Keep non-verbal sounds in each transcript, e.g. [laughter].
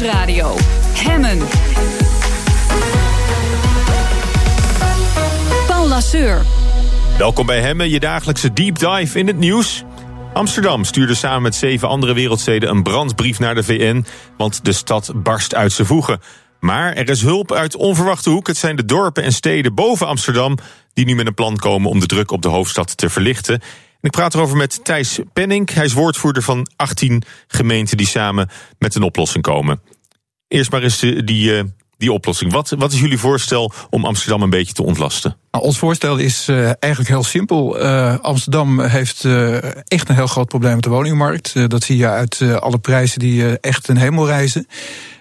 Nieuwsradio. Hemmen. Paul Lasseur. Welkom bij Hemmen, je dagelijkse deep dive in het nieuws. Amsterdam stuurde samen met zeven andere wereldsteden een brandbrief naar de VN, want de stad barst uit zijn voegen. Maar er is hulp uit onverwachte hoek. Het zijn de dorpen en steden boven Amsterdam die nu met een plan komen om de druk op de hoofdstad te verlichten. Ik praat erover met Thijs Penning. Hij is woordvoerder van 18 gemeenten die samen met een oplossing komen. Eerst maar eens die, die oplossing. Wat, wat is jullie voorstel om Amsterdam een beetje te ontlasten? Nou, ons voorstel is uh, eigenlijk heel simpel. Uh, Amsterdam heeft echt een heel groot probleem met de woningmarkt. dat zie je uit alle prijzen die echt een hemel reizen.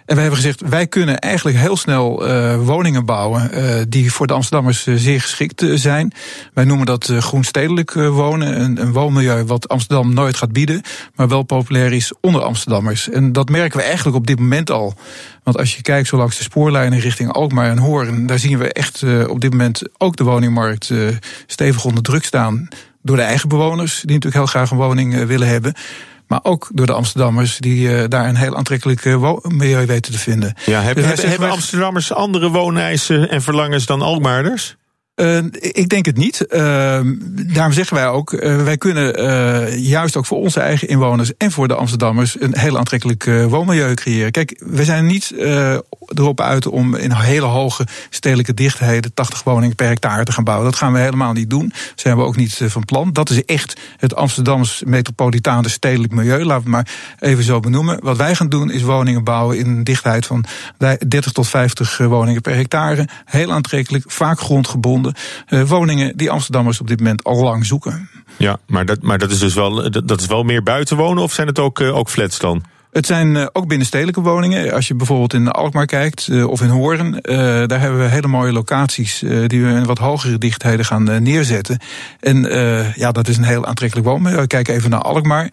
En we hebben gezegd, wij kunnen eigenlijk heel snel uh, woningen bouwen uh, die voor de Amsterdammers uh, zeer geschikt zijn. Wij noemen dat groenstedelijk wonen, een, een, woonmilieu wat Amsterdam nooit gaat bieden, maar wel populair is onder Amsterdammers. En dat merken we eigenlijk op dit moment al. Want als je kijkt zo langs de spoorlijnen richting Alkmaar en Hoorn, daar zien we echt op dit moment ook de woningmarkt stevig onder druk staan. Door de eigen bewoners, die natuurlijk heel graag een woning willen hebben. Maar ook door de Amsterdammers die uh, daar een heel aantrekkelijk milieu weten te vinden. Ja, hebben, dus hebben, hebben Amsterdammers andere wooneisen en verlangens dan Alkmaarders? Uh, ik denk het niet. Uh, daarom zeggen wij ook, uh, wij kunnen juist ook voor onze eigen inwoners en voor de Amsterdammers een heel aantrekkelijk woonmilieu creëren. Kijk, we zijn niet erop uit om in hele hoge stedelijke dichtheden 80 woningen per hectare te gaan bouwen. Dat gaan we helemaal niet doen. Dat zijn we ook niet van plan. Dat is echt het Amsterdams metropolitane stedelijk milieu. Laten we maar even zo benoemen. Wat wij gaan doen is woningen bouwen in een dichtheid van 30 tot 50 woningen per hectare. Heel aantrekkelijk, vaak grondgebonden uh, woningen die Amsterdammers op dit moment al lang zoeken. Ja, maar dat, maar dat is dus wel, dat is wel meer buiten wonen of zijn het ook, uh, ook flats dan? Het zijn uh, ook binnenstedelijke woningen. Als je bijvoorbeeld in Alkmaar kijkt uh, of in Hoorn, uh, daar hebben we hele mooie locaties die we in wat hogere dichtheden gaan neerzetten. En ja, dat is een heel aantrekkelijk wonen. Kijk even naar Alkmaar,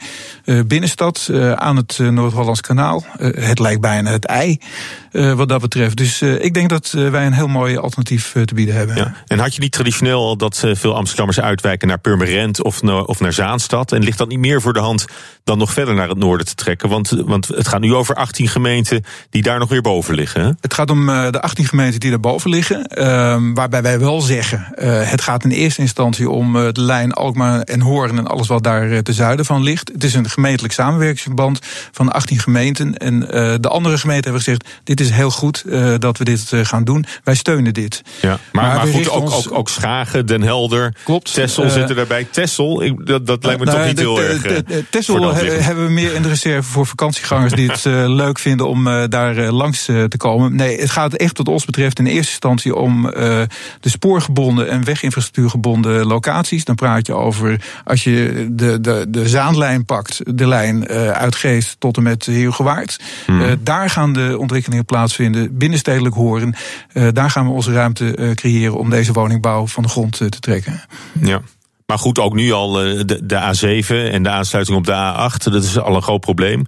binnenstad aan het Noord-Hollands kanaal. het lijkt bijna het ei wat dat betreft. Dus ik denk dat wij een heel mooi alternatief te bieden hebben. Ja. En had je niet traditioneel al dat veel Amsterdammers uitwijken naar Purmerend of, of naar Zaanstad? En ligt dat niet meer voor de hand dan nog verder naar het noorden te trekken? Want want het gaat nu over 18 gemeenten die daar nog weer boven liggen. Hè? Het gaat om uh, de 18 gemeenten die daar boven liggen. Uh, waarbij wij wel zeggen, uh, het gaat in eerste instantie om uh, de lijn Alkmaar en Hoorn en alles wat daar te zuiden van ligt. Het is een gemeentelijk samenwerkingsverband van 18 gemeenten. En de andere gemeenten hebben gezegd, dit is heel goed dat we dit gaan doen. Wij steunen dit. Ja, maar, maar, maar goed, ook, ons... ook, ook, Schagen, Den Helder, Klopt, Tessel zitten daarbij. Tessel, ik, dat, dat lijkt me toch nou, niet heel erg. Tessel hebben we meer in de reserve voor vakantie vakantiegangers die het uh, leuk vinden om uh, daar uh, langs te komen. Nee, het gaat echt wat ons betreft in eerste instantie om de spoorgebonden en weginfrastructuurgebonden locaties. Dan praat je over, als je de, de, de Zaanlijn pakt, de lijn uit Geest tot en met Heergewaard. Hmm. daar gaan de ontwikkelingen plaatsvinden, binnenstedelijk horen. daar gaan we onze ruimte creëren om deze woningbouw van de grond te trekken. Ja. Maar goed, ook nu al de, de A7 en de aansluiting op de A8, dat is al een groot probleem.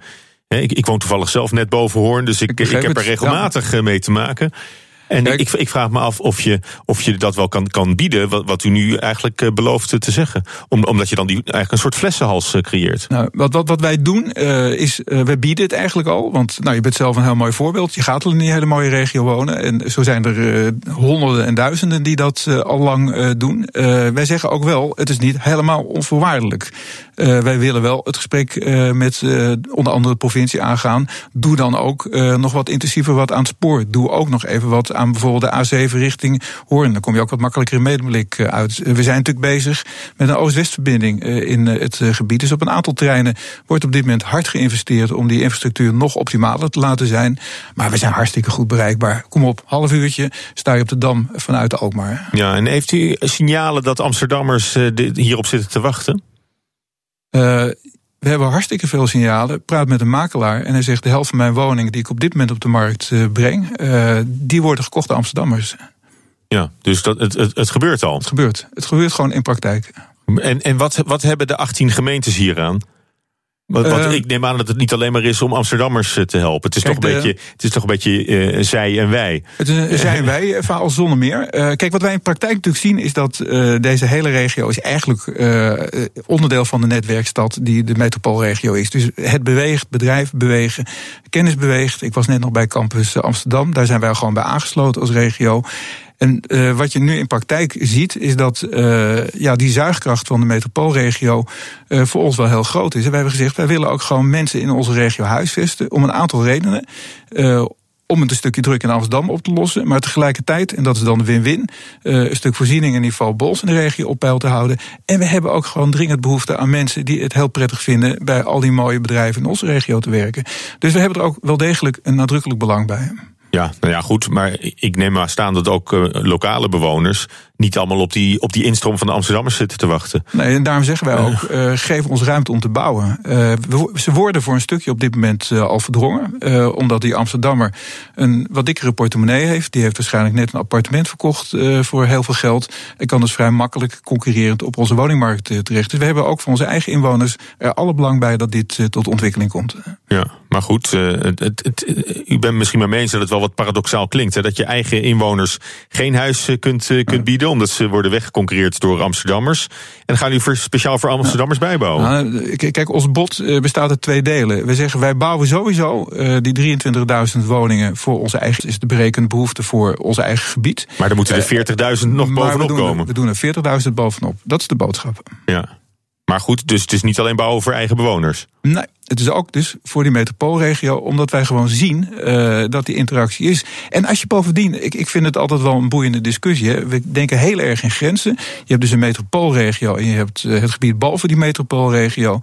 Ik, ik woon toevallig zelf net boven Hoorn, dus ik, ik, heb er regelmatig ja. Eh, mee te maken. En ik, ik, vraag me af of je, of je dat wel kan, kan bieden, wat, wat u nu eigenlijk uh, belooft te zeggen. Om, omdat je dan die, eigenlijk een soort flessenhals uh, creëert. Nou, wat, wat, wat wij doen, uh, is, we bieden het eigenlijk al. Want nou, je bent zelf een heel mooi voorbeeld. Je gaat al in een hele mooie regio wonen. En zo zijn er honderden en duizenden die dat al lang doen. wij zeggen ook wel, het is niet helemaal onvoorwaardelijk. wij willen wel het gesprek met onder andere de provincie aangaan. Doe dan ook nog wat intensiever wat aan het spoor. Doe ook nog even wat aan bijvoorbeeld de A7 richting Hoorn. Dan kom je ook wat makkelijker in medeblik eh, uit. We zijn natuurlijk bezig met een Oost-West-verbinding eh, in eh, het gebied. Dus op een aantal terreinen wordt op dit moment hard geïnvesteerd om die infrastructuur nog optimaler te laten zijn. Maar we zijn hartstikke goed bereikbaar. Kom op, half uurtje sta je op de dam vanuit Alkmaar. Ja, en heeft u signalen dat Amsterdammers hierop zitten te wachten? Uh, we hebben hartstikke veel signalen. Praat met een makelaar en hij zegt: de helft van mijn woningen die ik op dit moment op de markt uh, breng, uh, die worden gekocht door Amsterdammers. Ja, dus dat, het, het, het gebeurt al. Het gebeurt. Het gebeurt gewoon in praktijk. En, en wat, wat hebben de 18 gemeentes hieraan? Want, want Eh, ik neem aan dat het niet alleen maar is om Amsterdammers eh, te helpen. Het is, Kijk, toch, een de- beetje, het is toch een beetje eh, zij en wij. Het is een zijn wij verhaal zonder meer. Kijk, wat wij in de praktijk natuurlijk zien is dat deze hele regio is eigenlijk onderdeel van de netwerkstad die de metropoolregio is. Dus het beweegt, bedrijven bewegen, kennis beweegt. Ik was net nog bij Campus Amsterdam, daar zijn wij gewoon bij aangesloten als regio. En eh, wat je nu in praktijk ziet, is dat eh, ja, die zuigkracht van de metropoolregio eh, voor ons wel heel groot is. En wij hebben gezegd, wij willen ook gewoon mensen in onze regio huisvesten om een aantal redenen. Om het een stukje druk in Amsterdam op te lossen. Maar tegelijkertijd, en dat is dan de win-win, een stuk voorzieningen in niveau Bols in de regio op peil te houden. En we hebben ook gewoon dringend behoefte aan mensen die het heel prettig vinden bij al die mooie bedrijven in onze regio te werken. Dus we hebben er ook wel degelijk een nadrukkelijk belang bij. Ja, nou ja, goed. Maar ik neem maar staan dat ook eh, lokale bewoners niet allemaal op die, op die instroom van de Amsterdammers zitten te wachten. Nee, en daarom zeggen wij ook, eh, geef ons ruimte om te bouwen. Eh, we- ze worden voor een stukje op dit moment eh, al verdrongen. eh, omdat die Amsterdammer een wat dikkere portemonnee heeft. Die heeft waarschijnlijk net een appartement verkocht eh, voor heel veel geld. En kan dus vrij makkelijk concurrerend op onze woningmarkt eh, terecht. Dus we hebben ook van onze eigen inwoners er alle belang bij dat dit eh, tot ontwikkeling komt. Ja, maar goed, eh, het, het, het, eh, u bent misschien maar mee eens dat het wel wat paradoxaal klinkt. Hè? Dat je eigen inwoners geen huis eh, kunt, eh, kunt bieden, omdat ze worden weggeconcurreerd door Amsterdammers. En gaan u voor, speciaal voor Amsterdammers bijbouwen. Nou, k- kijk, ons bod eh, bestaat uit twee delen. We zeggen wij bouwen sowieso eh, die 23.000 woningen voor onze eigen. is de berekende behoefte voor ons eigen gebied. Maar dan moeten er 40.000 nog bovenop we er- komen. We doen er 40.000 bovenop. Dat is de boodschap. Ja. Maar goed, dus het is niet alleen bouwen voor eigen bewoners. Nee, het is ook dus voor die metropoolregio, omdat wij gewoon zien eh, dat die interactie is. En als je bovendien, ik, ik vind het altijd wel een boeiende discussie. Hè. We denken heel erg in grenzen. Je hebt dus een metropoolregio en je hebt eh, het gebied boven die metropoolregio.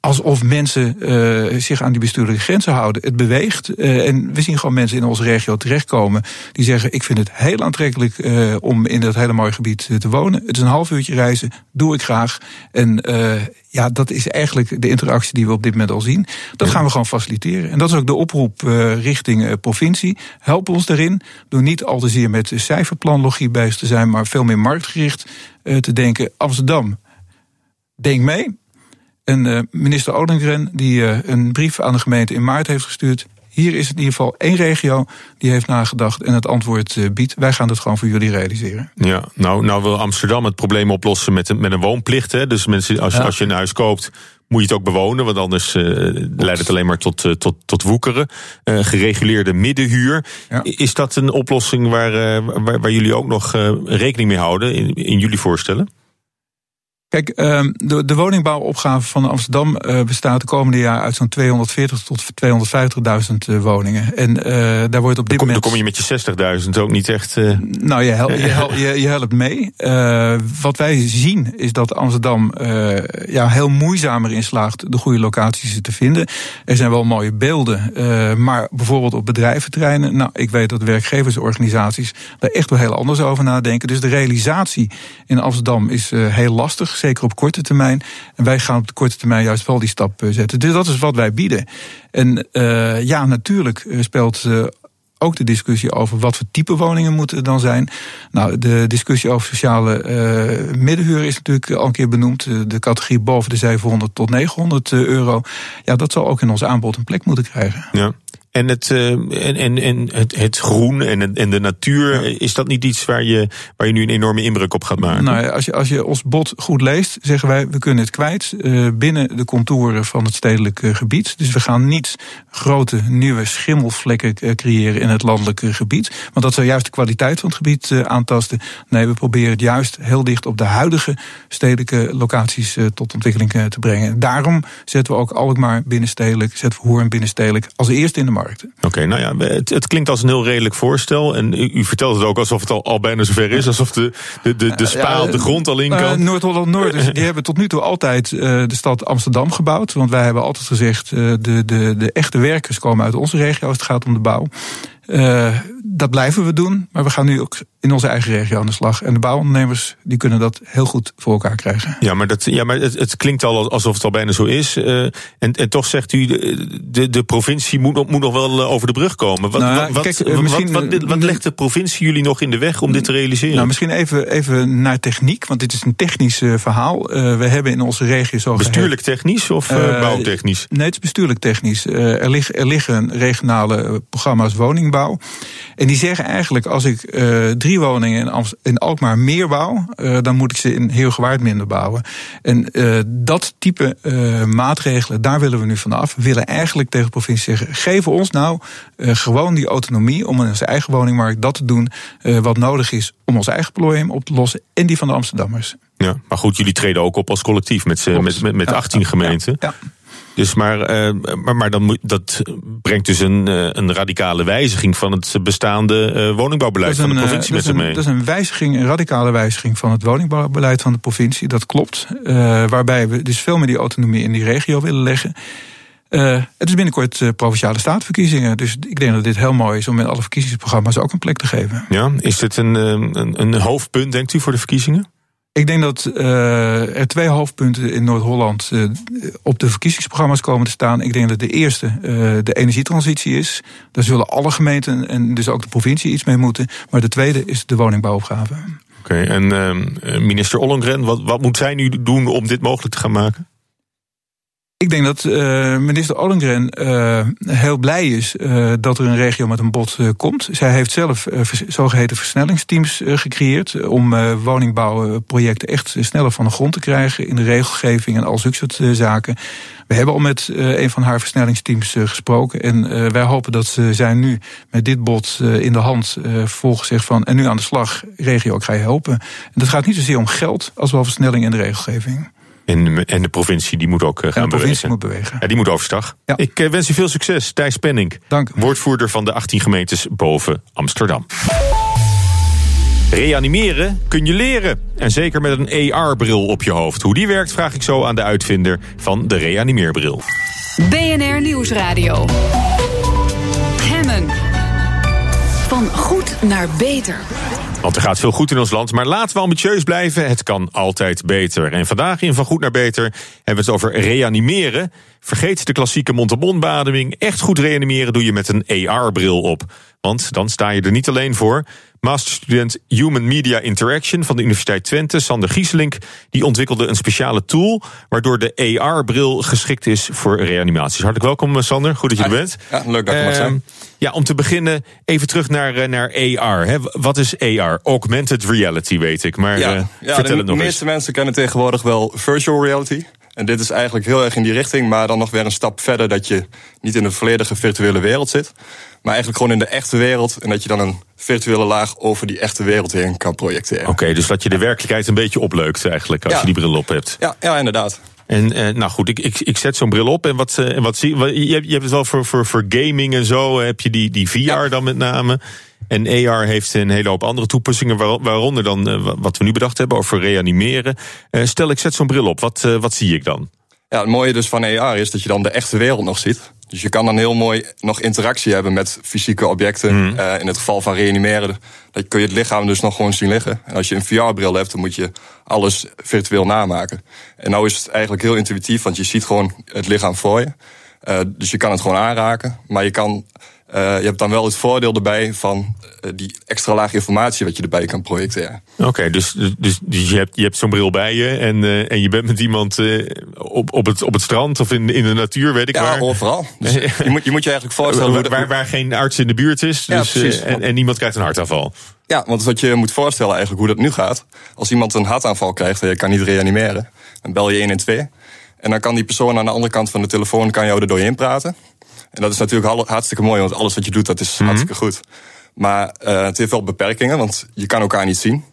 Alsof mensen eh, zich aan die bestuurlijke grenzen houden. Het beweegt. eh, en we zien gewoon mensen in onze regio terechtkomen. die zeggen: Ik vind het heel aantrekkelijk eh, om in dat hele mooie gebied te wonen. Het is een half uurtje reizen. Doe ik graag. En ja, dat is eigenlijk de interactie die we op dit moment al zien. Dat gaan we gewoon faciliteren. En dat is ook de oproep richting provincie. Help ons daarin. Door niet al te zeer met cijferplanlogie bezig te zijn. maar veel meer marktgericht te denken. Amsterdam, denk mee. En eh, minister Ollengren, die eh, een brief aan de gemeente in maart heeft gestuurd. Hier is in ieder geval één regio die heeft nagedacht en het antwoord eh, biedt. Wij gaan het gewoon voor jullie realiseren. Ja, nou, nou wil Amsterdam het probleem oplossen met een, met een woonplicht. Hè? Dus mensen, als, Ja. als je een huis koopt, moet je het ook bewonen. Want anders leidt het alleen maar tot, tot, tot woekeren. Gereguleerde middenhuur. Ja. Is dat een oplossing waar, waar, waar jullie ook nog rekening mee houden in, in jullie voorstellen? Kijk, ehm, de, de woningbouwopgave van Amsterdam eh, bestaat de komende jaar uit zo'n 240 tot 250.000 eh, woningen. En eh, daar wordt op dit Kom, dan moment. kom je met je 60.000 ook niet echt. Nou, je, hel, [laughs] je, hel- je, je helpt mee. Wat wij zien is dat Amsterdam ja, heel moeizaam erin slaagt de goede locaties te vinden. Er zijn wel mooie beelden, maar bijvoorbeeld op bedrijventerreinen. Nou, ik weet dat werkgeversorganisaties daar echt wel heel anders over nadenken. Dus de realisatie in Amsterdam is heel lastig, zeker op korte termijn. En wij gaan op de korte termijn juist wel die stap eh, zetten. Dus dat is wat wij bieden. En eh, ja, natuurlijk eh, speelt. ook de discussie over wat voor type woningen moeten er dan zijn. Nou, de discussie over sociale eh, middenhuur is natuurlijk al een keer benoemd. De categorie boven de 700 tot 900 euro. Ja, dat zal ook in ons aanbod een plek moeten krijgen. ja. En, het, eh, en, en, en het, het groen en, en de natuur, Ja. is dat niet iets waar je, waar je nu een enorme inbreuk op gaat maken? Nou, als, je, als je ons bod goed leest, zeggen wij... we kunnen het kwijt eh, binnen de contouren van het stedelijke gebied. Dus we gaan niet grote nieuwe schimmelvlekken eh, creëren in het landelijke gebied. Want dat zou juist de kwaliteit van het gebied eh, aantasten. Nee, we proberen het juist heel dicht op de huidige stedelijke locaties eh, tot ontwikkeling eh, te brengen. Daarom zetten we ook Alkmaar binnenstedelijk, zetten we Hoorn binnenstedelijk als eerste in de Oké, nou ja, het, het klinkt als een heel redelijk voorstel. En u, u vertelt het ook alsof het al, al bijna zover is. Alsof de, de, de, de spaal Ja, de grond al in eh, kan. Noord-Holland-Noord, dus [laughs] die hebben tot nu toe altijd eh, de stad Amsterdam gebouwd. Want wij hebben altijd gezegd, eh, de, de, de echte werkers komen uit onze regio als het gaat om de bouw. Dat blijven we doen, maar we gaan nu ook in onze eigen regio aan de slag. En de bouwondernemers die kunnen dat heel goed voor elkaar krijgen. Ja, maar, dat, ja, maar het, het klinkt al alsof het al bijna zo is. Uh, en, en toch zegt u, de, de, provincie moet, moet nog wel over de brug komen. Wat, nou, wat, kijk, wat, misschien, wat, wat, wat, legt de provincie jullie nog in de weg om dit te realiseren? Nou, misschien even, even naar techniek, want dit is een technisch uh, verhaal. We hebben in onze regio zo Bestuurlijk technisch of bouwtechnisch? Nee, het is bestuurlijk technisch. er, er liggen regionale programma's woningbouw. En die zeggen eigenlijk, als ik drie woningen in, Amst in Alkmaar meer bouw, uh, dan moet ik ze in Heergewaard minder bouwen. En uh, dat type maatregelen, daar willen we nu vanaf. We willen eigenlijk tegen de provincie zeggen: geef ons nou gewoon die autonomie om in onze eigen woningmarkt dat te doen wat nodig is om ons eigen probleem op te lossen en die van de Amsterdammers. Ja, maar goed, jullie treden ook op als collectief met, met, met, met 18 gemeenten. ja. Dus maar, uh, maar, maar dan moet, dat brengt dus een, uh, een radicale wijziging van het bestaande uh, woningbouwbeleid van de provincie met zich mee. Dat is een wijziging, een radicale wijziging van het woningbouwbeleid van de provincie, dat klopt. waarbij we dus veel meer die autonomie in die regio willen leggen. Uh, het is binnenkort uh, provinciale staatverkiezingen. Dus ik denk dat dit heel mooi is om in alle verkiezingsprogramma's ook een plek te geven. Ja, is dit een, een, een hoofdpunt, denkt u, voor de verkiezingen? Ik denk dat uh, er twee hoofdpunten in Noord-Holland uh, op de verkiezingsprogramma's komen te staan. Ik denk dat de eerste uh, de energietransitie is. Daar zullen alle gemeenten en dus ook de provincie iets mee moeten. Maar de tweede is de woningbouwopgave. Oké, en minister Ollongren, wat, wat moet zij nu doen om dit mogelijk te gaan maken? Ik denk dat uh, minister Ollengren uh, heel blij is uh, dat er een regio met een bod komt. Zij heeft zelf zogeheten versnellingsteams gecreëerd om woningbouwprojecten echt sneller van de grond te krijgen in de regelgeving en al zulke soort zaken. We hebben al met een van haar versnellingsteams gesproken en wij hopen dat ze zij nu met dit bod in de hand volgens zegt van en nu aan de slag, regio, ik ga je helpen. En dat gaat niet zozeer om geld als wel versnelling in de regelgeving. En, en de provincie die moet ook gaan ja, de bewegen. Moet bewegen. Ja, die moet overstag. Ja. Ik uh, wens u veel succes. Thijs Penning, Dank. woordvoerder van de 18 gemeentes boven Amsterdam. Reanimeren kun je leren. En zeker met een AR-bril op je hoofd. Hoe die werkt vraag ik zo aan de uitvinder van de reanimeerbril. BNR Nieuwsradio. Hemmen. Van goed naar beter. Want er gaat veel goed in ons land, maar laten we ambitieus blijven. Het kan altijd beter. En vandaag in Van Goed naar Beter hebben we het over reanimeren. Vergeet de klassieke mond-op-mond Echt goed reanimeren doe je met een AR-bril op. Want dan sta je er niet alleen voor. Masterstudent Human Media Interaction van de Universiteit Twente, Sander Gieselink, die ontwikkelde een speciale tool waardoor de AR-bril geschikt is voor reanimaties. Hartelijk welkom, Sander. Goed dat je er bent. Ja, leuk dat je mag zijn. Ja, om te beginnen even terug naar, eh, naar AR. Hè. Wat is AR? Augmented reality, weet ik. Maar ja, uh, ja, vertel de het nog De meeste mensen kennen tegenwoordig wel virtual reality. En dit is eigenlijk heel erg in die richting, maar dan nog weer een stap verder dat je niet in een volledige virtuele wereld zit, maar eigenlijk gewoon in de echte wereld en dat je dan een virtuele laag over die echte wereld heen kan projecteren. Oké, okay, dus dat je de werkelijkheid een beetje opleukt eigenlijk als ja. je die bril op hebt. Ja, ja inderdaad. En uh, nou goed, ik, ik, ik zet zo'n bril op en wat, uh, wat zie je? Je hebt, je hebt het wel voor, voor, voor gaming en zo, heb je die, die VR ja. dan met name. En AR heeft een hele hoop andere toepassingen, waaronder dan uh, wat we nu bedacht hebben over reanimeren. stel, ik zet zo'n bril op, wat, wat zie ik dan? Ja, het mooie dus van AR is dat je dan de echte wereld nog ziet. Dus je kan dan heel mooi nog interactie hebben met fysieke objecten. Mm. Uh, in het geval van reanimeren, dan kun je het lichaam dus nog gewoon zien liggen. En als je een VR-bril hebt, dan moet je alles virtueel namaken. En nou is het eigenlijk heel intuïtief, want je ziet gewoon het lichaam voor je. Uh, dus je kan het gewoon aanraken, maar je kan uh, je hebt dan wel het voordeel erbij van uh, die extra laag informatie wat je erbij kan projecteren. Oké, okay, dus, dus, dus je hebt, je hebt zo'n bril bij je en, uh, en je bent met iemand op, op, het, op het strand of in, in de natuur, weet ik ja, waar. Ja, overal. Dus [laughs] je, moet, je moet je eigenlijk voorstellen... waar, waar, waar geen arts in de buurt is dus, precies, en, en niemand krijgt een hartaanval. Ja, want wat je moet voorstellen eigenlijk hoe dat nu gaat. Als iemand een hartaanval krijgt en je kan niet reanimeren, dan bel je 112. En dan kan die persoon aan de andere kant van de telefoon kan jou er doorheen praten. En dat is natuurlijk hartstikke mooi, want alles wat je doet, dat is mm -hmm. hartstikke goed. Maar uh, het heeft wel beperkingen, want je kan elkaar niet zien.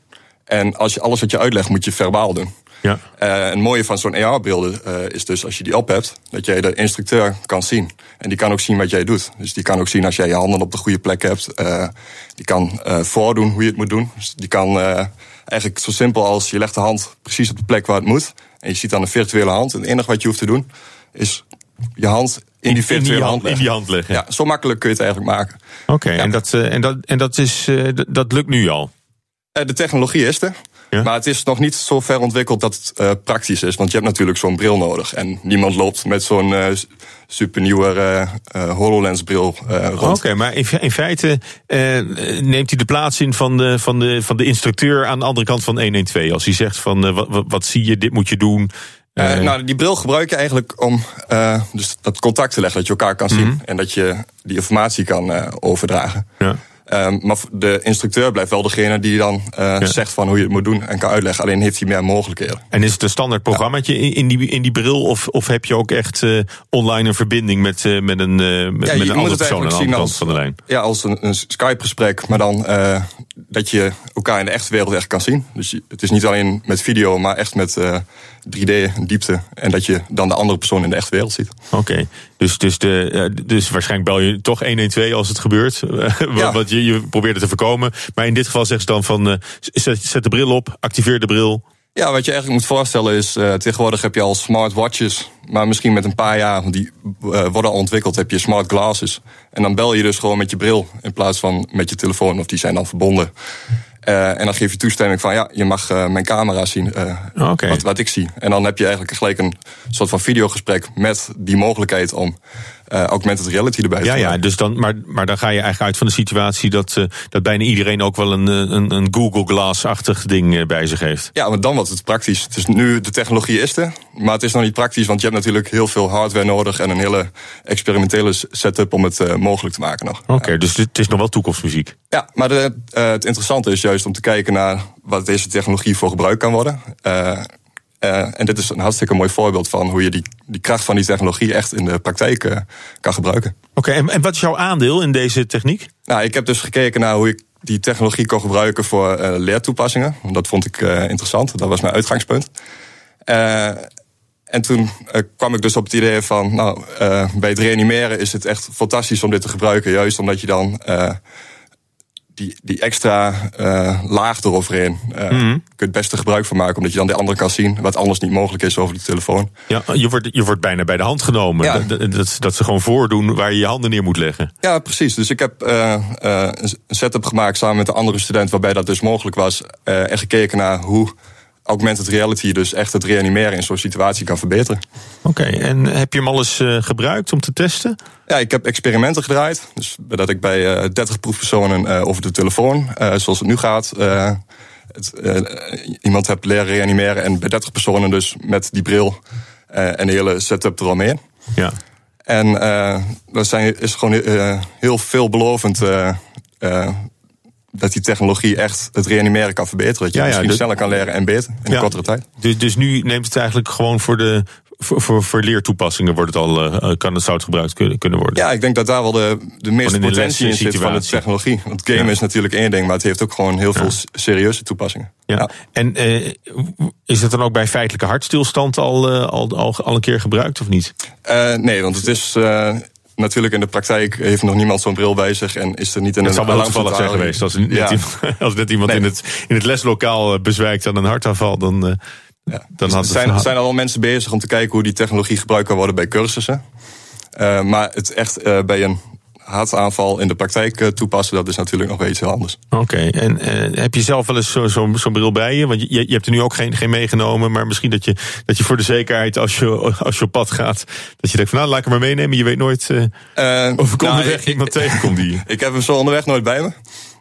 En als je alles wat je uitlegt, moet je verbaal doen. Ja. Uh, het mooie van zo'n AR-bril uh, is dus als je die op hebt, dat jij de instructeur kan zien. En die kan ook zien wat jij doet. Dus die kan ook zien als jij je handen op de goede plek hebt. Uh, die kan voordoen hoe je het moet doen. Dus die kan eigenlijk zo simpel als je legt de hand precies op de plek waar het moet. En je ziet dan een virtuele hand. En het enige wat je hoeft te doen, is je hand in die virtuele hand, in die hand leggen. Ja, zo makkelijk kun je het eigenlijk maken. Oké, en, dat, en, dat, en dat, is, dat lukt nu al? De technologie is er. Maar het is nog niet zo ver ontwikkeld dat het uh, praktisch is. Want je hebt natuurlijk zo'n bril nodig. En niemand loopt met zo'n uh, supernieuwe uh, HoloLens-bril rond. Oké, maar in, in feite neemt hij de plaats in van de, van, de, van de instructeur aan de andere kant van 112. Als hij zegt van wat, wat zie je, dit moet je doen. Uh, nou, die bril gebruik je eigenlijk om uh, dus dat contact te leggen, dat je elkaar kan zien. Mm -hmm. En dat je die informatie kan uh, overdragen. Ja. Um, maar de instructeur blijft wel degene die dan ja. zegt van hoe je het moet doen en kan uitleggen. Alleen heeft hij meer mogelijkheden. En is het een standaard programmaatje ja. in, die, in die bril? Of, of heb je ook echt online een verbinding met, met een, met, ja, met een andere persoon aan de andere als, van de lijn? Ja, als een, een Skype-gesprek, maar dan dat je elkaar in de echte wereld echt kan zien. Dus het is niet alleen met video, maar echt met 3D, diepte. En dat je dan de andere persoon in de echte wereld ziet. Oké, okay. dus, dus, de, dus waarschijnlijk bel je toch 112 als het gebeurt. [laughs] Ja. Want je, je probeert het te voorkomen. Maar in dit geval zeggen ze dan van uh, zet, zet, de bril op, activeer de bril. Ja, wat je eigenlijk moet voorstellen is, uh, tegenwoordig heb je al smartwatches. Maar misschien met een paar jaar, die uh, worden al ontwikkeld, heb je smart glasses. En dan bel je dus gewoon met je bril in plaats van met je telefoon. Of die zijn dan verbonden. Uh, en dan geef je toestemming van ja, je mag uh, mijn camera zien, uh, okay. wat, wat ik zie. En dan heb je eigenlijk gelijk een soort van videogesprek met die mogelijkheid om augmented reality erbij te ja, Ja, dus dan, maar, maar dan ga je eigenlijk uit van de situatie dat, dat bijna iedereen ook wel een, een, een Google Glass-achtig ding bij zich heeft. Ja, maar dan wordt het praktisch. Het is nu, de technologie is er, maar het is nog niet praktisch, want je hebt natuurlijk heel veel hardware nodig en een hele experimentele setup om het mogelijk te maken nog. Oké, okay, dus het is nog wel toekomstmuziek. Ja, maar de, het interessante is juist om te kijken naar wat deze technologie voor gebruik kan worden. Uh, uh, en dit is een hartstikke mooi voorbeeld van hoe je die, die kracht van die technologie echt in de praktijk uh, kan gebruiken. Oké, okay, en, en wat is jouw aandeel in deze techniek? Nou, ik heb dus gekeken naar hoe ik die technologie kon gebruiken voor leertoepassingen. Dat vond ik interessant, dat was mijn uitgangspunt. En toen kwam ik dus op het idee van, nou, bij het reanimeren is het echt fantastisch om dit te gebruiken. Juist omdat je dan die, die extra uh, laag eroverheen uh, mm -hmm. kunt het beste gebruik van maken. Omdat je dan de andere kan zien wat anders niet mogelijk is over de telefoon. Ja, je wordt, je wordt bijna bij de hand genomen. Ja. Dat, dat, dat, ze gewoon voordoen waar je je handen neer moet leggen. Ja, precies. Dus ik heb uh, een setup gemaakt samen met een andere student waarbij dat dus mogelijk was. en gekeken naar hoe augmented reality dus echt het reanimeren in zo'n situatie kan verbeteren. Oké, okay, en heb je hem al eens uh, gebruikt om te testen? Ja, ik heb experimenten gedraaid. Dus dat ik bij uh, 30 proefpersonen uh, over de telefoon, zoals het nu gaat, het, iemand heb leren reanimeren. En bij 30 personen dus met die bril en de hele setup eromheen. Ja. En dat zijn, is gewoon heel veelbelovend dat die technologie echt het reanimeren kan verbeteren. Dat je ja, ja, misschien sneller kan leren en beter in ja, een kortere tijd. Dus, dus nu neemt het eigenlijk gewoon voor de. Voor, voor, voor leertoepassingen wordt het al, uh, kan het zout gebruikt kunnen, kunnen worden. Ja, ik denk dat daar wel de, de meeste potentie in zit van de technologie. Want game is natuurlijk één ding, maar het heeft ook gewoon heel veel serieuze toepassingen. Ja. En uh, is het dan ook bij feitelijke hartstilstand al, uh, al, al, al een keer gebruikt of niet? nee, want het is natuurlijk in de praktijk heeft nog niemand zo'n bril bij zich en is er niet in het een Het zal wel toevallig zijn geweest. Als, net ja. iemand, [laughs] als net iemand nee. in, het, in het leslokaal bezwijkt aan een hartaanval, dan. Uh, ja. dan dus er zijn, zijn al wel mensen bezig om te kijken hoe die technologie gebruikt kan worden bij cursussen. Uh, maar het echt uh, bij een hartaanval in de praktijk uh, toepassen, dat is natuurlijk nog wel iets heel anders. Oké, okay. en uh, heb je zelf wel eens zo'n zo, zo bril bij je? Want je, je hebt er nu ook geen, geen meegenomen, maar misschien dat je, dat je voor de zekerheid, als je, als je op pad gaat, dat je denkt van nou, laat ik hem maar meenemen. Je weet nooit uh, of ik onderweg nou, iemand tegenkom die. [laughs] ik heb hem zo onderweg nooit bij me.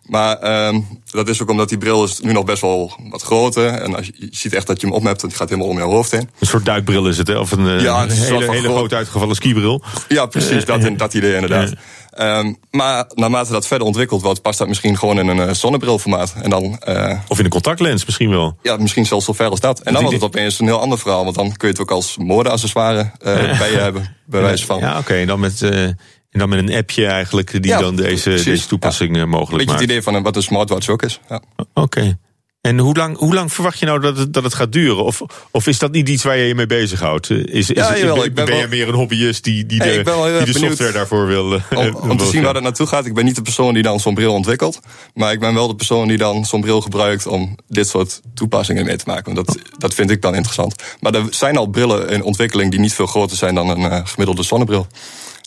Maar uh, dat is ook omdat die bril is nu nog best wel wat groter. En als je, je ziet echt dat je hem op hebt, dan gaat helemaal om je hoofd heen. Een soort duikbril is het, hè? Of een, ja, een hele, hele groot uitgevallen skibril. Ja, precies. Dat, dat idee inderdaad. Um, maar naarmate dat verder ontwikkeld wordt, past dat misschien gewoon in een uh, zonnebrilformaat. En dan, uh, of in een contactlens misschien wel. Ja, misschien zelfs zo ver als dat. En dan wordt het opeens een heel ander verhaal. Want dan kun je het ook als moordenaccessoire uh, bij je hebben, [laughs] bij wijze van. Ja, oké. Okay. En dan met... En dan met een appje eigenlijk die ja, dan deze, deze toepassing ja. mogelijk Beetje maakt. het idee van wat een smartwatch ook is. Ja. Oké. Okay. En hoe lang, hoe lang verwacht je nou dat het, dat het gaat duren? Of, of is dat niet iets waar je je mee bezighoudt? Is, is, ja, jawel, ik ben, ben je meer een hobbyist die, die de, hey, die de software daarvoor wil? Om, [laughs] om te zien waar het naartoe gaat. Ik ben niet de persoon die dan zo'n bril ontwikkelt. Maar ik ben wel de persoon die dan zo'n bril gebruikt om dit soort toepassingen mee te maken. Want dat, dat vind ik dan interessant. Maar er zijn al brillen in ontwikkeling die niet veel groter zijn dan een uh, gemiddelde zonnebril.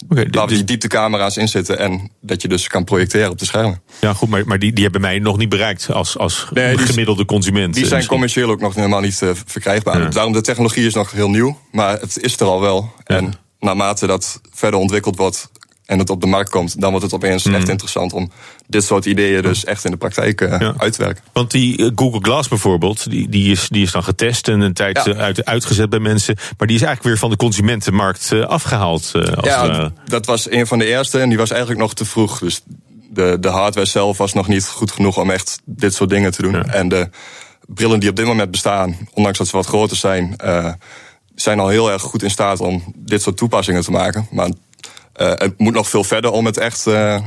Okay, Laten die dieptecamera's inzetten en dat je dus kan projecteren op de schermen. Ja, goed, maar, maar die, die hebben mij nog niet bereikt als, als gemiddelde consument. Die zijn commercieel ook nog helemaal niet uh, verkrijgbaar. Ja. Daarom de technologie is nog heel nieuw, maar het is er al wel. En naarmate dat verder ontwikkeld wordt, en het op de markt komt, dan wordt het opeens echt hmm. interessant om dit soort ideeën dus echt in de praktijk uh, uit te werken. Want die uh, Google Glass bijvoorbeeld, die, die, is, die is dan getest en een tijd ja. Eh, uit, uitgezet bij mensen. Maar die is eigenlijk weer van de consumentenmarkt afgehaald. Als ja, dat was een van de eerste en die was eigenlijk nog te vroeg. Dus de, de hardware zelf was nog niet goed genoeg om echt dit soort dingen te doen. En de brillen die op dit moment bestaan, ondanks dat ze wat groter zijn, zijn al heel erg goed in staat om dit soort toepassingen te maken. Maar het moet nog veel verder om het echt, uh,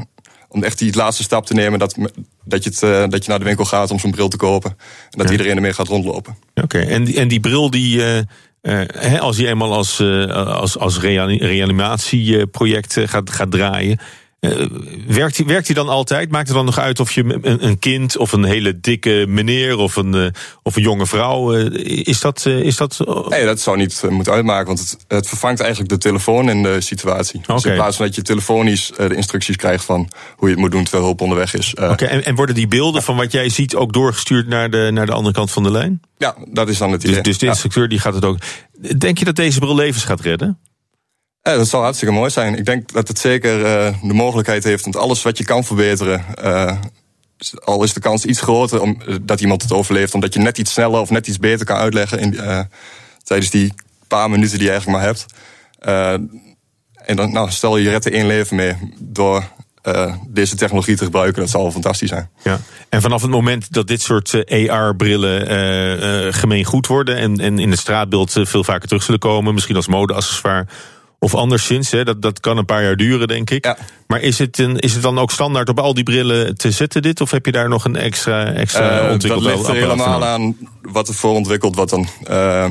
om echt die laatste stap te nemen. Dat, dat, je het, uh, dat je naar de winkel gaat om zo'n bril te kopen. En dat iedereen ermee gaat rondlopen. Oké, en, die, en die bril die. als je eenmaal als, als, als reanimatieproject gaat, gaat draaien, uh, werkt, hij, werkt hij dan altijd? Maakt het dan nog uit of je een, een kind of een hele dikke meneer of een, uh, of een jonge vrouw. Uh, is dat. is dat Nee, dat zou niet moeten uitmaken, want het, het, vervangt eigenlijk de telefoon in de situatie. Okay. Dus in plaats van dat je telefonisch de instructies krijgt van hoe je het moet doen terwijl hulp onderweg is. Oké, en, en, worden die beelden van wat jij ziet ook doorgestuurd naar de, naar de andere kant van de lijn? Ja, dat is dan het dus, idee. Dus, dus de instructeur die gaat het ook. Denk je dat deze bril levens gaat redden? Ja, dat zal hartstikke mooi zijn. Ik denk dat het zeker uh, de mogelijkheid heeft, want alles wat je kan verbeteren, uh, al is de kans iets groter om, uh, dat iemand het overleeft, omdat je net iets sneller of net iets beter kan uitleggen in, tijdens die paar minuten die je eigenlijk maar hebt. en dan, nou, stel je redt er één leven mee door deze technologie te gebruiken, dat zal fantastisch zijn. Ja. En vanaf het moment dat dit soort AR-brillen gemeen goed worden en, en in het straatbeeld veel vaker terug zullen komen, misschien als modeaccessoire of anderszins, hè, dat, dat kan een paar jaar duren, denk ik. Ja. Maar is het, een, is het dan ook standaard op al die brillen te zetten, dit? Of heb je daar nog een extra, extra uh, ontwikkeld Dat ligt er helemaal aan wat er voor ontwikkeld wordt dan. Uh,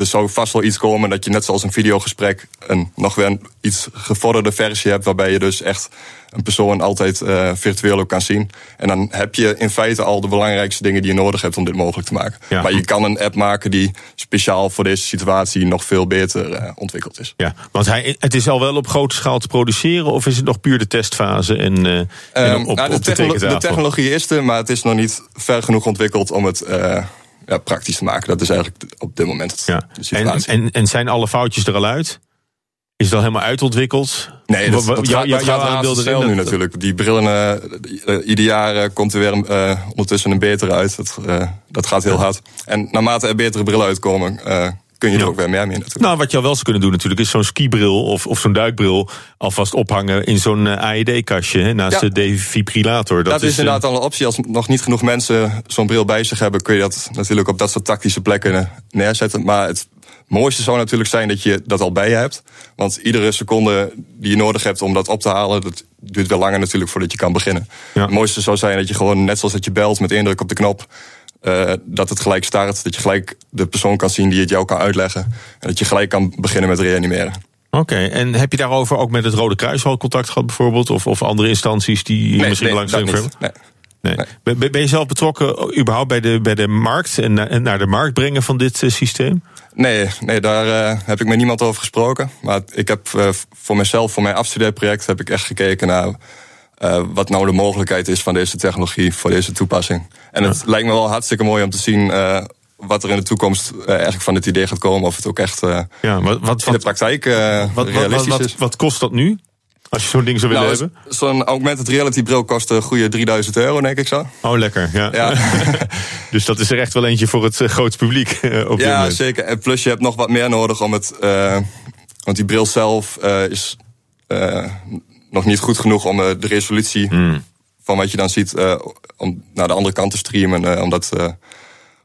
er zou vast wel iets komen dat je net zoals een videogesprek... een nog weer een iets gevorderde versie hebt... waarbij je dus echt een persoon altijd uh, virtueel ook kan zien. En dan heb je in feite al de belangrijkste dingen die je nodig hebt om dit mogelijk te maken. Ja. Maar je kan een app maken die speciaal voor deze situatie nog veel beter uh, ontwikkeld is. Ja, want hij, het is al wel op grote schaal te produceren of is het nog puur de testfase en, uh, en op, nou, de, op technolo de, de, technologie is er, maar het is nog niet ver genoeg ontwikkeld om het ja, praktisch te maken. Dat is eigenlijk op dit moment ja. de situatie. En, en, en zijn alle foutjes er al uit? Is het al helemaal uitontwikkeld? Nee, dat, dat, ja, dat gaat snel nu natuurlijk. Die brillen, uh, ieder jaar uh, komt er weer uh, ondertussen een betere uit. Dat, dat gaat heel hard. En naarmate er betere brillen uitkomen, kun je er ook weer meer mee natuurlijk. Nou, wat je al wel zou kunnen doen natuurlijk... is zo'n skibril of, of zo'n duikbril alvast ophangen... in zo'n AED-kastje naast de defibrillator. Dat, dat is, inderdaad al een optie. Als nog niet genoeg mensen zo'n bril bij zich hebben... kun je dat natuurlijk op dat soort tactische plekken neerzetten. Maar het mooiste zou natuurlijk zijn dat je dat al bij je hebt. Want iedere seconde die je nodig hebt om dat op te halen, dat duurt wel langer natuurlijk voordat je kan beginnen. Het mooiste zou zijn dat je gewoon, net zoals dat je belt met één druk op de knop, uh, dat het gelijk start. Dat je gelijk de persoon kan zien die het jou kan uitleggen. En dat je gelijk kan beginnen met reanimeren. Oké, en heb je daarover ook met het Rode Kruis al contact gehad bijvoorbeeld? Of, of andere instanties die nee, misschien nee, belangstelling hebben? Nee. Nee. nee. Ben je zelf betrokken überhaupt bij de, bij de markt en naar de markt brengen van dit uh, systeem? Nee, nee daar uh, heb ik met niemand over gesproken. Maar ik heb voor mezelf, voor mijn afstudeerproject, heb ik echt gekeken naar uh, wat nou de mogelijkheid is van deze technologie voor deze toepassing. En het lijkt me wel hartstikke mooi om te zien wat er in de toekomst eigenlijk van dit idee gaat komen. Of het ook echt ja, wat, wat, in de praktijk wat, realistisch wat, is. Wat kost dat nu? Als je zo'n ding zou willen nou, hebben? Zo'n augmented reality bril kost een goede 3000 euro, denk ik zo. Oh, lekker. Ja. ja. [laughs] dus dat is er echt wel eentje voor het groot publiek. Op ja, zeker. En plus je hebt nog wat meer nodig om het. Want die bril zelf is nog niet goed genoeg om de resolutie hmm. van wat je dan ziet. om naar de andere kant te streamen. om dat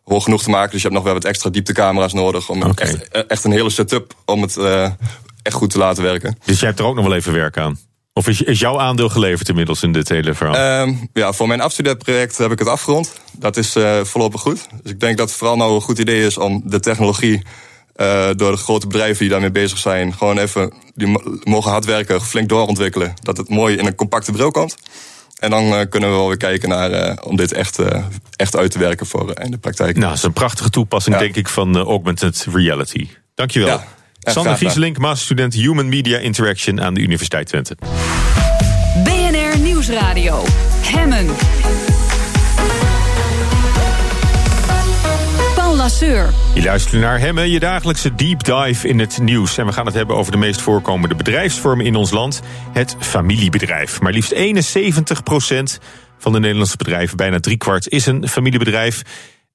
hoog genoeg te maken. Dus je hebt nog wel wat extra dieptecamera's nodig. Om okay. echt, echt, een hele setup om het echt goed te laten werken. Dus jij hebt er ook nog wel even werk aan? Of is, is jouw aandeel geleverd inmiddels in dit hele verhaal? Um, ja, voor mijn afstudeerproject heb ik het afgerond. Dat is uh, voorlopig goed. Dus ik denk dat het vooral nou een goed idee is om de technologie uh, door de grote bedrijven die daarmee bezig zijn, gewoon even, die mogen hard werken, flink doorontwikkelen. Dat het mooi in een compacte bril komt. En dan uh, kunnen we wel weer kijken naar om dit echt, echt uit te werken voor in de praktijk. Nou, dat is een prachtige toepassing, ja. denk ik, van augmented reality. Dankjewel. Ja. Sander Gieselink, masterstudent Human Media Interaction aan de Universiteit Twente. BNR Nieuwsradio. Hemmen. Je luistert naar Hemmen, je dagelijkse deep dive in het nieuws. En we gaan het hebben over de meest voorkomende bedrijfsvormen in ons land. Het familiebedrijf. Maar liefst 71% van de Nederlandse bedrijven, bijna driekwart, is een familiebedrijf.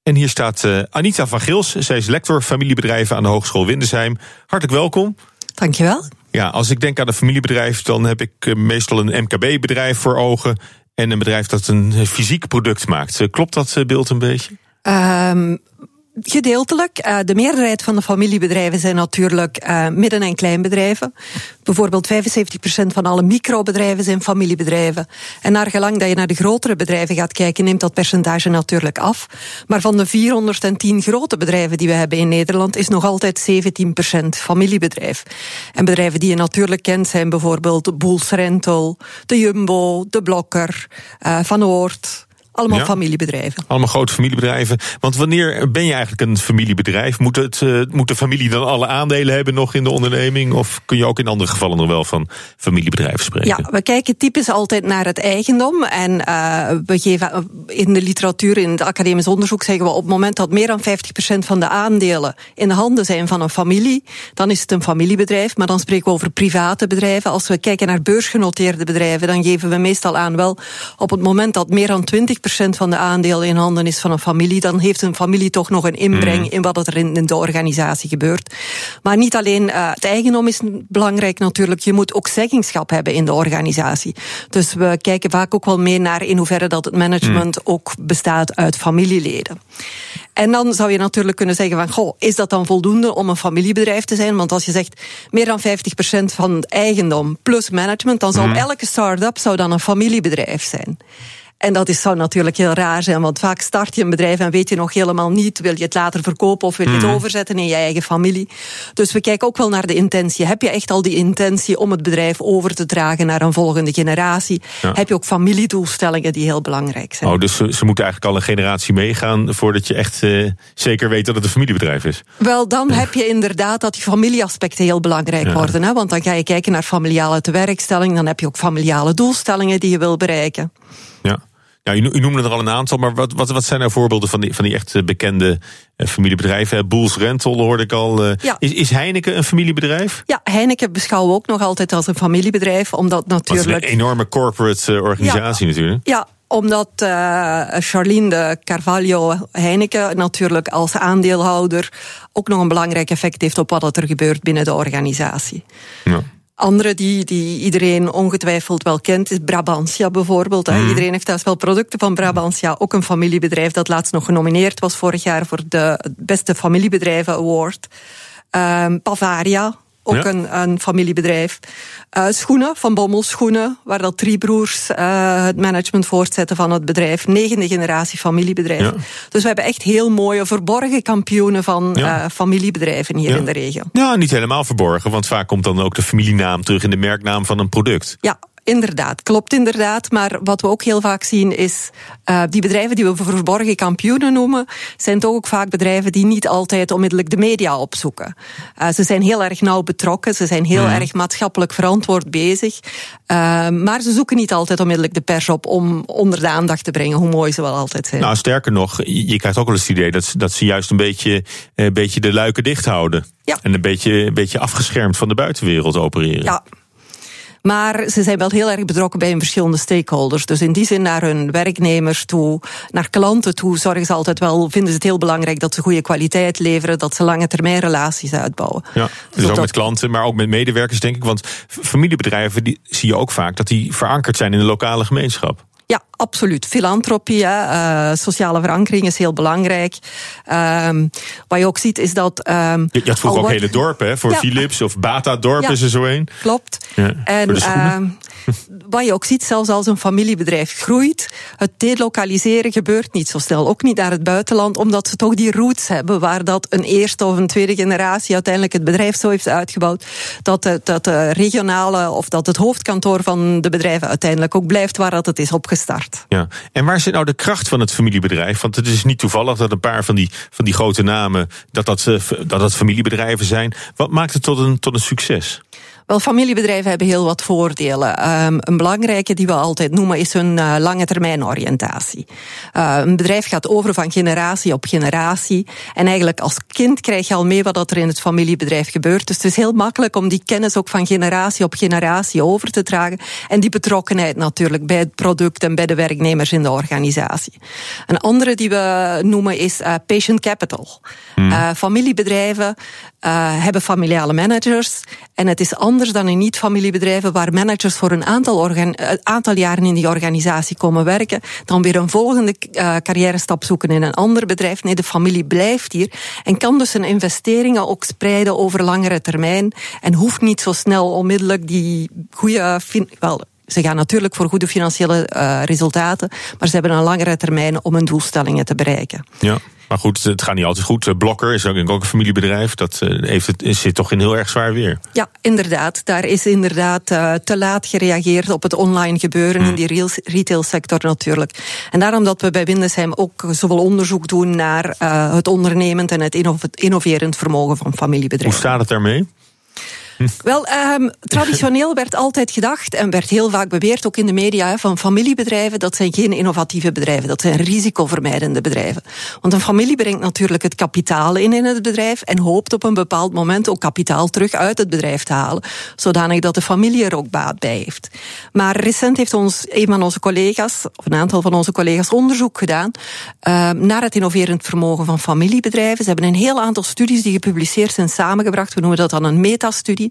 En hier staat uh, Anita van Gils. Zij is lector familiebedrijven aan de Hogeschool Windesheim. Hartelijk welkom. Dankjewel. Ja, als ik denk aan een familiebedrijf, dan heb ik uh, meestal een MKB-bedrijf voor ogen. En een bedrijf dat een fysiek product maakt. Klopt dat beeld een beetje? Um, Gedeeltelijk. Uh, de meerderheid van de familiebedrijven zijn natuurlijk uh, midden- en kleinbedrijven. Bijvoorbeeld 75% van alle microbedrijven zijn familiebedrijven. En naar gelang dat je naar de grotere bedrijven gaat kijken, neemt dat percentage natuurlijk af. Maar van de 410 grote bedrijven die we hebben in Nederland, is nog altijd 17% familiebedrijf. En bedrijven die je natuurlijk kent zijn bijvoorbeeld Boels Rental, de Jumbo, de Blokker, uh, Van Oort. Allemaal ja. familiebedrijven. Allemaal grote familiebedrijven. Want wanneer ben je eigenlijk een familiebedrijf? Moet, het, uh, moet de familie dan alle aandelen hebben nog in de onderneming? Of kun je ook in andere gevallen nog wel van familiebedrijven spreken? Ja, we kijken typisch altijd naar het eigendom. En uh, we geven in de literatuur, in het academisch onderzoek, zeggen we op het moment dat meer dan 50% van de aandelen in de handen zijn van een familie, dan is het een familiebedrijf. Maar dan spreken we over private bedrijven. Als we kijken naar beursgenoteerde bedrijven, dan geven we meestal aan wel op het moment dat meer dan 20 van de aandelen in handen is van een familie, dan heeft een familie toch nog een inbreng in wat er in de organisatie gebeurt. Maar niet alleen uh, het eigendom is belangrijk natuurlijk, je moet ook zeggingschap hebben in de organisatie. Dus we kijken vaak ook wel mee naar in hoeverre dat het management mm. ook bestaat uit familieleden. En dan zou je natuurlijk kunnen zeggen van, goh, is dat dan voldoende om een familiebedrijf te zijn? Want als je zegt meer dan 50% van het eigendom plus management, dan zou mm. elke start-up zou dan een familiebedrijf zijn. En dat is, zou natuurlijk heel raar zijn, want vaak start je een bedrijf en weet je nog helemaal niet, wil je het later verkopen of wil je het mm. overzetten in je eigen familie. Dus we kijken ook wel naar de intentie. Heb je echt al die intentie om het bedrijf over te dragen naar een volgende generatie? Ja. Heb je ook familiedoelstellingen die heel belangrijk zijn? Oh, dus ze, ze moeten eigenlijk al een generatie meegaan voordat je echt uh, zeker weet dat het een familiebedrijf is? Wel, dan heb je inderdaad dat die familieaspecten heel belangrijk ja. worden. Hè? Want dan ga je kijken naar familiale tewerkstelling, dan heb je ook familiale doelstellingen die je wil bereiken. Ja. Ja, u noemde er al een aantal, maar wat, wat, wat zijn nou voorbeelden van die, van die echt bekende familiebedrijven? Boels Rental hoorde ik al. Ja. Is, is Heineken een familiebedrijf? Ja, Heineken beschouwen we ook nog altijd als een familiebedrijf, omdat natuurlijk. Dat is een enorme corporate organisatie ja. natuurlijk. Ja, omdat uh, Charlene de Carvalho Heineken natuurlijk als aandeelhouder ook nog een belangrijk effect heeft op wat er gebeurt binnen de organisatie. Ja. Andere die, die iedereen ongetwijfeld wel kent, is Brabantia bijvoorbeeld. Mm. Iedereen heeft thuis wel producten van Brabantia. Ook een familiebedrijf dat laatst nog genomineerd was vorig jaar voor de Beste Familiebedrijven Award. Um, Bavaria, ook ja. een, een, familiebedrijf. Uh, schoenen, van Bommel Schoenen, waar dat drie broers uh, het management voortzetten van het bedrijf. Negende generatie familiebedrijf. Ja. Dus we hebben echt heel mooie verborgen kampioenen van ja. uh, familiebedrijven hier in de regio. Ja, niet helemaal verborgen, want vaak komt dan ook de familienaam terug in de merknaam van een product. Ja, Inderdaad, klopt inderdaad. Maar wat we ook heel vaak zien is, uh, die bedrijven die we verborgen kampioenen noemen, zijn toch ook vaak bedrijven die niet altijd onmiddellijk de media opzoeken. Uh, ze zijn heel erg nauw betrokken, ze zijn heel mm. erg maatschappelijk verantwoord bezig. Uh, maar ze zoeken niet altijd onmiddellijk de pers op om onder de aandacht te brengen, hoe mooi ze wel altijd zijn. Nou, sterker nog, je krijgt ook wel eens het idee dat, dat ze juist een beetje, een beetje de luiken dicht houden. Ja. En een beetje, een beetje afgeschermd van de buitenwereld opereren. Ja, maar ze zijn wel heel erg betrokken bij hun verschillende stakeholders. Dus in die zin naar hun werknemers toe, naar klanten toe, zorgen ze altijd wel, vinden ze het heel belangrijk dat ze goede kwaliteit leveren, dat ze lange termijn relaties uitbouwen. Ja, dus ook met klanten, maar ook met medewerkers, denk ik. Want familiebedrijven die zie je ook vaak dat die verankerd zijn in de lokale gemeenschap. Ja, absoluut. Filantropie, uh, sociale verankering is heel belangrijk. Um, wat je ook ziet is dat. Um, je, had vroeger ook hele dorpen, hè? Voor ja. Philips of Bata-dorp ja, is er zo een. Klopt. Ja, en wat je ook ziet, zelfs als een familiebedrijf groeit, het delokaliseren gebeurt niet zo snel. Ook niet naar het buitenland, omdat ze toch die roots hebben waar dat een eerste of een tweede generatie uiteindelijk het bedrijf zo heeft uitgebouwd, dat, dat de regionale of dat het hoofdkantoor van de bedrijven uiteindelijk ook blijft waar dat het is opgezet Ja. En waar zit nou de kracht van het familiebedrijf? Want het is niet toevallig dat een paar van die, van die grote namen... dat dat, eh, dat dat familiebedrijven zijn. Wat maakt het tot een, tot een succes? Wel, familiebedrijven hebben heel wat voordelen. Um, een belangrijke die we altijd noemen is hun uh, lange termijn oriëntatie. Uh, een bedrijf gaat over van generatie op generatie. En eigenlijk als kind krijg je al mee wat er in het familiebedrijf gebeurt. Dus het is heel makkelijk om die kennis ook van generatie op generatie over te dragen. En die betrokkenheid natuurlijk bij het product en bij de werknemers in de organisatie. Een andere die we noemen is uh, patient capital. Hmm. familiebedrijven hebben familiale managers. En het is anders dan in niet-familiebedrijven, waar managers voor een aantal, eh, aantal jaren in die organisatie komen werken, dan weer een volgende uh, carrière stap zoeken in een ander bedrijf. Nee, de familie blijft hier en kan dus zijn investeringen ook spreiden over langere termijn en hoeft niet zo snel onmiddellijk die goede. Wel, ze gaan natuurlijk voor goede financiële uh, resultaten, maar ze hebben een langere termijn om hun doelstellingen te bereiken. Ja. Maar goed, het gaat niet altijd goed. Eh, Blokker is ook, ook een familiebedrijf. Dat eh, heeft het, zit toch in heel erg zwaar weer. Ja, inderdaad. Daar is inderdaad uh, te laat gereageerd op het online gebeuren in hmm. die retailsector natuurlijk. En daarom dat we bij Windesheim ook zoveel onderzoek doen naar uh, het ondernemend en het innoverend vermogen van familiebedrijven. Hoe staat het daarmee? [laughs] Wel, um, traditioneel werd altijd gedacht en werd heel vaak beweerd, ook in de media, van familiebedrijven, dat zijn geen innovatieve bedrijven, dat zijn risicovermijdende bedrijven. Want een familie brengt natuurlijk het kapitaal in in het bedrijf en hoopt op een bepaald moment ook kapitaal terug uit het bedrijf te halen, zodanig dat de familie er ook baat bij heeft. Maar recent heeft ons een van onze collega's, of een aantal van onze collega's, onderzoek gedaan uh, naar het innoverend vermogen van familiebedrijven. Ze hebben een heel aantal studies die gepubliceerd zijn samengebracht. We noemen dat dan een metastudie.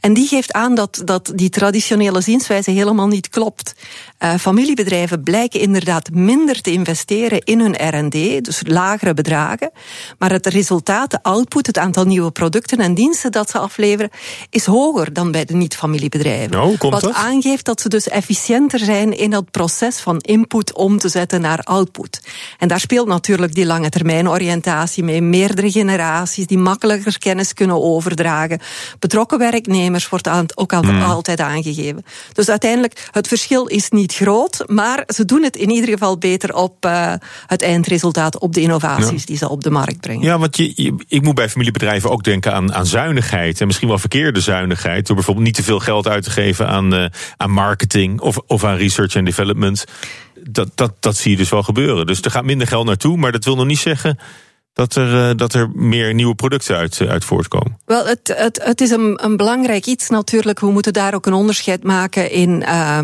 En die geeft aan dat, dat die traditionele zienswijze helemaal niet klopt. Uh, familiebedrijven blijken inderdaad minder te investeren in hun R&D, dus lagere bedragen. Maar het resultaat, de output, het aantal nieuwe producten en diensten dat ze afleveren, is hoger dan bij de niet-familiebedrijven. Nou, Wat dat? aangeeft dat ze dus efficiënter zijn in dat proces van input om te zetten naar output. En daar speelt natuurlijk die lange termijn oriëntatie mee. Meerdere generaties die makkelijker kennis kunnen overdragen. Betrokken werknemers wordt ook hmm. altijd aangegeven. Dus uiteindelijk, het verschil is niet groot, maar ze doen het in ieder geval beter op uh, het eindresultaat, op de innovaties die ze op de markt brengen. Ja, want je, ik moet bij familiebedrijven ook denken aan, aan zuinigheid. En misschien wel verkeerde zuinigheid. Door bijvoorbeeld niet te veel geld uit te geven aan, uh, aan marketing of, of aan research en development. Dat, dat, dat zie je dus wel gebeuren. Dus er gaat minder geld naartoe, maar dat wil nog niet zeggen dat er, uh, dat er meer nieuwe producten uit, uit voortkomen? Wel, het, het, het is een, een belangrijk iets natuurlijk. We moeten daar ook een onderscheid maken in uh,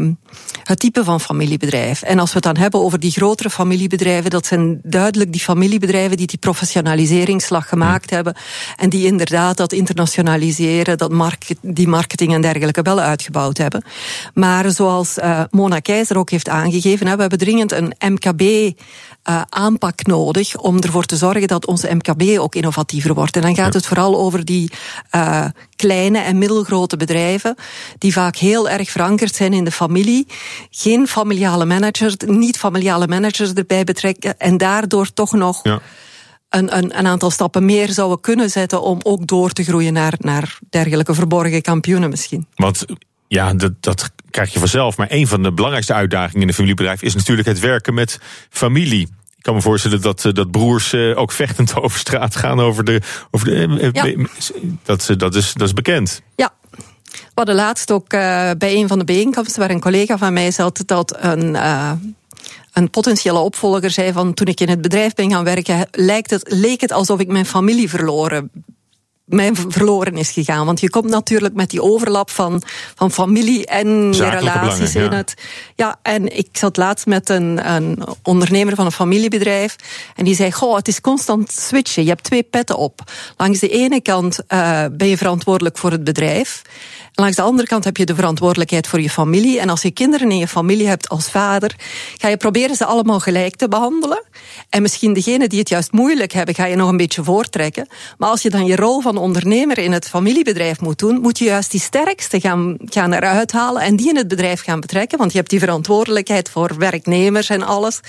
het type van familiebedrijf. En als we het dan hebben over die grotere familiebedrijven, dat zijn duidelijk die familiebedrijven die die professionaliseringsslag gemaakt hebben. En die inderdaad dat internationaliseren, dat market, die marketing en dergelijke wel uitgebouwd hebben. Maar zoals uh, Mona Keizer ook heeft aangegeven, hè, we hebben dringend een MKB uh, aanpak nodig om ervoor te zorgen dat onze MKB ook innovatiever wordt. En dan gaat het vooral over die uh, kleine en middelgrote bedrijven, die vaak heel erg verankerd zijn in de familie. Geen familiale managers, niet familiale managers erbij betrekken en daardoor toch nog. Ja. Een, een, een, aantal stappen meer zouden kunnen zetten om ook door te groeien naar, naar dergelijke verborgen kampioenen misschien. Want ja, dat, dat krijg je vanzelf. Maar een van de belangrijkste uitdagingen in een familiebedrijf is natuurlijk het werken met familie. Ik kan me voorstellen dat, eh, dat broers eh, ook vechtend [laughs] over straat gaan over de. Over de ja. dat, dat, is, dat is bekend. Ja, we hadden laatst ook bij een van de bijeenkomsten waar een collega van mij zat, dat een. Een potentiële opvolger zei van toen ik in het bedrijf ben gaan werken, lijkt het, leek het alsof ik mijn familie verloren mij verloren is gegaan. Want je komt natuurlijk met die overlap van, van familie en relaties in het. Ja, en ik zat laatst met een, een ondernemer van een familiebedrijf. En die zei: Goh, het is constant switchen. Je hebt twee petten op. Langs de ene kant uh, ben je verantwoordelijk voor het bedrijf. Langs de andere kant heb je de verantwoordelijkheid voor je familie. En als je kinderen in je familie hebt als vader, ga je proberen ze allemaal gelijk te behandelen. En misschien degene die het juist moeilijk hebben, ga je nog een beetje voortrekken. Maar als je dan je rol van ondernemer in het familiebedrijf moet doen, moet je juist die sterkste gaan, gaan eruit halen en die in het bedrijf gaan betrekken. Want je hebt die verantwoordelijkheid voor werknemers en alles.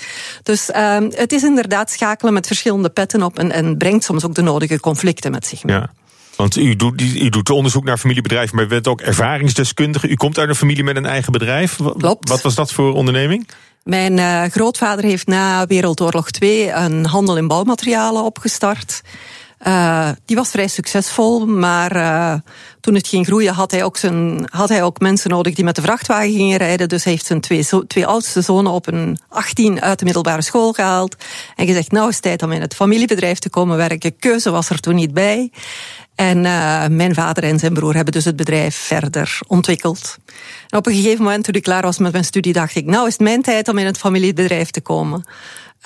Dus uh, het is inderdaad schakelen met verschillende petten op en, en brengt soms ook de nodige conflicten met zich mee. Ja. Want u doet, u doet onderzoek naar familiebedrijven, maar u bent ook ervaringsdeskundige. U komt uit een familie met een eigen bedrijf. Klopt. Wat was dat voor onderneming? Mijn uh, grootvader heeft na Wereldoorlog 2 een handel in bouwmaterialen opgestart. Uh, die was vrij succesvol, maar uh, toen het ging groeien had hij, ook zijn, had hij ook mensen nodig die met de vrachtwagen gingen rijden. Dus hij heeft zijn twee, twee oudste zonen op een 18 uit de middelbare school gehaald. En gezegd, nou is het tijd om in het familiebedrijf te komen werken. Keuze was er toen niet bij. En uh, mijn vader en zijn broer hebben dus het bedrijf verder ontwikkeld. En op een gegeven moment, toen ik klaar was met mijn studie, dacht ik, nou is het mijn tijd om in het familiebedrijf te komen.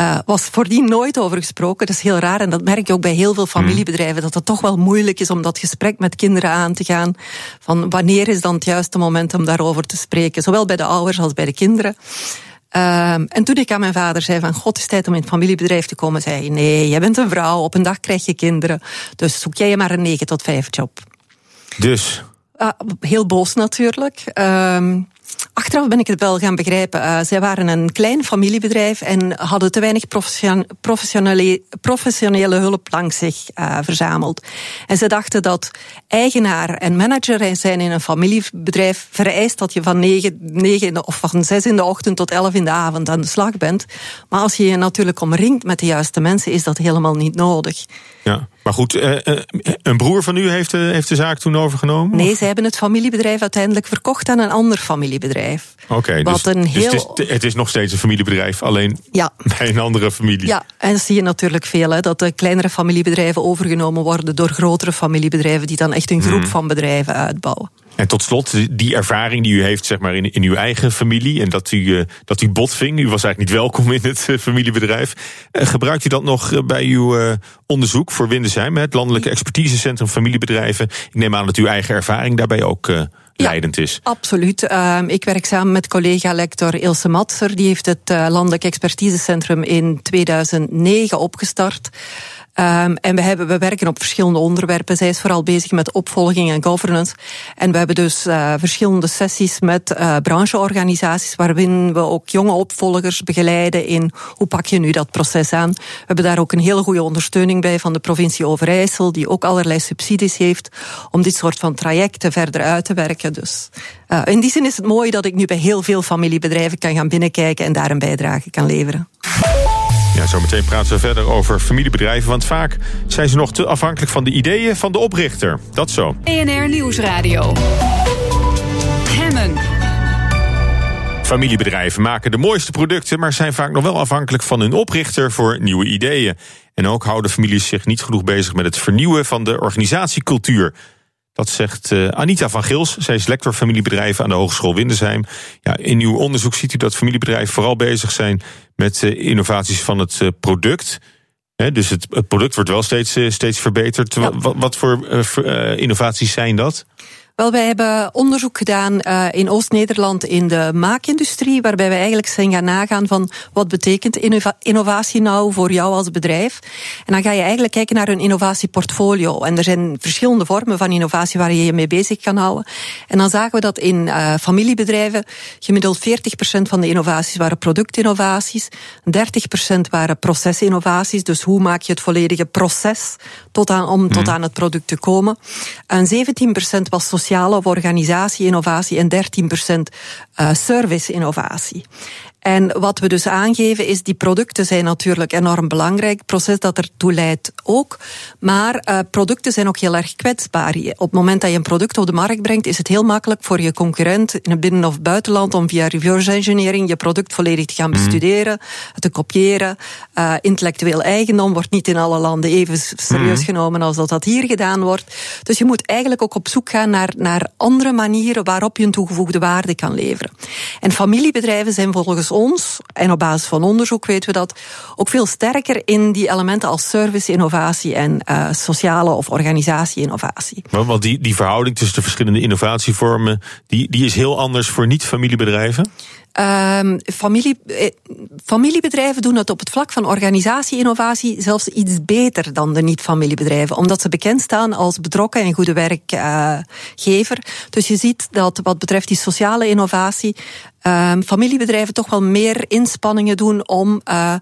Uh, was voordien nooit over gesproken. Dat is heel raar. En dat merk je ook bij heel veel familiebedrijven. Dat het toch wel moeilijk is om dat gesprek met kinderen aan te gaan. Van wanneer is dan het juiste moment om daarover te spreken? Zowel bij de ouders als bij de kinderen. Uh, en toen ik aan mijn vader zei van god, het is tijd om in het familiebedrijf te komen, zei hij nee, jij bent een vrouw, op een dag krijg je kinderen, dus zoek jij je maar een 9 tot 5 job. Dus? Uh, heel boos natuurlijk. Uh, Achteraf ben ik het wel gaan begrijpen. Uh, zij waren een klein familiebedrijf en hadden te weinig professionele, hulp langs zich uh, verzameld. En ze dachten dat eigenaar en manager zijn in een familiebedrijf vereist dat je van negen, negen of van zes in de ochtend tot elf in de avond aan de slag bent. Maar als je je natuurlijk omringt met de juiste mensen, is dat helemaal niet nodig. Ja. Maar goed, uh, een broer van u heeft, uh, heeft de zaak toen overgenomen? Nee, ze hebben het familiebedrijf uiteindelijk verkocht aan een ander familiebedrijf. Oké, okay, dus, een dus heel... dus het, is, het, is, nog steeds een familiebedrijf, alleen ja. [laughs] bij een andere familie. Ja, en dat zie je natuurlijk veel, hè, dat de kleinere familiebedrijven overgenomen worden door grotere familiebedrijven die dan echt een groep hmm. van bedrijven uitbouwen. En tot slot, die ervaring die u heeft zeg maar, in, in uw eigen familie en dat u, uh, dat u botving, u was eigenlijk niet welkom in het uh, familiebedrijf. Uh, gebruikt u dat nog bij uw onderzoek voor Windesheim, het Landelijke Expertisecentrum Familiebedrijven? Ik neem aan dat uw eigen ervaring daarbij ook leidend is. Absoluut. Uh, ik werk samen met collega-lector Ilse Matser. Die heeft het uh, Landelijk Expertisecentrum in 2009 opgestart. Um, en we, hebben, we werken op verschillende onderwerpen. Zij is vooral bezig met opvolging en governance. En we hebben dus uh, verschillende sessies met uh, brancheorganisaties, waarin we ook jonge opvolgers begeleiden in hoe pak je nu dat proces aan. We hebben daar ook een hele goede ondersteuning bij van de provincie Overijssel, die ook allerlei subsidies heeft om dit soort van trajecten verder uit te werken. Dus uh, in die zin is het mooi dat ik nu bij heel veel familiebedrijven kan gaan binnenkijken en daar een bijdrage kan leveren. Zometeen praten we verder over familiebedrijven, want vaak zijn ze nog te afhankelijk van de ideeën van de oprichter. Dat zo. ENR Nieuwsradio. Hemmen. Familiebedrijven maken de mooiste producten, maar zijn vaak nog wel afhankelijk van hun oprichter voor nieuwe ideeën. En ook houden families zich niet genoeg bezig met het vernieuwen van de organisatiecultuur. Dat zegt uh, Anita van Gils. Zij is lector familiebedrijven aan de Hogeschool Windesheim. Ja, in uw onderzoek ziet u dat familiebedrijven vooral bezig zijn met uh, innovaties van het uh, product. He, dus het, het, product wordt wel steeds, steeds verbeterd. Ja. Wat, wat, voor innovaties zijn dat? Wel, wij hebben onderzoek gedaan uh, in Oost-Nederland in de maakindustrie, waarbij we eigenlijk zijn gaan nagaan van wat betekent innovatie nou voor jou als bedrijf. En dan ga je eigenlijk kijken naar een innovatieportfolio. En er zijn verschillende vormen van innovatie waar je je mee bezig kan houden. En dan zagen we dat in uh, familiebedrijven gemiddeld 40% van de innovaties waren productinnovaties, 30% waren procesinnovaties, dus hoe maak je het volledige proces tot aan, om tot aan het product te komen. En 17% was sociaal sociale of organisatie-innovatie en 13% uh, service-innovatie. En wat we dus aangeven is, die producten zijn natuurlijk enorm belangrijk. Het proces dat ertoe leidt ook. Maar uh, producten zijn ook heel erg kwetsbaar. Op het moment dat je een product op de markt brengt, is het heel makkelijk voor je concurrent in het binnen- of buitenland om via reverse engineering je product volledig te gaan mhm. bestuderen, te kopiëren. Uh, intellectueel eigendom wordt niet in alle landen even serieus mhm. genomen als dat dat hier gedaan wordt. Dus je moet eigenlijk ook op zoek gaan naar, naar andere manieren waarop je een toegevoegde waarde kan leveren. En familiebedrijven zijn volgens ons, en op basis van onderzoek weten we dat, ook veel sterker in die elementen als service-innovatie en uh, sociale of organisatie-innovatie. Want die, die verhouding tussen de verschillende innovatievormen, die, die is heel anders voor niet-familiebedrijven? Um, familie, eh, familiebedrijven doen het op het vlak van organisatie-innovatie zelfs iets beter dan de niet-familiebedrijven, omdat ze bekend staan als betrokken en goede werkgever. dus je ziet dat wat betreft die sociale innovatie, um, familiebedrijven toch wel meer inspanningen doen om uh,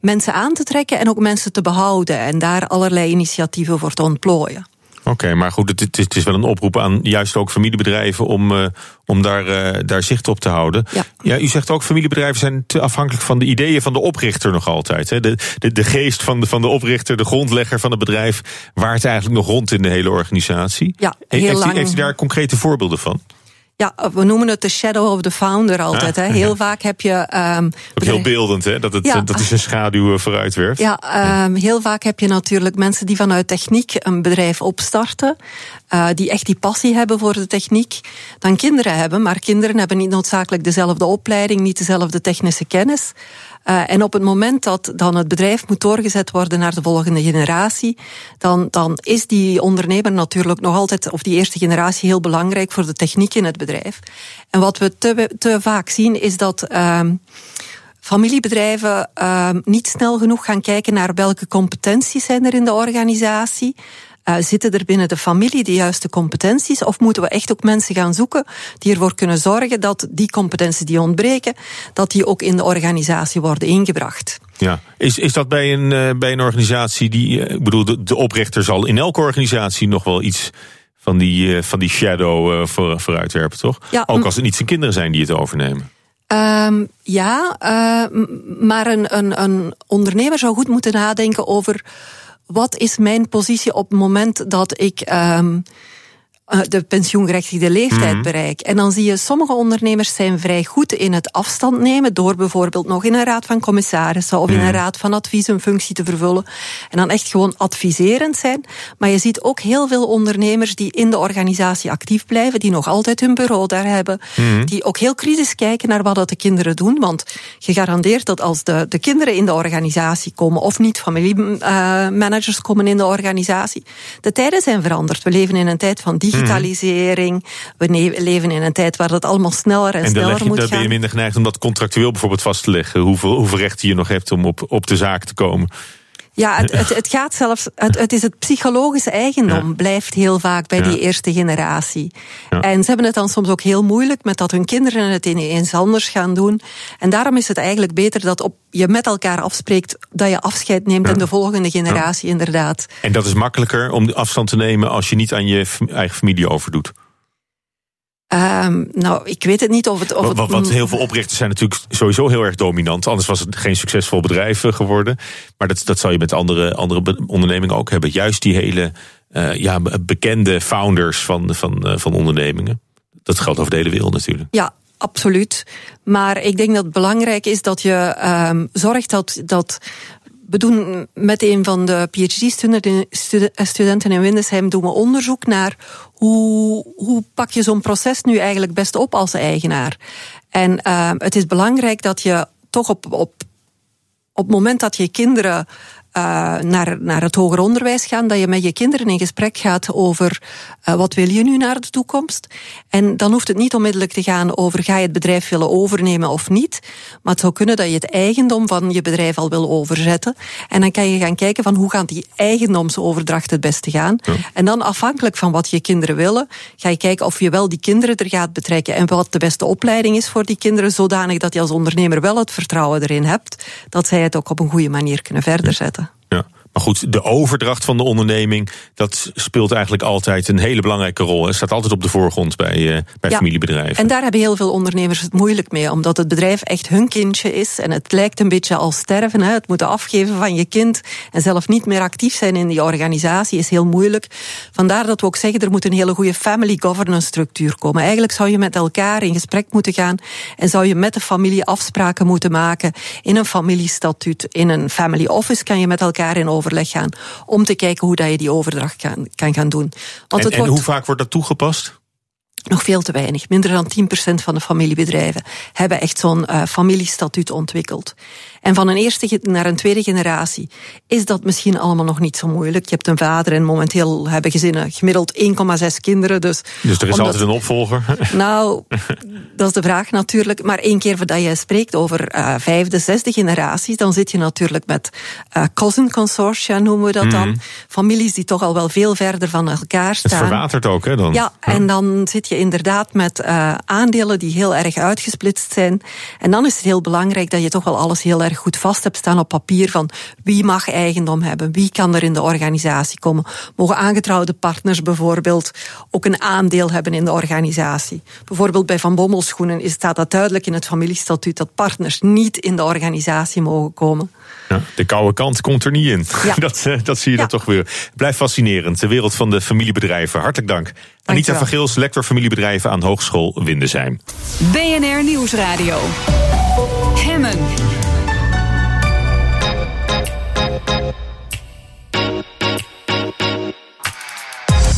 mensen aan te trekken en ook mensen te behouden en daar allerlei initiatieven voor te ontplooien. Oké, maar goed, het, het, is wel een oproep aan juist ook familiebedrijven om, uh, om daar, uh, daar zicht op te houden. Ja. ja. u zegt ook familiebedrijven zijn te afhankelijk van de ideeën van de oprichter nog altijd. Hè? De, de, de geest van de, van de oprichter, de grondlegger van het bedrijf, waart eigenlijk nog rond in de hele organisatie. Ja, heel heeft, lang. U, heeft u daar concrete voorbeelden van? Ja, we noemen het de shadow of the founder altijd. Hè. Heel vaak heb je. Um, Ook heel beeldend, hè? Dat het, ja, dat is een schaduw vooruit werpt. Ja, um, heel vaak heb je natuurlijk mensen die vanuit techniek een bedrijf opstarten. Uh, die echt die passie hebben voor de techniek. Dan kinderen hebben, maar kinderen hebben niet noodzakelijk dezelfde opleiding, niet dezelfde technische kennis. Uh, en op het moment dat dan het bedrijf moet doorgezet worden naar de volgende generatie, dan, dan is die ondernemer natuurlijk nog altijd, of die eerste generatie, heel belangrijk voor de techniek in het bedrijf. En wat we te, te vaak zien is dat. Uh, familiebedrijven uh, niet snel genoeg gaan kijken naar welke competenties zijn er in de organisatie. Uh, zitten er binnen de familie de juiste competenties? Of moeten we echt ook mensen gaan zoeken die ervoor kunnen zorgen dat die competenties die ontbreken, dat die ook in de organisatie worden ingebracht? Ja, is, is dat bij een, uh, bij een organisatie die, uh, ik bedoel, de, de oprichter zal in elke organisatie nog wel iets van die, van die shadow voor, vooruitwerpen, toch? Ja, ook als het niet zijn kinderen zijn die het overnemen. Um, ja, maar een, een, een ondernemer zou goed moeten nadenken over wat is mijn positie op het moment dat ik um, de pensioengerechtigde leeftijd mm. bereik. En dan zie je, sommige ondernemers zijn vrij goed in het afstand nemen door bijvoorbeeld nog in een raad van commissarissen of mm. in een raad van advies een functie te vervullen. En dan echt gewoon adviserend zijn. Maar je ziet ook heel veel ondernemers die in de organisatie actief blijven, die nog altijd hun bureau daar hebben, mm. die ook heel kritisch kijken naar wat dat de kinderen doen. Want gegarandeerd dat als de, de kinderen in de organisatie komen, of niet familiemanagers uh, komen in de organisatie, de tijden zijn veranderd. We leven in een tijd van digitalisering digitalisering. We leven in een tijd waar dat allemaal sneller en, en sneller je, moet dan gaan. ben je minder geneigd om dat contractueel bijvoorbeeld vast te leggen. Hoeveel, hoeveel rechten je nog hebt om op, op de zaak te komen. Ja, het, het, het gaat zelfs. Het, het, is het psychologische eigendom, ja. blijft heel vaak bij ja. die eerste generatie. Ja. En ze hebben het dan soms ook heel moeilijk met dat hun kinderen het ineens anders gaan doen. En daarom is het eigenlijk beter dat op, je met elkaar afspreekt dat je afscheid neemt in de volgende generatie, inderdaad. En dat is makkelijker om afstand te nemen als je niet aan je eigen familie overdoet. Um, nou, ik weet het niet of het. Of het... Want heel veel oprichters zijn natuurlijk sowieso heel erg dominant. Anders was het geen succesvol bedrijf geworden. Maar dat, dat zou je met andere, andere ondernemingen ook hebben. Juist die hele uh, ja, bekende founders van, van, uh, van ondernemingen. Dat geldt over de hele wereld natuurlijk. Ja, absoluut. Maar ik denk dat het belangrijk is dat je um, zorgt dat. dat we doen met een van de PhD-studenten in Windesheim doen we onderzoek naar hoe, hoe pak je zo'n proces nu eigenlijk best op als eigenaar. En uh, het is belangrijk dat je toch op, op, op het moment dat je kinderen uh, naar, naar het hoger onderwijs gaan, dat je met je kinderen in gesprek gaat over uh, wat wil je nu naar de toekomst. En dan hoeft het niet onmiddellijk te gaan over ga je het bedrijf willen overnemen of niet. Maar het zou kunnen dat je het eigendom van je bedrijf al wil overzetten. En dan kan je gaan kijken van hoe gaat die eigendomsoverdracht het beste gaan. Ja. En dan afhankelijk van wat je kinderen willen, ga je kijken of je wel die kinderen er gaat betrekken en wat de beste opleiding is voor die kinderen, zodanig dat je als ondernemer wel het vertrouwen erin hebt dat zij het ook op een goede manier kunnen verder zetten. Maar goed, de overdracht van de onderneming, dat speelt eigenlijk altijd een hele belangrijke rol. Het staat altijd op de voorgrond bij, uh, bij ja, familiebedrijven. En daar hebben heel veel ondernemers het moeilijk mee, omdat het bedrijf echt hun kindje is. En het lijkt een beetje als sterven. Hè. Het moeten afgeven van je kind en zelf niet meer actief zijn in die organisatie is heel moeilijk. Vandaar dat we ook zeggen, er moet een hele goede family governance structuur komen. Eigenlijk zou je met elkaar in gesprek moeten gaan en zou je met de familie afspraken moeten maken in een familiestatuut, in een family office kan je met elkaar in overleg gaan. Om te kijken hoe dat je die overdracht kan, kan gaan doen. Want en, het wordt, en hoe vaak wordt dat toegepast? Nog veel te weinig. Minder dan 10% van de familiebedrijven hebben echt zo'n uh, familiestatuut ontwikkeld. En van een eerste naar een tweede generatie is dat misschien allemaal nog niet zo moeilijk. Je hebt een vader en momenteel hebben gezinnen gemiddeld 1,6 kinderen. Dus, dus er is omdat, altijd een opvolger? [laughs] Nou, dat is de vraag natuurlijk. Maar één keer voordat je spreekt over uh, vijfde, zesde generaties, dan zit je natuurlijk met uh, cousin consortia, noemen we dat dan. Mm. Families die toch al wel veel verder van elkaar staan. Het verwatert ook, hè? Dan. Ja, ja, en dan zit je je inderdaad met uh, aandelen die heel erg uitgesplitst zijn. En dan is het heel belangrijk dat je toch wel alles heel erg goed vast hebt staan op papier van wie mag eigendom hebben, wie kan er in de organisatie komen. Mogen aangetrouwde partners bijvoorbeeld ook een aandeel hebben in de organisatie. Bijvoorbeeld bij Van Bommel schoenen staat dat duidelijk in het familiestatuut dat partners niet in de organisatie mogen komen. Ja, de koude kant komt er niet in. Ja. [laughs] Dat, eh, dat zie je ja. dan toch weer. Blijft fascinerend. De wereld van de familiebedrijven. Hartelijk dank. Anita van Gils, lector familiebedrijven aan Hogeschool Windesheim. BNR Nieuwsradio. Hemmen.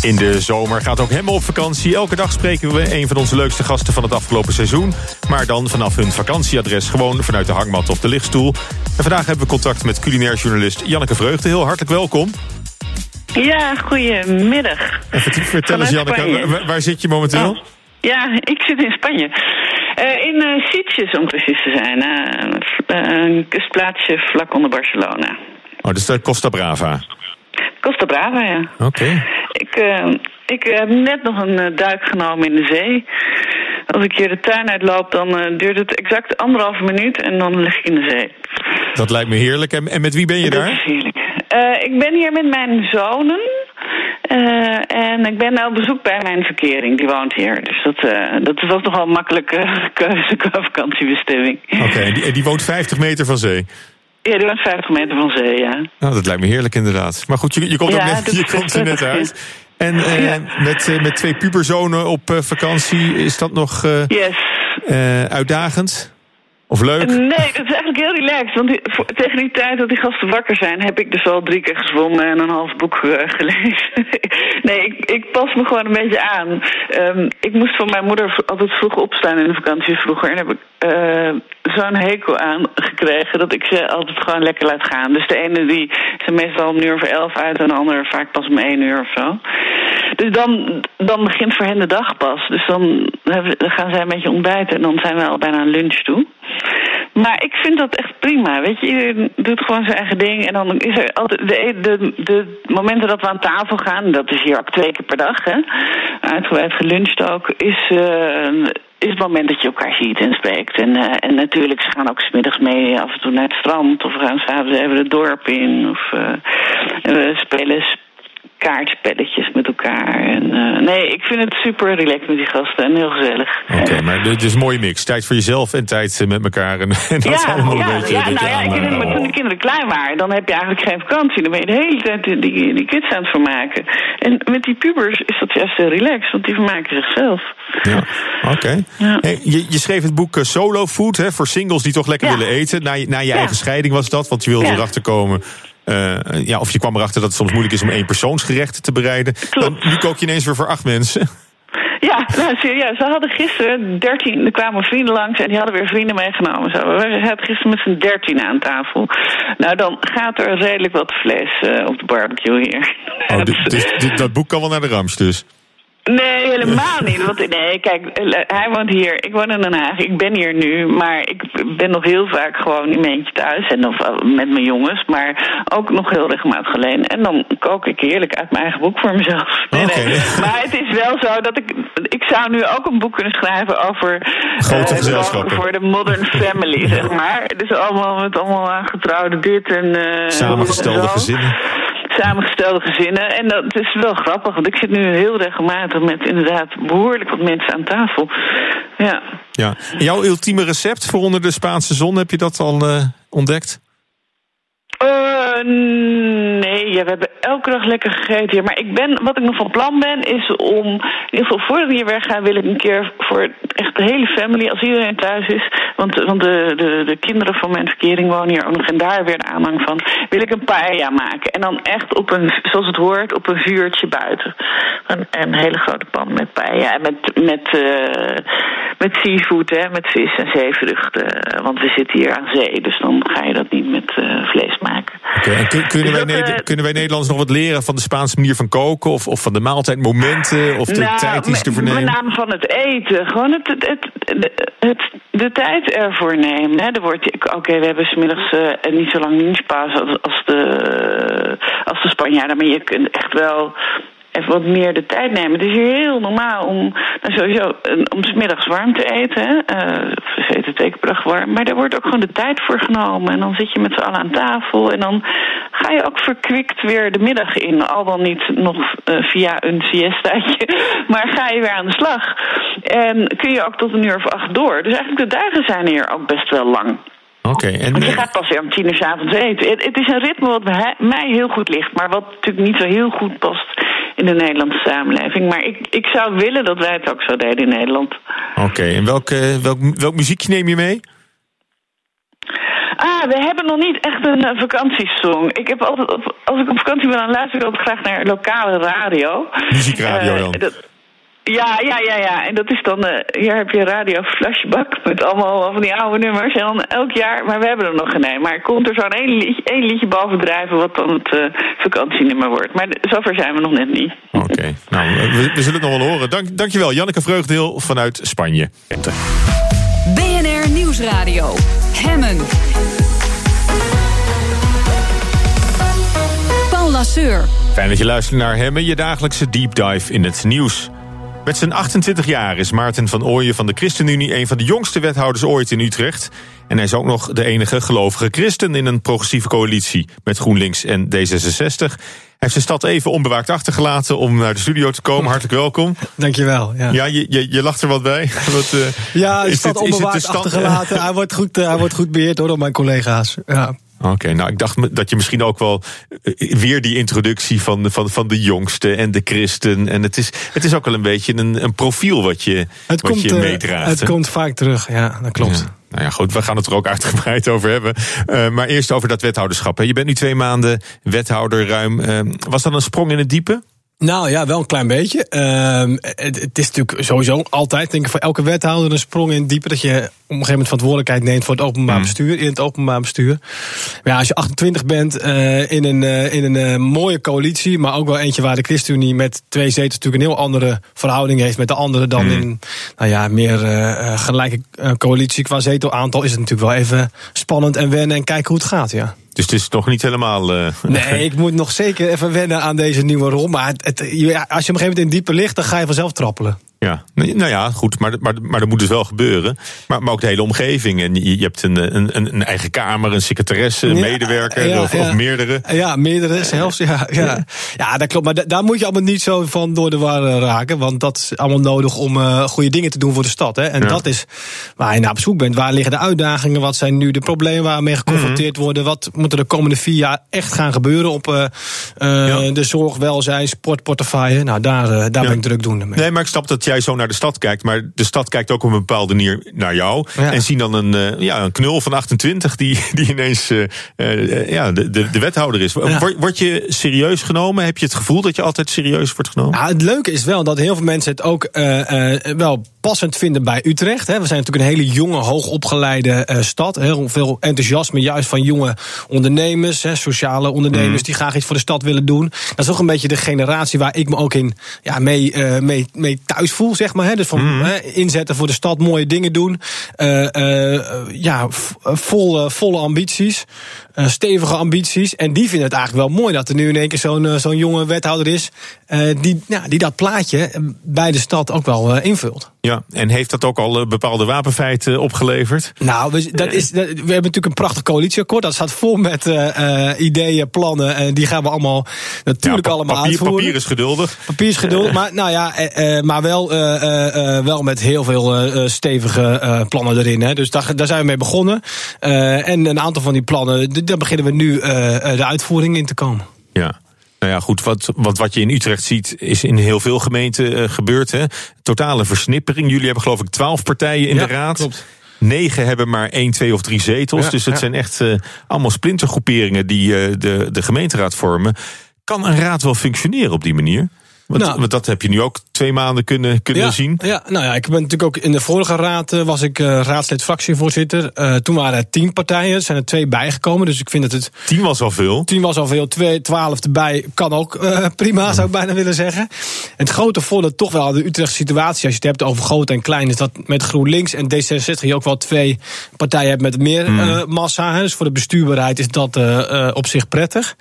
In de zomer gaat ook hem op vakantie. Elke dag spreken we een van onze leukste gasten van het afgelopen seizoen. Maar dan vanaf hun vakantieadres, gewoon vanuit de hangmat of de lichtstoel. En vandaag hebben we contact met culinair journalist Janneke Vreugde. Heel hartelijk welkom. Ja, goedemiddag. Even vertel eens Janneke, waar, waar, zit je momenteel? Oh. Ja, [laughs] ik zit in Spanje. Uh, in uh, Sitges om precies te zijn. Uh, een kustplaatsje vlak onder Barcelona. Oh, dus de Costa Brava. Costa Brava, ja. Oké. Ik, uh, ik heb net nog een uh, duik genomen in de zee. Als ik hier de tuin uitloop, dan uh, duurt het exact anderhalve minuut en dan lig ik in de zee. Dat lijkt me heerlijk. En, en met wie ben je dat daar? Is heerlijk. ik ben hier met mijn zonen. en ik ben op bezoek bij mijn verkering, die woont hier. Dus dat, dat was nogal een makkelijke [laughs] keuze qua vakantiebestemming. Oké, en die, die woont 50 meter van zee? Ja, die was 50 meter van zee, ja. Nou, dat lijkt me heerlijk inderdaad. Maar goed, je, je komt, ja, net, je komt er net uit. En uh, ja. met, uh, met twee puberzonen op uh, vakantie, is dat nog yes. uitdagend? Of leuk? Nee, dat is eigenlijk heel relaxed. Want tegen die tijd dat die gasten wakker zijn, heb ik dus al drie keer gezwommen en een half boek uh, gelezen. [laughs] nee, ik, ik, pas me gewoon een beetje aan. Um, ik moest van mijn moeder altijd vroeg opstaan in de vakantie vroeger. En heb ik uh, zo'n hekel aan gekregen dat ik ze altijd gewoon lekker laat gaan. Dus de ene die is meestal om een uur voor elf uit en de andere vaak pas om één uur of zo. Dus dan, dan begint voor hen de dag pas. Dus dan, dan gaan zij een beetje ontbijten en dan zijn we al bijna aan lunch toe. Maar ik vind dat echt prima. Weet je, iedereen doet gewoon zijn eigen ding. En dan is er altijd de, de, de momenten dat we aan tafel gaan, dat is hier ook twee keer per dag, hè? Uitgebreid geluncht ook, is. Uh, is het moment dat je elkaar ziet en spreekt. En, uh, en natuurlijk, ze gaan ook smiddags mee af en toe naar het strand. Of gaan s'avonds even het dorp in. Of uh, we spelen kaartspelletjes met elkaar. En, uh, nee, ik vind het super relaxed met die gasten en heel gezellig. Oké, okay, [laughs] maar het is een mooie mix. Tijd voor jezelf en tijd met elkaar. En, en [laughs] dat ja, is allemaal ja, een beetje, ja, nou ja, aan, ik vind, maar toen de kinderen klein waren, dan heb je eigenlijk geen vakantie. Dan ben je de hele tijd die, die, die kids aan het vermaken. En met die pubers is dat juist heel relaxed, want die vermaken zichzelf. Ja, oké. Okay. Ja. Hey, je, je schreef het boek Solo Food hè, voor singles die toch lekker willen eten. Na, je- na je eigen scheiding was dat, want je wilde erachter komen. Eh, ja, of je kwam erachter dat het soms moeilijk is om één persoonsgerechten te bereiden. Klopt. Dan, nu kook je ineens weer voor acht mensen. [laughs] Ja, nou serieus. We hadden gisteren 13, er kwamen vrienden langs en die hadden weer vrienden meegenomen. Zo. We hadden gisteren met z'n 13 aan tafel. Nou, dan gaat er redelijk wat vlees eh, op de barbecue hier. Oh, [laughs] dus, dit- dat boek kan wel naar de rams dus. Nee, helemaal niet. Want, nee, kijk, eh, hij woont hier, ik woon in Den Haag, ik ben hier nu, maar ik ben nog heel vaak gewoon in mijn eentje thuis en of eh, met mijn jongens, maar ook nog heel regelmatig alleen. En dan kook ik heerlijk uit mijn eigen boek voor mezelf. [laughs] Nee, nee. Maar het is wel zo dat ik, ik zou nu ook een boek kunnen schrijven over Grote eh, gezelschappen. voor de modern [laughs] family, zeg maar. Het is allemaal met allemaal aangetrouwde dit en eh, Samengestelde gezinnen. Samengestelde gezinnen. En dat is wel grappig, want ik zit nu heel regelmatig met inderdaad behoorlijk wat mensen aan tafel. Ja. Ja. Jouw ultieme recept voor onder de Spaanse zon, heb je dat al eh, ontdekt? Eh, nee, we hebben elke dag lekker gegeten hier. Maar ik ben, wat ik nog van plan ben, is om... In ieder geval voordat we hier weggaan, wil ik een keer voor echt de hele family... als iedereen thuis is, want, want de, de, de kinderen van mijn verkering wonen hier ook nog... en daar weer de aanhang van, wil ik een paella maken. En dan echt op een, zoals het hoort, op een vuurtje buiten. Een, een hele grote pan met paella. En met, met, eh, met seafood, hè, met vis en zeevruchten. Want we zitten hier aan zee, dus dan ga je dat niet met eh, vlees maken. Oké, en kun- kunnen, wij dat, eh, kunnen wij Nederlanders nog wat leren van de Spaanse manier van koken? Of, of van de maaltijdmomenten? Of de Nou, tijd die ze met- ervoor nemen? Met name van het eten. Gewoon het, het, het, het, het- de tijd ervoor nemen. Hè. Er wordt, oké, we hebben smiddags eh niet zo lang lunchpauze als, als, de, als de Spanjaarden. Maar je kunt echt wel even wat meer de tijd nemen. Het is hier heel normaal om nou, sowieso om smiddags warm te eten. Uh, eten twee keer per dag warm. Maar er wordt ook gewoon de tijd voor genomen. En dan zit je met z'n allen aan tafel. En dan ga je ook verkwikt weer de middag in. Al dan niet nog uh, via een siestaatje. [laughs] Maar ga je weer aan de slag. En kun je ook tot een uur of acht door. Dus eigenlijk de dagen zijn hier ook best wel lang. Oké. en... Want je gaat pas weer om tien uur s avonds eten. Het, het, is een ritme wat mij heel goed ligt. Maar wat natuurlijk niet zo heel goed past in de Nederlandse samenleving. Maar ik, ik zou willen dat wij het ook zo deden in Nederland. Oké, en welk, welk, welk muziekje neem je mee? Ah, we hebben nog niet echt een uh, vakantiesong. Ik heb altijd, op, als ik op vakantie ben, dan luister ik altijd graag naar lokale radio. Muziekradio dan? Uh, ja, ja, ja, ja. En dat is dan, uh, hier heb je radio flashback met allemaal van die oude nummers. En dan elk jaar, maar we hebben er nog geen Maar komt er zo'n één liedje, één liedje boven drijven wat dan het uh, vakantienummer wordt. Maar zover zijn we nog net niet. Oké, [laughs] nou, we, we, zullen het nog wel horen. Dank, dankjewel, Janneke Vreugdeel vanuit Spanje. BNR Nieuwsradio. Hemmen. Paul Lasseur. Fijn dat je luistert naar Hemmen, je dagelijkse deep dive in het nieuws. Met zijn 28 jaar is Maarten van Ooyen van de ChristenUnie... een van de jongste wethouders ooit in Utrecht. En hij is ook nog de enige gelovige christen in een progressieve coalitie... met GroenLinks en D66. Hij heeft zijn stad even onbewaakt achtergelaten om naar de studio te komen. Hartelijk welkom. Dankjewel. Ja, ja je, je, je lacht er wat bij. [laughs] Wat, uh, ja, is stad onbewaakt achtergelaten. [laughs] hij, wordt goed, uh, hij wordt goed beheerd hoor, door mijn collega's. Ja. Oké, nou ik dacht dat je misschien ook wel eh, weer die introductie van, van, van de jongste en de christen. En het is, het is ook wel een beetje een, een profiel wat je, het wat komt, je meedraagt. Het komt vaak terug, ja, dat klopt. Nou ja, goed, we gaan het er ook uitgebreid [laughs] over hebben. Uh, maar eerst over dat wethouderschap. Je bent nu twee maanden wethouder ruim. Uh, was dat een sprong in het diepe? Nou ja, wel een klein beetje. Uh, het, het, is natuurlijk sowieso altijd, denk ik, voor elke wethouder een sprong in diepe. Dat je op een gegeven moment verantwoordelijkheid neemt voor het openbaar mm. bestuur, in het openbaar bestuur. Maar ja, als je 28 bent uh, in een, uh, in een uh, mooie coalitie, maar ook wel eentje waar de ChristenUnie met twee zetels natuurlijk een heel andere verhouding heeft met de andere dan mm. in nou ja, meer gelijke coalitie. Qua zetelaantal is het natuurlijk wel even spannend en wennen en kijken hoe het gaat, ja. Dus het is nog niet helemaal. Uh... [laughs] Nee, ik moet nog zeker even wennen aan deze nieuwe rol. Maar het, het, als je op een gegeven moment in diepe ligt, dan ga je vanzelf trappelen. Ja, nou ja, goed, maar, maar, maar dat moet dus wel gebeuren. Maar, maar ook de hele omgeving. En je, je hebt een, een, een eigen kamer, een secretaresse, een medewerker of, of, meerdere. Ja, meerdere zelfs. Ja, ja. ja dat klopt. Maar daar moet je allemaal niet zo van door de war eh, raken. Want dat is allemaal nodig om uh, goede dingen te doen voor de stad. Hè. En dat is waar je naar op zoek bent. Waar liggen de uitdagingen? Wat zijn nu de problemen waar we mee geconfronteerd mhm. worden? Wat moet er de komende vier jaar echt gaan gebeuren op uh, de zorg, welzijn, sportportefeuille? Nou, daar, daar ben ik druk doen. Nee, maar ik snap dat jij zo naar de stad kijkt, maar de stad kijkt ook op een bepaalde manier naar jou. En zien dan een, uh, ja, een knul van 28 die, die ineens uh, uh, ja, de, de, de, wethouder is. Word, word, je serieus genomen? Heb je het gevoel dat je altijd serieus wordt genomen? Ja, het leuke is wel dat heel veel mensen het ook wel passend vinden bij Utrecht. Hè. We zijn natuurlijk een hele jonge, hoogopgeleide stad. Heel veel enthousiasme juist van jonge ondernemers, hè, sociale ondernemers mm. die graag iets voor de stad willen doen. Dat is ook een beetje de generatie waar ik me ook in ja, mee, mee, mee thuis voel zeg maar. Hè, dus van mm. inzetten voor de stad, mooie dingen doen. Uh, uh, ja, vol, volle ambities. Stevige ambities. En die vinden het eigenlijk wel mooi dat er nu in één keer zo'n zo'n jonge wethouder is. die, ja, die dat plaatje bij de stad ook wel invult. Ja, en heeft dat ook al bepaalde wapenfeiten opgeleverd? Nou, we, dat is, we hebben natuurlijk een prachtig coalitieakkoord. Dat staat vol met ideeën, plannen. En die gaan we allemaal natuurlijk allemaal papier, uitvoeren. Papier is geduldig. Papier is geduldig, maar, nou ja, maar wel wel met heel veel stevige plannen erin. Hè. Dus daar, daar zijn we mee begonnen. en een aantal van die plannen, daar beginnen we nu de uitvoering in te komen. Ja. Nou ja, goed, wat, wat, wat je in Utrecht ziet, is in heel veel gemeenten uh, gebeurd. Hè? Totale versnippering. Jullie hebben geloof ik twaalf partijen in de raad. Klopt. Negen hebben maar één, twee of drie zetels. dus het zijn echt uh, allemaal splintergroeperingen die uh, de, de gemeenteraad vormen. Kan een raad wel functioneren op die manier? Want, nou, want, dat heb je nu ook twee maanden kunnen, kunnen zien. Ja, nou ja, ik ben natuurlijk ook in de vorige raad uh, was ik uh, raadslid fractievoorzitter. Uh, toen waren er tien partijen, er zijn er twee bijgekomen. Dus ik vind dat het. Tien was al veel. Tien was al veel, twee, twaalf erbij kan ook [laughs] prima, zou ik bijna willen zeggen. Het grote voordeel toch wel de Utrechtse situatie, als je het hebt over groot en klein, is dat met GroenLinks en D66 je ook wel twee partijen hebt met meer mm. massa. Dus voor de bestuurbaarheid is dat op zich prettig.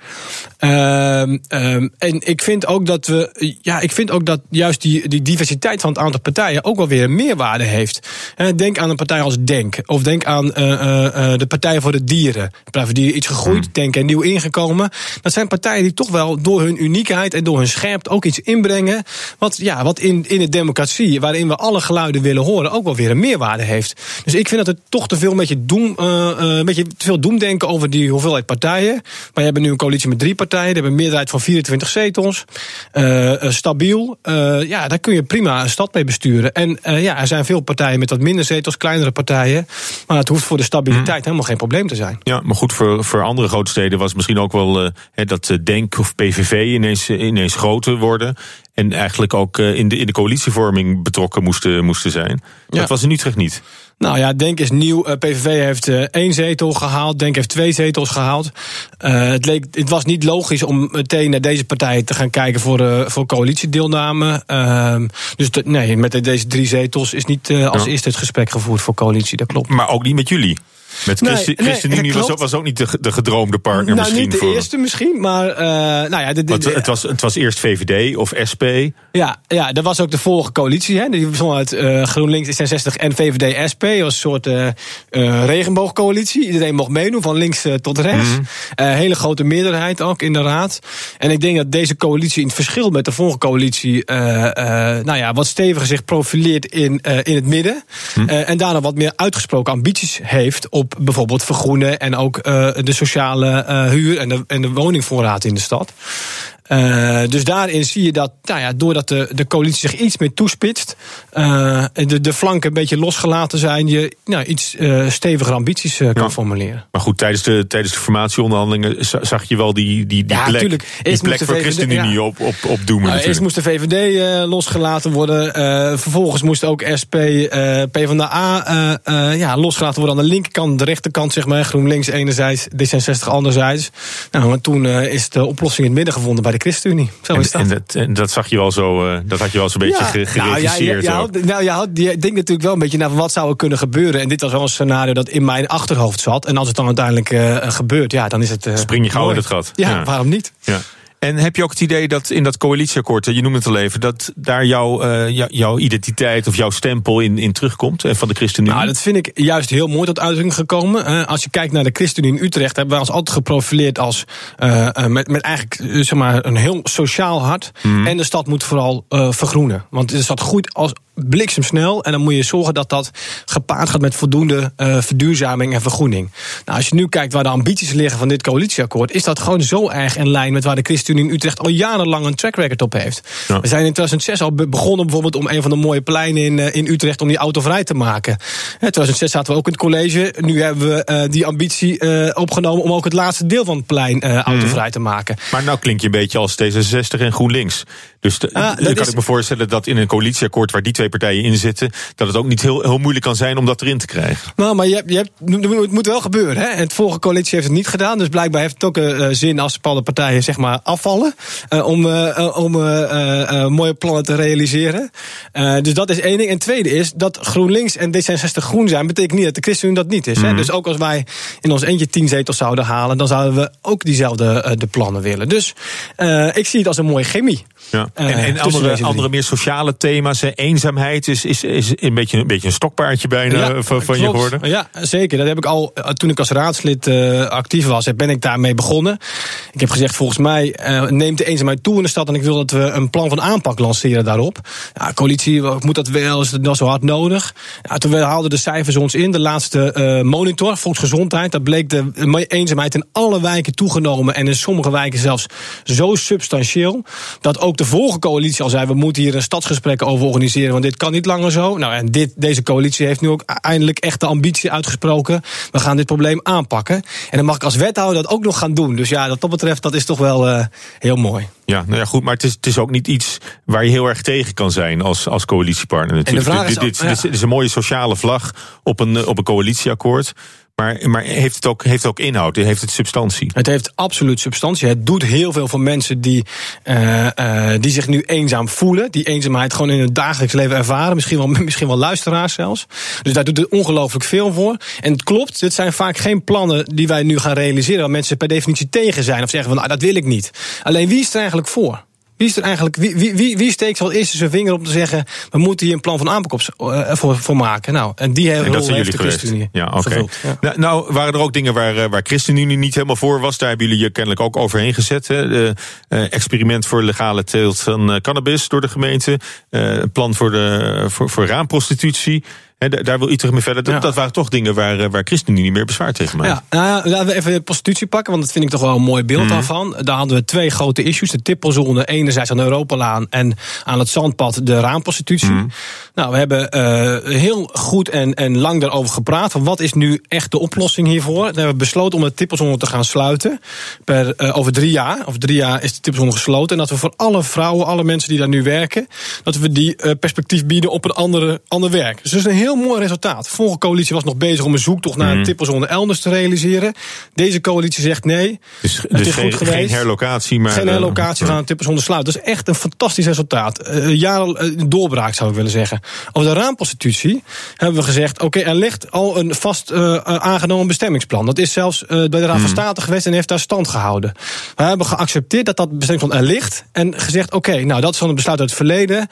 Ehm, ehm, en ik vind ook dat we ja, ik vind ook dat juist die, die diversiteit van het aantal partijen ook wel weer een meerwaarde heeft. denk aan een partij als Denk. Of denk aan de Partij voor de Dieren. De Partij voor de Dieren iets gegroeid, hmm. Denk en nieuw ingekomen. Dat zijn partijen die toch wel door hun uniekheid en door hun scherpte ook iets inbrengen. Wat, ja, wat in, in de democratie, waarin we alle geluiden willen horen, ook wel weer een meerwaarde heeft. Dus ik vind dat het toch te veel een beetje, doem, een beetje te veel doemdenken over die hoeveelheid partijen. Maar je hebt nu een coalitie met drie partijen. Die hebben een meerderheid van 24 zetels. Uh, stabiel. Uh, ja, daar kun je prima een stad mee besturen. En uh, ja, er zijn veel partijen met wat minder zetels, kleinere partijen. Maar het hoeft voor de stabiliteit mm. helemaal geen probleem te zijn. Ja, maar goed, voor, voor andere grote steden was misschien ook wel dat Denk of PVV ineens, ineens groter worden. En eigenlijk ook in, de, in de coalitievorming betrokken moesten, moesten zijn. Dat was in Utrecht niet. Nou ja, Denk is nieuw. Eh, PVV heeft uh, één zetel gehaald. Denk heeft twee zetels gehaald. Uh, het, leek, het was niet logisch om meteen naar deze partijen te gaan kijken voor, uh, voor coalitiedeelname. Ehm, dus nee, met deze drie zetels is niet als eerste het gesprek gevoerd voor coalitie. Dat klopt. Maar ook niet met jullie. Met Christi ChristenUnie was, ook, was ook niet de, de gedroomde partner nou, misschien. niet de voor... eerste misschien, maar... Uh, nou ja, de, de, het, was, het was eerst VVD of SP. Ja, ja dat was ook de vorige coalitie. Hè. Die bestond uit uh, GroenLinks, 66 en VVD, SP. was een soort uh, regenboogcoalitie. Iedereen mocht meedoen, van links tot rechts. Mm hele grote meerderheid ook in de raad. En ik denk dat deze coalitie in het verschil met de vorige coalitie... nou ja, wat steviger zich profileert in, in het midden. Mm. en daarna wat meer uitgesproken ambities heeft... op op bijvoorbeeld vergroenen en ook uh, de sociale uh, huur en de, en de woningvoorraad in de stad. Uh, dus daarin zie je dat, nou ja, doordat de, de coalitie zich iets meer toespitst, uh, de, de flanken een beetje losgelaten zijn, je nou, iets uh, steviger ambities kan ja. formuleren. Maar goed, tijdens de, tijdens de formatieonderhandelingen zag je wel die, die, die ja, plek, tuurlijk. die plek voor ChristenUnie ja. op, op, op doemen. Nou, eerst moest de VVD losgelaten worden, vervolgens moest ook SP, PvdA ja, losgelaten worden aan de linkerkant, de rechterkant, zeg maar, GroenLinks enerzijds, D66 anderzijds. Nou, maar toen is de oplossing in het midden gevonden bij de ChristenUnie. Zo is dat. En, dat, en dat zag je wel zo, uh, dat had je wel zo'n beetje ja, geregisseerd. Nou, ja, je, nou, je, denkt natuurlijk wel een beetje naar wat zou er kunnen gebeuren. En dit was wel een scenario dat in mijn achterhoofd zat. En als het dan uiteindelijk uh, gebeurt, ja, dan is het. Spring je gauw in het gat. Ja, ja, waarom niet? Ja. En heb je ook het idee dat in dat coalitieakkoord, je noemt het al even, dat daar jouw, uh, jouw identiteit of jouw stempel in, in terugkomt en van de ChristenUnie? Nou, dat vind ik juist heel mooi tot uitdrukking gekomen. als je kijkt naar de ChristenUnie in Utrecht, hebben we ons altijd geprofileerd als uh, met, met eigenlijk zeg maar, een heel sociaal hart. Mm. En de stad moet vooral uh, vergroenen. Want de stad groeit als bliksemsnel. En dan moet je zorgen dat dat gepaard gaat met voldoende uh, verduurzaming en vergroening. Nou, als je nu kijkt waar de ambities liggen van dit coalitieakkoord, is dat gewoon zo erg in lijn met waar de ChristenUnie in Utrecht al jarenlang een track record op heeft. Ja. We zijn in 2006 al begonnen bijvoorbeeld om een van de mooie pleinen in, uh, in Utrecht om die autovrij te maken. In 2006 zaten we ook in het college. Nu hebben we uh, die ambitie opgenomen om ook het laatste deel van het plein autovrij mhm. te maken. Maar nou klink je een beetje als D66 en GroenLinks. Dus de, ah, dan kan ik me voorstellen dat in een coalitieakkoord waar die twee partijen in zitten, dat het ook niet heel, heel moeilijk kan zijn om dat erin te krijgen. Nou, maar je hebt, je hebt, het moet wel gebeuren. Hè? Het vorige coalitie heeft het niet gedaan. Dus blijkbaar heeft het ook uh, zin als bepaalde partijen zeg maar, afvallen. Uh, om om mooie plannen te realiseren. dus dat is één ding. En tweede is dat GroenLinks en D66 groen zijn, betekent niet dat de ChristenUnie dat niet is. Hè? Mhm. Dus ook als wij in ons eentje tien zetels zouden halen, dan zouden we ook diezelfde de plannen willen. Dus ik zie het als een mooie chemie. Ja. en, en andere, andere meer sociale thema's, eenzaamheid is, is, is een, beetje, een beetje een stokpaardje bijna ja, van, van je geworden. Ja, zeker. Dat heb ik al, eh, toen ik als raadslid actief was, ben ik daarmee begonnen. Ik heb gezegd, volgens mij neemt de eenzaamheid toe in de stad en ik wil dat we een plan van aanpak lanceren daarop. Ja, coalitie, moet dat wel, is het wel zo hard nodig? Ja, toen haalden de cijfers ons in, de laatste uh, monitor, volksgezondheid, dat bleek de eenzaamheid in alle wijken toegenomen en in sommige wijken zelfs zo substantieel, dat ook de vorige coalitie al zei, we moeten hier een stadsgesprek over organiseren, want dit kan niet langer zo. Nou, en dit, deze coalitie heeft nu ook eindelijk echt de ambitie uitgesproken. We gaan dit probleem aanpakken. En dan mag ik als wethouder dat ook nog gaan doen. Dus ja, wat dat betreft, dat is toch wel uh, heel mooi. Ja, nou ja, goed, maar het is, het is ook niet iets waar je heel erg tegen kan zijn als, als coalitiepartner. Natuurlijk. En de vraag is, dit, dit, dit, is een mooie sociale vlag op een, op een coalitieakkoord. Maar, maar heeft, het ook, heeft ook inhoud? Heeft het substantie? Het heeft absoluut substantie. Het doet heel veel voor mensen die, uh, uh, die zich nu eenzaam voelen. Die eenzaamheid gewoon in het dagelijks leven ervaren. Misschien wel, [laughs] misschien wel luisteraars zelfs. Dus daar doet het ongelooflijk veel voor. En het klopt, dit zijn vaak geen plannen die wij nu gaan realiseren. Waar mensen per definitie tegen zijn. Of zeggen van nou, dat wil ik niet. Alleen wie is er eigenlijk voor? Wie, is er eigenlijk, wie, wie, wie, wie steekt al eerst zijn vinger op om te zeggen... we moeten hier een plan van aanpak op, uh, voor, voor maken? Nou, en die en dat zijn jullie geweest. Ja, oké. Okay. Ja. Nou, nou, waren er ook dingen waar, waar ChristenUnie niet helemaal voor was. Daar hebben jullie je kennelijk ook overheen gezet. Hè? De, uh, experiment voor legale teelt van cannabis door de gemeente. een plan voor, de, voor, voor raamprostitutie. He, daar wil Utrecht mee verder. Dat, dat, waren toch dingen waar, eh, waar ChristenUnie niet meer bezwaar tegen maakte. Ja, nou, laten we even de prostitutie pakken, want dat vind ik toch wel een mooi beeld mm. daarvan. Daar hadden we twee grote issues. De tippelzone, enerzijds aan de Europalaan en aan het zandpad de raamprostitutie. Mm. Nou, we hebben uh, heel goed en, en lang daarover gepraat. Van wat is nu echt de oplossing hiervoor? We hebben besloten om de tippelzone te gaan sluiten. Per, uh, over drie jaar. Over drie jaar is de tippelzone gesloten. En dat we voor alle vrouwen, alle mensen die daar nu werken, dat we die uh, perspectief bieden op een andere, ander werk. Dus dat is een heel mooi resultaat. De vorige coalitie was nog bezig om een zoektocht naar een tippelzone elders te realiseren. Deze coalitie zegt nee. Dus, het dus is geen, goed geweest. Geen herlocatie, maar. Geen herlocatie van een tippelzone sluiten. Dat is echt een fantastisch resultaat. Uh, jaren doorbraak zou ik willen zeggen. Over de raamprostitutie hebben we gezegd: oké, okay, er ligt al een vast uh, aangenomen bestemmingsplan. Dat is zelfs uh, bij de Raad van mm. State geweest en heeft daar stand gehouden. We hebben geaccepteerd dat dat bestemmingsplan er ligt en gezegd: oké, okay, nou dat is dan een besluit uit het verleden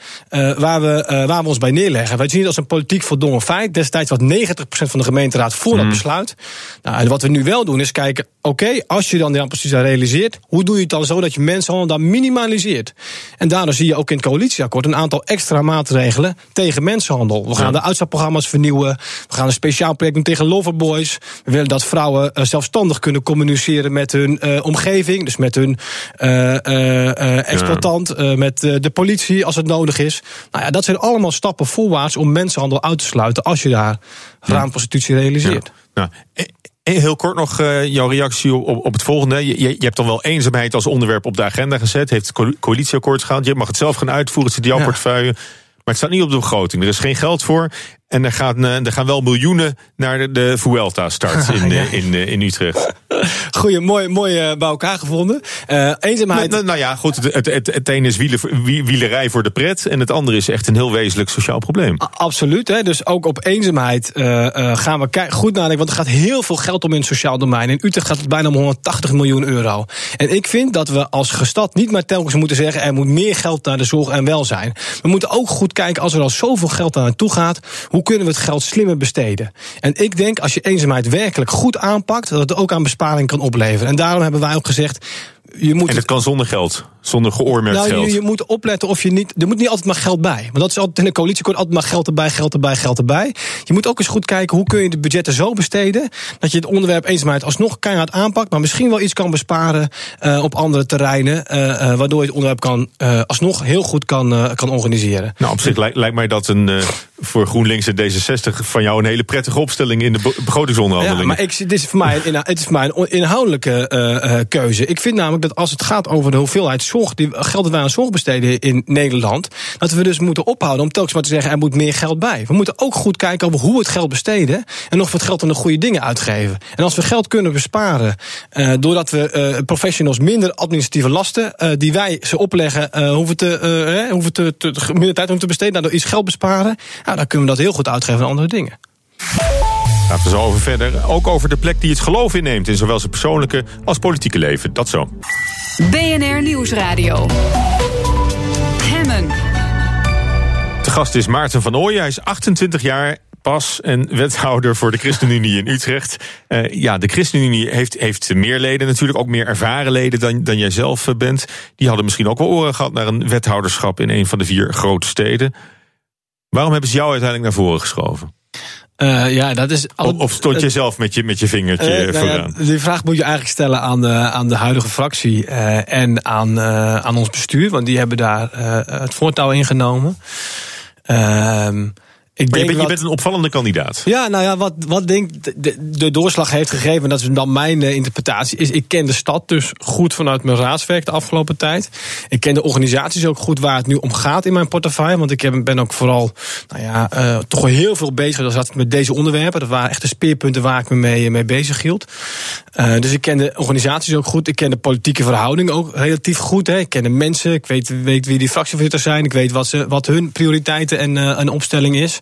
waar, we, waar we ons bij neerleggen. Wij zien het als een politiek voldongen feit. Destijds was 90% van de gemeenteraad voor dat mm. besluit. Nou, en wat we nu wel doen is kijken: oké, als je dan die raamprostitutie realiseert, hoe doe je het dan zo dat je mensenhandel daar minimaliseert? En daardoor zie je ook in het coalitieakkoord een aantal extra maatregelen tegen mensenhandel. We gaan de uitstapprogramma's vernieuwen. We gaan een speciaal project doen tegen loverboys. We willen dat vrouwen uh, zelfstandig kunnen communiceren met hun uh, omgeving. Dus met hun uh, exploitant, met de politie als het nodig is. Nou ja, dat zijn allemaal stappen voorwaarts om mensenhandel uit te sluiten als je daar raamprostitutie realiseert. Ja. Nou, Heel kort nog uh, jouw reactie op, op het volgende. Je, je, hebt dan wel eenzaamheid als onderwerp op de agenda gezet. Heeft het coalitieakkoord gehaald. Je mag het zelf gaan uitvoeren. Het zit in jouw ja. portefeuille. Maar het staat niet op de begroting. Er is geen geld voor. En er, gaat, er gaan wel miljoenen naar de, de Vuelta-start [laughs] in, ja. in, in, in, Utrecht. [laughs] Goeie, mooi, mooi bij elkaar gevonden. Uh, eenzaamheid. Nou, nou, ja, goed. Het, het, is wieler, wielerij voor de pret. En het andere is echt een heel wezenlijk sociaal probleem. A absoluut. Hè. Dus ook op eenzaamheid uh, gaan we goed nadenken. Want er gaat heel veel geld om in het sociaal domein. In Utrecht gaat het bijna om 180 miljoen euro. En ik vind dat we als gestad niet maar telkens moeten zeggen: er moet meer geld naar de zorg en welzijn. We moeten ook goed kijken als er al zoveel geld naar naartoe gaat. Hoe kunnen we het geld slimmer besteden? En ik denk als je eenzaamheid werkelijk goed aanpakt, dat het ook aan besparing kan opleveren. En daarom hebben wij ook gezegd. Je moet en het kan zonder geld, zonder geoormerkt nou, geld. Je, je moet opletten of je niet. Er moet niet altijd maar geld bij. Want dat is altijd in de coalitie altijd maar geld erbij, geld erbij, geld erbij. Je moet ook eens goed kijken hoe kun je de budgetten zo besteden. dat je het onderwerp eenzaamheid alsnog keihard aanpakt. maar misschien wel iets kan besparen uh, op andere terreinen. Uh, uh, waardoor je het onderwerp kan, alsnog heel goed kan, kan organiseren. Nou, op zich lijkt, lijkt mij dat een voor GroenLinks en D66 van jou een hele prettige opstelling in de begrotingsonderhandelingen. Ja, maar ik, dit is voor mij een, het is voor mij een inhoudelijke keuze. Ik vind namelijk dat als het gaat over de hoeveelheid zorg, die, geld wij aan zorg besteden in Nederland, dat we dus moeten ophouden om telkens maar te zeggen er moet meer geld bij. We moeten ook goed kijken over hoe we het geld besteden en of we het geld aan de goede dingen uitgeven. En als we geld kunnen besparen uh, doordat we uh, professionals minder administratieve lasten uh, die wij ze opleggen hoeven, te, hoeven te, te, minder tijd om te besteden, daardoor iets geld besparen. Nou, dan kunnen we dat heel goed uitgeven aan andere dingen. Gaat er zo over verder. Ook over de plek die het geloof inneemt in zowel zijn persoonlijke als politieke leven. Dat zo. BNR Nieuwsradio. Hemmen. De gast is Maarten van Ooyen. Hij is 28 jaar pas en wethouder voor de ChristenUnie in Utrecht. Uh, ja, de ChristenUnie heeft, heeft meer leden natuurlijk, ook meer ervaren leden dan, dan jij zelf bent. Die hadden misschien ook wel oren gehad naar een wethouderschap in een van de vier grote steden. Waarom hebben ze jou uiteindelijk naar voren geschoven? Uh, ja, dat is al, of stond je zelf met je, met je vingertje uh, vooraan? Ja, die vraag moet je eigenlijk stellen aan de, aan de huidige fractie en aan, aan ons bestuur, want die hebben daar het voortouw ingenomen. Ehm, ik maar je, bent, je bent een opvallende kandidaat. Ja, nou ja, wat, wat denk de, de doorslag heeft gegeven, dat is dan mijn uh, interpretatie, is ik ken de stad dus goed vanuit mijn raadswerk de afgelopen tijd. Ik ken de organisaties ook goed waar het nu om gaat in mijn portefeuille. Want ik heb, ben ook vooral, nou ja, uh, toch wel heel veel bezig met deze onderwerpen. Dat waren echt de speerpunten waar ik me mee, mee bezig hield. Uh, dus ik ken de organisaties ook goed. Ik ken de politieke verhoudingen ook relatief goed. Hè. Ik ken de mensen. Ik weet, weet wie die fractievoorzitters zijn. Ik weet wat, ze, wat hun prioriteiten en, uh, en opstelling is.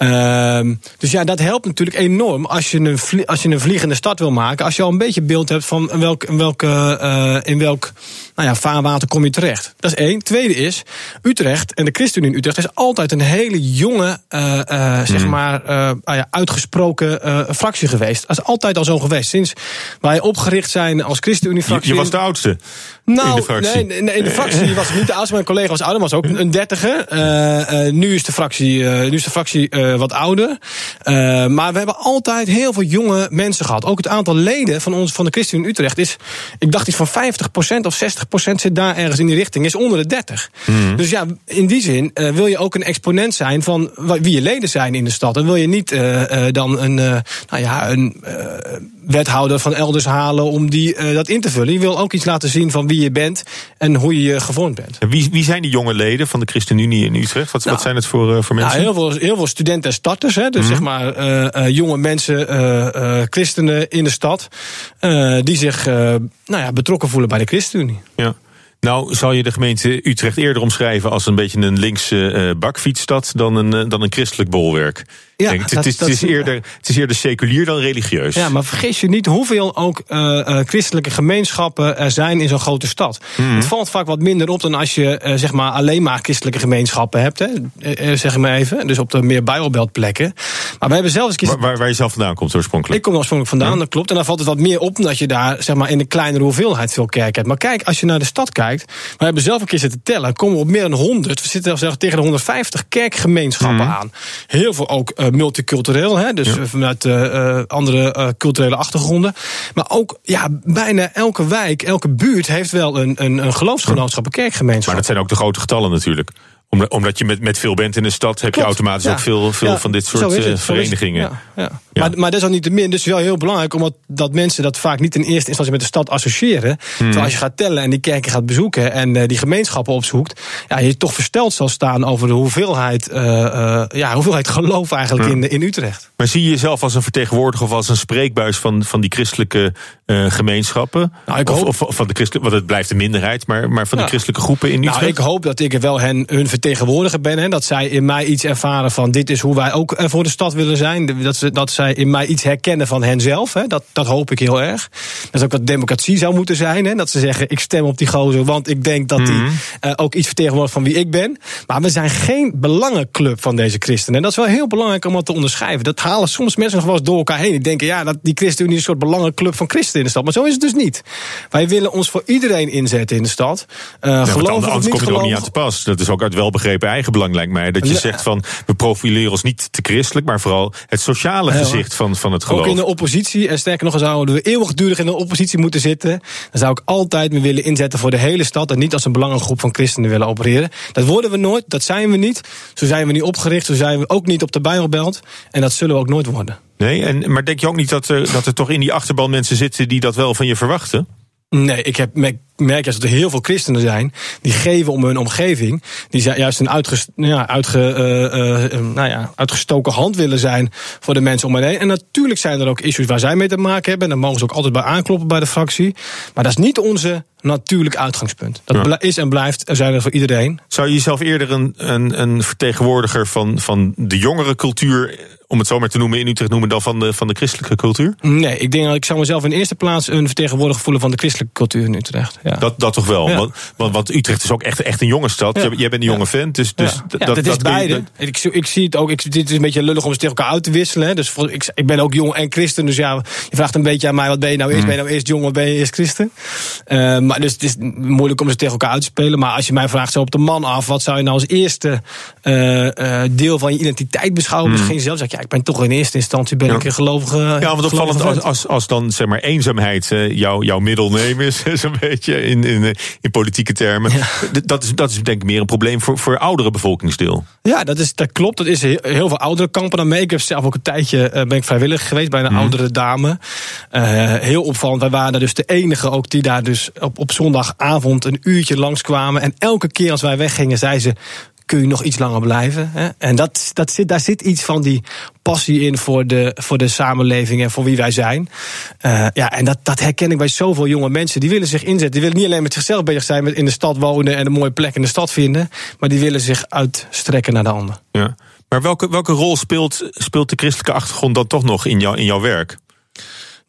Ehm, dus ja, dat helpt natuurlijk enorm als je, een als je een vliegende stad wil maken. Als je al een beetje beeld hebt van in welk, in welke, eh, in welk nou ja, vaarwater kom je terecht. Dat is één. Tweede is, Utrecht en de ChristenUnie in Utrecht is altijd een hele jonge, eh, eh, zeg maar, eh, nou ja, uitgesproken fractie geweest. Dat is altijd al zo geweest. Sinds wij opgericht zijn als ChristenUnie-fractie. je was de oudste Nou, in de fractie. Nee, nee, in de fractie was ik niet de oudste. Mijn collega was ouder, was ook een dertiger. Nu is de fractie, nu is de fractie eh, wat ouder. Eh, maar we hebben altijd heel veel jonge mensen gehad. Ook het aantal leden van, ons, van de ChristenUnie Utrecht is... ik dacht iets van 50% of 60% zit daar ergens in die richting. Is onder de 30. Dus ja, in die zin eh, wil je ook een exponent zijn... van wie je leden zijn in de stad. En wil je niet dan een, nou ja, een wethouder van elders halen... om die, eh, dat in te vullen. Je wil ook iets laten zien van wie je bent... en hoe je je gevormd bent. En Wie, wie zijn die jonge leden van de ChristenUnie in Utrecht? Wat, Nou, wat zijn het voor, eh, voor Ja, mensen? heel, veel, heel veel studenten en starters. Hè, dus zeg maar eh, jonge mensen, christenen in de stad. die zich nou ja, betrokken voelen bij de ChristenUnie. Ja. Nou, zal je de gemeente Utrecht eerder omschrijven als een beetje een linkse bakfietsstad dan een, dan een christelijk bolwerk? Ja, Denk, het, dat- is, dat het, is is- eerder, het is eerder seculier dan religieus. Ja, maar vergis je niet hoeveel ook eh, eh, christelijke gemeenschappen er zijn in zo'n grote stad. Het valt vaak wat minder op dan als je eh, zeg maar alleen maar christelijke gemeenschappen hebt. Hè, zeg maar even. Dus op de meer bijbelbeldplekken. Maar we hebben zelfs Waar, waar, waar je zelf vandaan komt oorspronkelijk. Ik kom oorspronkelijk vandaan, dat klopt. En dan valt het wat meer op omdat je daar zeg maar, in een kleinere hoeveelheid veel kerk hebt. Maar kijk, als je naar de stad kijkt. We hebben zelf een keer zitten tellen. komen we op meer dan 100. We zitten zelfs tegen de 150 kerkgemeenschappen aan. Heel veel ook multicultureel. Hè, dus eh, vanuit eh, eh, andere eh, culturele achtergronden. Maar ook ja, bijna elke wijk, elke buurt heeft wel een, een, een geloofsgenootschap, een kerkgemeenschap. Maar dat zijn ook de grote getallen natuurlijk. Om- Omdat je met, met veel bent in de stad, heb je Klopt, automatisch ja. ook veel, veel Ja, van dit soort eh, het. verenigingen. Ja, ja. Maar, maar dat is al niet te min. Dus wel heel belangrijk, omdat dat mensen dat vaak niet in eerste instantie met de stad associëren. Hmm. Terwijl als je gaat tellen en die kerken gaat bezoeken en eh, die gemeenschappen opzoekt, ja, je toch versteld zal staan over de hoeveelheid, eh, eh, ja, hoeveelheid geloof eigenlijk in, in Utrecht. Maar zie je jezelf als een vertegenwoordiger of als een spreekbuis van, van die christelijke gemeenschappen? Nou, ik hoop- of, of van de christelijke, want het blijft een minderheid, maar, maar van de christelijke groepen in Utrecht? Nou, ik hoop dat ik wel hen, hun vertegenwoordiger ben. Hè, dat zij in mij iets ervaren van dit is hoe wij ook voor de stad willen zijn. Dat, ze, dat zij in mij iets herkennen van henzelf. Hè, dat, dat hoop ik heel erg. Dat is ook wat democratie zou moeten zijn. Hè, dat ze zeggen ik stem op die gozer, want ik denk dat die eh, ook iets vertegenwoordigt van wie ik ben. Maar we zijn geen belangenclub van deze christenen. En dat is wel heel belangrijk om dat te onderschrijven. Dat halen soms mensen nog wel eens door elkaar heen. Die denken ja, dat die ChristenUnie is een soort belangenclub van christenen in de stad. Maar zo is het dus niet. Wij willen ons voor iedereen inzetten in de stad. Uh, Ja, geloof anders of anders niet kom je er ook niet aan te pas. Dat is ook uit welbegrepen eigenbelang, lijkt mij. Dat je zegt van, we profileren ons niet te christelijk... maar vooral het sociale hoor. Gezicht van, van het geloof. Ook in de oppositie, en sterker nog, zouden we eeuwigdurig in de oppositie moeten zitten. Dan zou ik altijd me willen inzetten voor de hele stad. En niet als een belangengroep van christenen willen opereren. Dat worden we nooit, dat zijn we niet. Zo zijn we niet opgericht, zo zijn we ook niet op de Bijbelbelt. En dat zullen we ook nooit worden. Nee, en, maar denk je ook niet dat, er dat er toch in die achterban mensen zitten... die dat wel van je verwachten? Nee, ik heb, merk, merk juist dat er heel veel christenen zijn die geven om hun omgeving. Die zijn juist een uitges, ja, uitge, eh, eh, eh, nou ja, uitgestoken hand willen zijn voor de mensen om hen heen. En natuurlijk zijn er ook issues waar zij mee te maken hebben. En daar mogen ze ook altijd bij aankloppen bij de fractie. Maar dat is niet onze natuurlijk uitgangspunt. Dat Ja. is en blijft, er zijn er voor iedereen. Zou je jezelf eerder een, een, een vertegenwoordiger van, van de jongere cultuur... om het zo maar te noemen, in Utrecht noemen... dan van de, van de christelijke cultuur? Nee, ik denk dat ik zou mezelf in eerste plaats een vertegenwoordiger voelen van de christelijke cultuur in Utrecht. Ja. Dat, dat toch wel? Ja. Want, want, want Utrecht is ook echt, echt een jonge stad. Ja. Jij, bent een jonge vent, dus, dus dat, dat, is je- beide. dat- ik, zie- ik zie het ook. Ik, dit is een beetje lullig om ze tegen elkaar uit te wisselen. Hè. Dus voor, ik, ik ben ook jong en christen. Dus ja, je vraagt een beetje aan mij: wat ben je nou Mm. eerst? Ben je nou eerst jong of ben je eerst christen? Eh, maar dus het is moeilijk om ze tegen elkaar uit te spelen. Maar als je mij vraagt zo op de man af, wat zou je nou als eerste eh, eh, deel van je identiteit beschouwen? Misschien zelf zeg ik, ja, ik ben toch in eerste instantie ben. Ja. ik een gelovige. Ja, want opvallend als, als, als dan zeg maar eenzaamheid eh, jouw jouw middelneem is, [laughs] zo'n beetje in, in, eh, in politieke termen. Dat, is, dat is denk ik meer een probleem voor, voor oudere bevolkingsdeel. Ja, dat, is, dat klopt. Dat is heel, heel veel ouderen kampen dan mee. Ik heb zelf ook een tijdje eh, ben ik vrijwillig geweest bij een oudere dame. Heel opvallend. Wij waren daar dus de enige ook die daar dus op, op zondagavond een uurtje langskwamen. En elke keer als wij weggingen, zei ze. Kun je nog iets langer blijven? Hè? En dat, dat zit, daar zit iets van die passie in voor de, voor de samenleving en voor wie wij zijn. Eh, ja, en dat, dat herken ik bij zoveel jonge mensen. Die willen zich inzetten. Die willen niet alleen met zichzelf bezig zijn, met in de stad wonen en een mooie plek in de stad vinden. Maar die willen zich uitstrekken naar de ander. Ja. Maar welke, welke rol speelt, speelt de christelijke achtergrond dan toch nog in, jou, in jouw werk?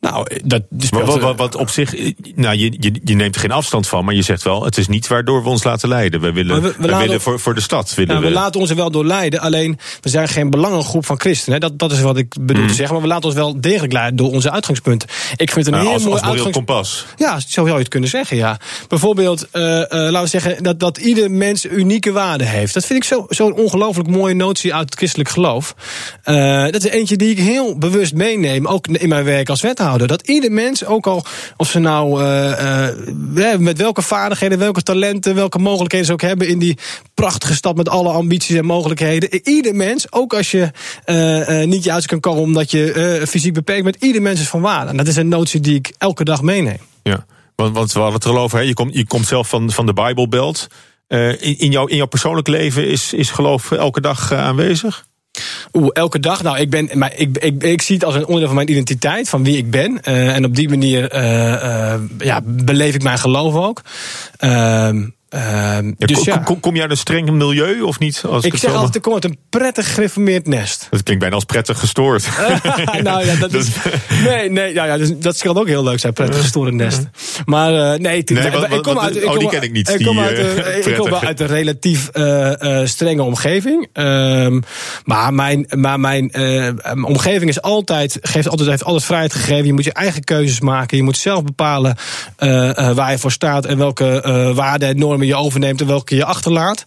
Nou, dat wat, wat, wat, wat, op zich, nou, je, je, je, neemt er geen afstand van, maar je zegt wel, het is niet waardoor we ons laten leiden. We willen, we, we, we willen voor, voor de stad. Willen nou, we, laten ons er wel door leiden, alleen we zijn geen belangengroep van christenen. Dat, dat is wat ik bedoel mm. te zeggen, maar we laten ons wel degelijk leiden door onze uitgangspunten. Ik vind het een nou, heel als, mooi als uitgangs... kompas. Ja, zo zou je het kunnen zeggen, ja. Bijvoorbeeld, uh, uh, laten we zeggen dat, dat ieder mens unieke waarde heeft. Dat vind ik zo'n zo ongelooflijk mooie notie uit het christelijk geloof. Uh, dat is eentje die ik heel bewust meeneem, ook in mijn werk als wethouder. Dat ieder mens ook al of ze nou uh, uh, met welke vaardigheden, welke talenten, welke mogelijkheden ze ook hebben in die prachtige stad met alle ambities en mogelijkheden. Ieder mens, ook als je uh, niet je uit kan komen omdat je fysiek beperkt bent, ieder mens is van waarde. En dat is een notie die ik elke dag meeneem. Ja, want, want we hadden het erover, hè? Je, komt, je komt zelf van, van de Bijbelbelt. in, in, jouw, in jouw persoonlijk leven is, is geloof elke dag aanwezig? Oeh, elke dag. Nou, ik, ben, maar ik, ik, ik, zie het als een onderdeel van mijn identiteit, van wie ik ben. Uh, en op die manier uh, uh, ja, beleef ik mijn geloof ook. Ehm, dus ja. kom, kom, je uit een streng milieu of niet? Als ik, ik zeg altijd, ik kom uit een prettig gereformeerd nest. Dat klinkt bijna als prettig gestoord. [laughs] nou ja, [laughs] dat is, nee, nee, nou ja, dus, dat kan ook heel leuk zijn, prettig gestoorde nest. Maar uh, nee, nee wat, ik kom uit, ik oh, die ken ik niet. Ik kom, uit, uh, ik kom wel uit een relatief uh, strenge omgeving. Um, maar mijn, maar mijn omgeving is altijd, geeft altijd, heeft altijd vrijheid gegeven. Je moet je eigen keuzes maken. Je moet zelf bepalen waar je voor staat en welke waarden en normen je overneemt en welke je achterlaat.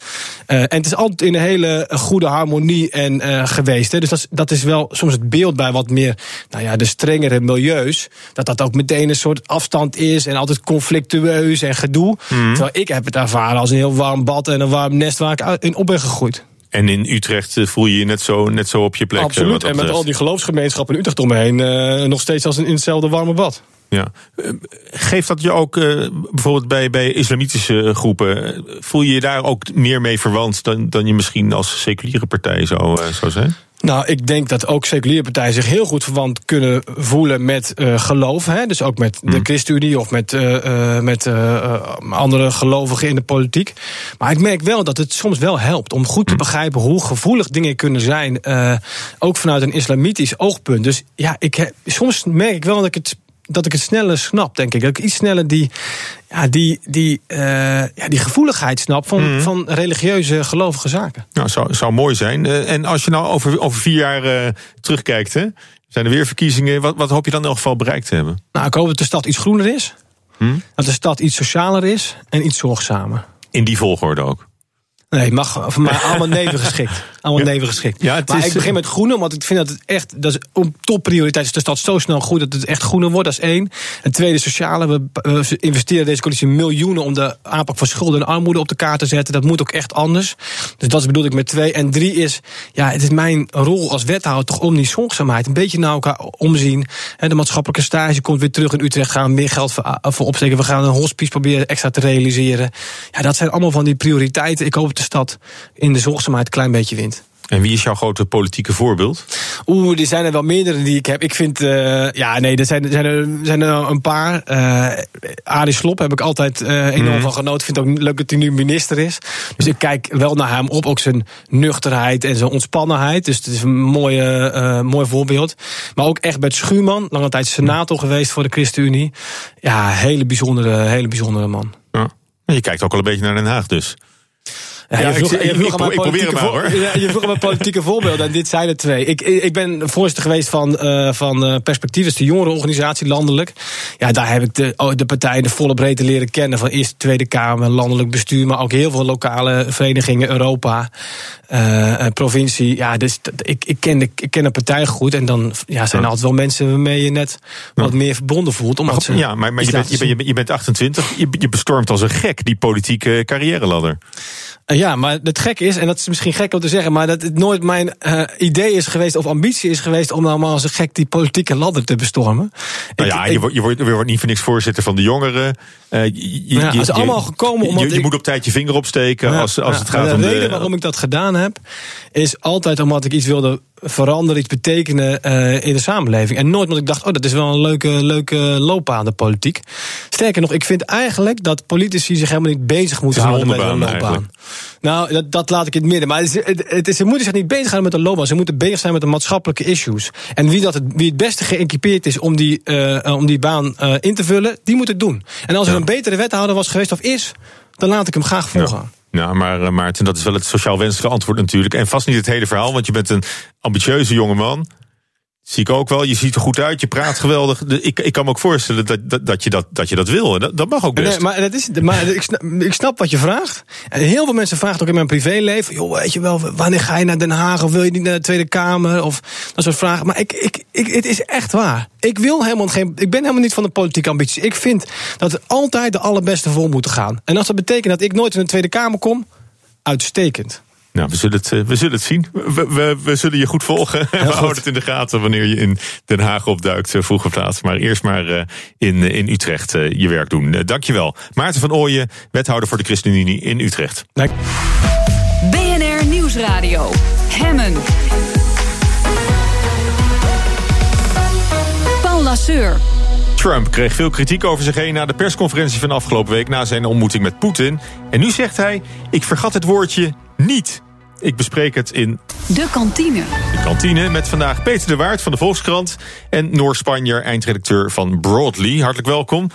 Uh, en het is altijd in een hele goede harmonie en uh, geweest. Hè. Dus dat is, dat is wel soms het beeld bij wat meer nou ja, de strengere milieus. Dat dat ook meteen een soort afstand is en altijd conflictueus en gedoe. Mm. Terwijl ik heb het ervaren als een heel warm bad en een warm nest waar ik in op ben gegroeid. En in Utrecht eh, voel je je net zo, net zo op je plek. Absoluut. En met al die geloofsgemeenschappen in Utrecht omheen, uh, nog steeds als in hetzelfde warme bad. Ja. Geeft dat je ook uh, bijvoorbeeld bij, bij islamitische groepen, voel je je daar ook meer mee verwant dan, dan je misschien als seculiere partij zou, uh, zou zijn? Nou, ik denk dat ook seculiere partijen zich heel goed verwant kunnen voelen met uh, geloof. Hè? Dus ook met de hmm. ChristenUnie of met, uh, met andere gelovigen in de politiek. Maar ik merk wel dat het soms wel helpt om goed te hmm. begrijpen hoe gevoelig dingen kunnen zijn. ook vanuit een islamitisch oogpunt. Dus ja, ik soms merk ik wel dat ik het dat ik het sneller snap, denk ik. Dat ik iets sneller die, ja, die, die, uh, ja, die gevoeligheid snap van, mm. van religieuze gelovige zaken. Nou, zou, zou mooi zijn. Uh, en als je nou over, over vier jaar uh, terugkijkt, hè, zijn er weer verkiezingen. Wat, wat hoop je dan in elk geval bereikt te hebben? Nou, ik hoop dat de stad iets groener is. Hmm? Dat de stad iets socialer is en iets zorgzamer. In die volgorde ook? Nee, mag voor mij allemaal [laughs] neven ja. neven geschikt. Ja, maar is, ik begin met groene, want ik vind dat het echt, dat is op topprioriteit is de stad zo snel groeit dat het echt groener wordt. Dat is één. En tweede, sociale. We, we investeren deze coalitie miljoenen om de aanpak van schulden en armoede op de kaart te zetten. Dat moet ook echt anders. Dus dat bedoel ik met twee. En drie is, ja, het is mijn rol als wethouder toch om die zorgzaamheid een beetje naar elkaar omzien. De maatschappelijke stage komt weer terug in Utrecht. Gaan we meer geld voor, voor opsteken. We gaan een hospice proberen extra te realiseren. Ja, dat zijn allemaal van die prioriteiten. Ik hoop dat de stad in de zorgzaamheid een klein beetje wint. En wie is jouw grote politieke voorbeeld? Oeh, er zijn er wel meerdere die ik heb. Ik vind, uh, ja, nee, er zijn, zijn, er, zijn er een paar. Uh, Arie Slop heb ik altijd uh, enorm mm. van genoten. Vind het ook leuk dat hij nu minister is. Dus ik kijk wel naar hem op. Ook zijn nuchterheid en zijn ontspannenheid. Dus het is een mooie, uh, mooi voorbeeld. Maar ook echt Bert Schuurman. Lange tijd senator geweest voor de ChristenUnie. Ja, hele bijzondere, hele bijzondere man. Ja. Je kijkt ook al een beetje naar Den Haag dus. Ja, je vroeg, ik, ik, probeer maar, hoor. Ja, je vroeg mijn politieke voorbeelden en dit zijn er twee. Ik, ik ben voorzitter geweest van, uh, van uh, Perspectief, is de jongerenorganisatie landelijk. Ja, daar heb ik de, oh, de partij in de volle breedte leren kennen. Van eerst Tweede Kamer, landelijk bestuur, maar ook heel veel lokale verenigingen, Europa, uh, provincie. Ja, dus ik, ik, ken de, ik ken de partij goed. En dan ja, zijn er altijd wel mensen waarmee je net wat meer verbonden voelt. Omdat ze ja, maar, maar je, bent, je, bent, je bent 28, je, je bestormt als een gek die politieke carrière ladder. Ja, maar het gek is, en dat is misschien gek om te zeggen, maar dat het nooit mijn uh, idee is geweest of ambitie is geweest om nou maar als een gek die politieke ladder te bestormen. Nou ja, je, wordt, je, wordt, je wordt niet voor niks voorzitter van de jongeren. Uh, je, ja, het is allemaal gekomen omdat. Je, je moet op tijd je vinger opsteken ja, als, als het gaat om de reden waarom ik dat gedaan heb, is altijd omdat ik iets wilde veranderen, iets betekenen uh, in de samenleving. En nooit omdat ik dacht, oh, dat is wel een leuke, leuke loopbaan, de politiek. Sterker nog, ik vind eigenlijk dat politici zich helemaal niet bezig moeten houden met een loopbaan. Eigenlijk. Nou, dat, dat, laat ik in het midden. Maar het, is, het is, ze moeten zich niet bezighouden met de loopbaan. Ze moeten bezig zijn met de maatschappelijke issues. En wie, dat het, wie het beste geëquipeerd is om die, uh, om die baan uh, in te vullen, die moet het doen. En als er een betere wethouder was geweest of is, dan laat ik hem graag volgaan. Ja. Nou, maar uh, Maarten, dat is wel het sociaal wenselijke antwoord natuurlijk. En vast niet het hele verhaal, want je bent een ambitieuze jonge man. Zie ik ook wel. Je ziet er goed uit, je praat geweldig. Ik, ik kan me ook voorstellen dat, dat, dat, je, dat, dat je dat wil. Dat, dat mag ook best. Nee, maar dat is, maar ik, snap, ik snap wat je vraagt. En heel veel mensen vragen ook in mijn privéleven... joh, weet je wel, wanneer ga je naar Den Haag... of wil je niet naar de Tweede Kamer, of dat soort vragen. Maar ik, ik, ik, het is echt waar. Ik, wil helemaal geen, ik ben helemaal niet van de politieke ambities. Ik vind dat we altijd de allerbeste voor moeten gaan. En als dat betekent dat ik nooit in de Tweede Kamer kom... uitstekend. Nou, we zullen het, eh, we zullen het zien. We, we, we zullen je goed volgen. [laughs] we houden het in de gaten wanneer je in Den Haag opduikt, eh, vroeg of laat. Maar eerst maar eh, in, in Utrecht je werk doen. Dankjewel. Maarten van Ooyen, wethouder voor de ChristenUnie in Utrecht. Dank. BNR Nieuwsradio. Hemmen. Paul Lasseur. Trump kreeg veel kritiek over zich heen na de persconferentie van afgelopen week na zijn ontmoeting met Poetin. En nu zegt hij: Ik vergat het woordje niet. Ik bespreek het in... De kantine. De kantine met vandaag Peter de Waard van de Volkskrant... en Noor Spanjer, eindredacteur van Broadly. Hartelijk welkom.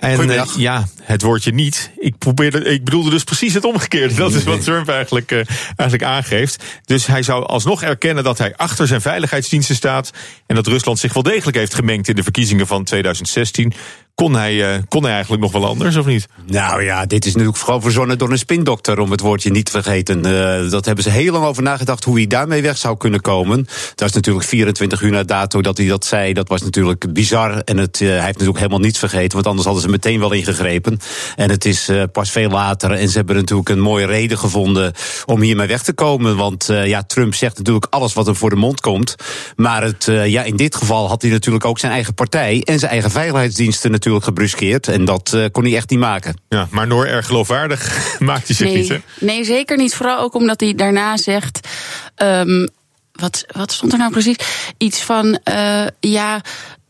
En uh, ja, het woordje niet. Ik, probeerde, ik bedoelde dus precies het omgekeerde. Dat is wat Trump eigenlijk, uh, eigenlijk aangeeft. Dus hij zou alsnog erkennen dat hij achter zijn veiligheidsdiensten staat. En dat Rusland zich wel degelijk heeft gemengd in de verkiezingen van 2016. Kon hij, uh, kon hij eigenlijk nog wel anders, of niet? Nou ja, dit is natuurlijk vooral verzonnen door een spindokter, om het woordje niet te vergeten. Uh, dat hebben ze heel lang over nagedacht hoe hij daarmee weg zou kunnen komen. Dat is natuurlijk 24 uur na dato dat hij dat zei. Dat was natuurlijk bizar. En het, uh, hij heeft natuurlijk helemaal niets vergeten, want anders hadden ze meteen wel ingegrepen. En het is pas veel later. En ze hebben natuurlijk een mooie reden gevonden om hiermee weg te komen. Want ja, Trump zegt natuurlijk alles wat hem voor de mond komt. Maar het, ja, in dit geval had hij natuurlijk ook zijn eigen partij en zijn eigen veiligheidsdiensten natuurlijk gebruskeerd. En dat uh, kon hij echt niet maken. Ja, maar Noor, erg geloofwaardig [laughs] maakt hij zich nee, niet, hè? Nee, zeker niet. Vooral ook omdat hij daarna zegt... Um, wat, wat stond er nou precies? Iets van, uh, ja,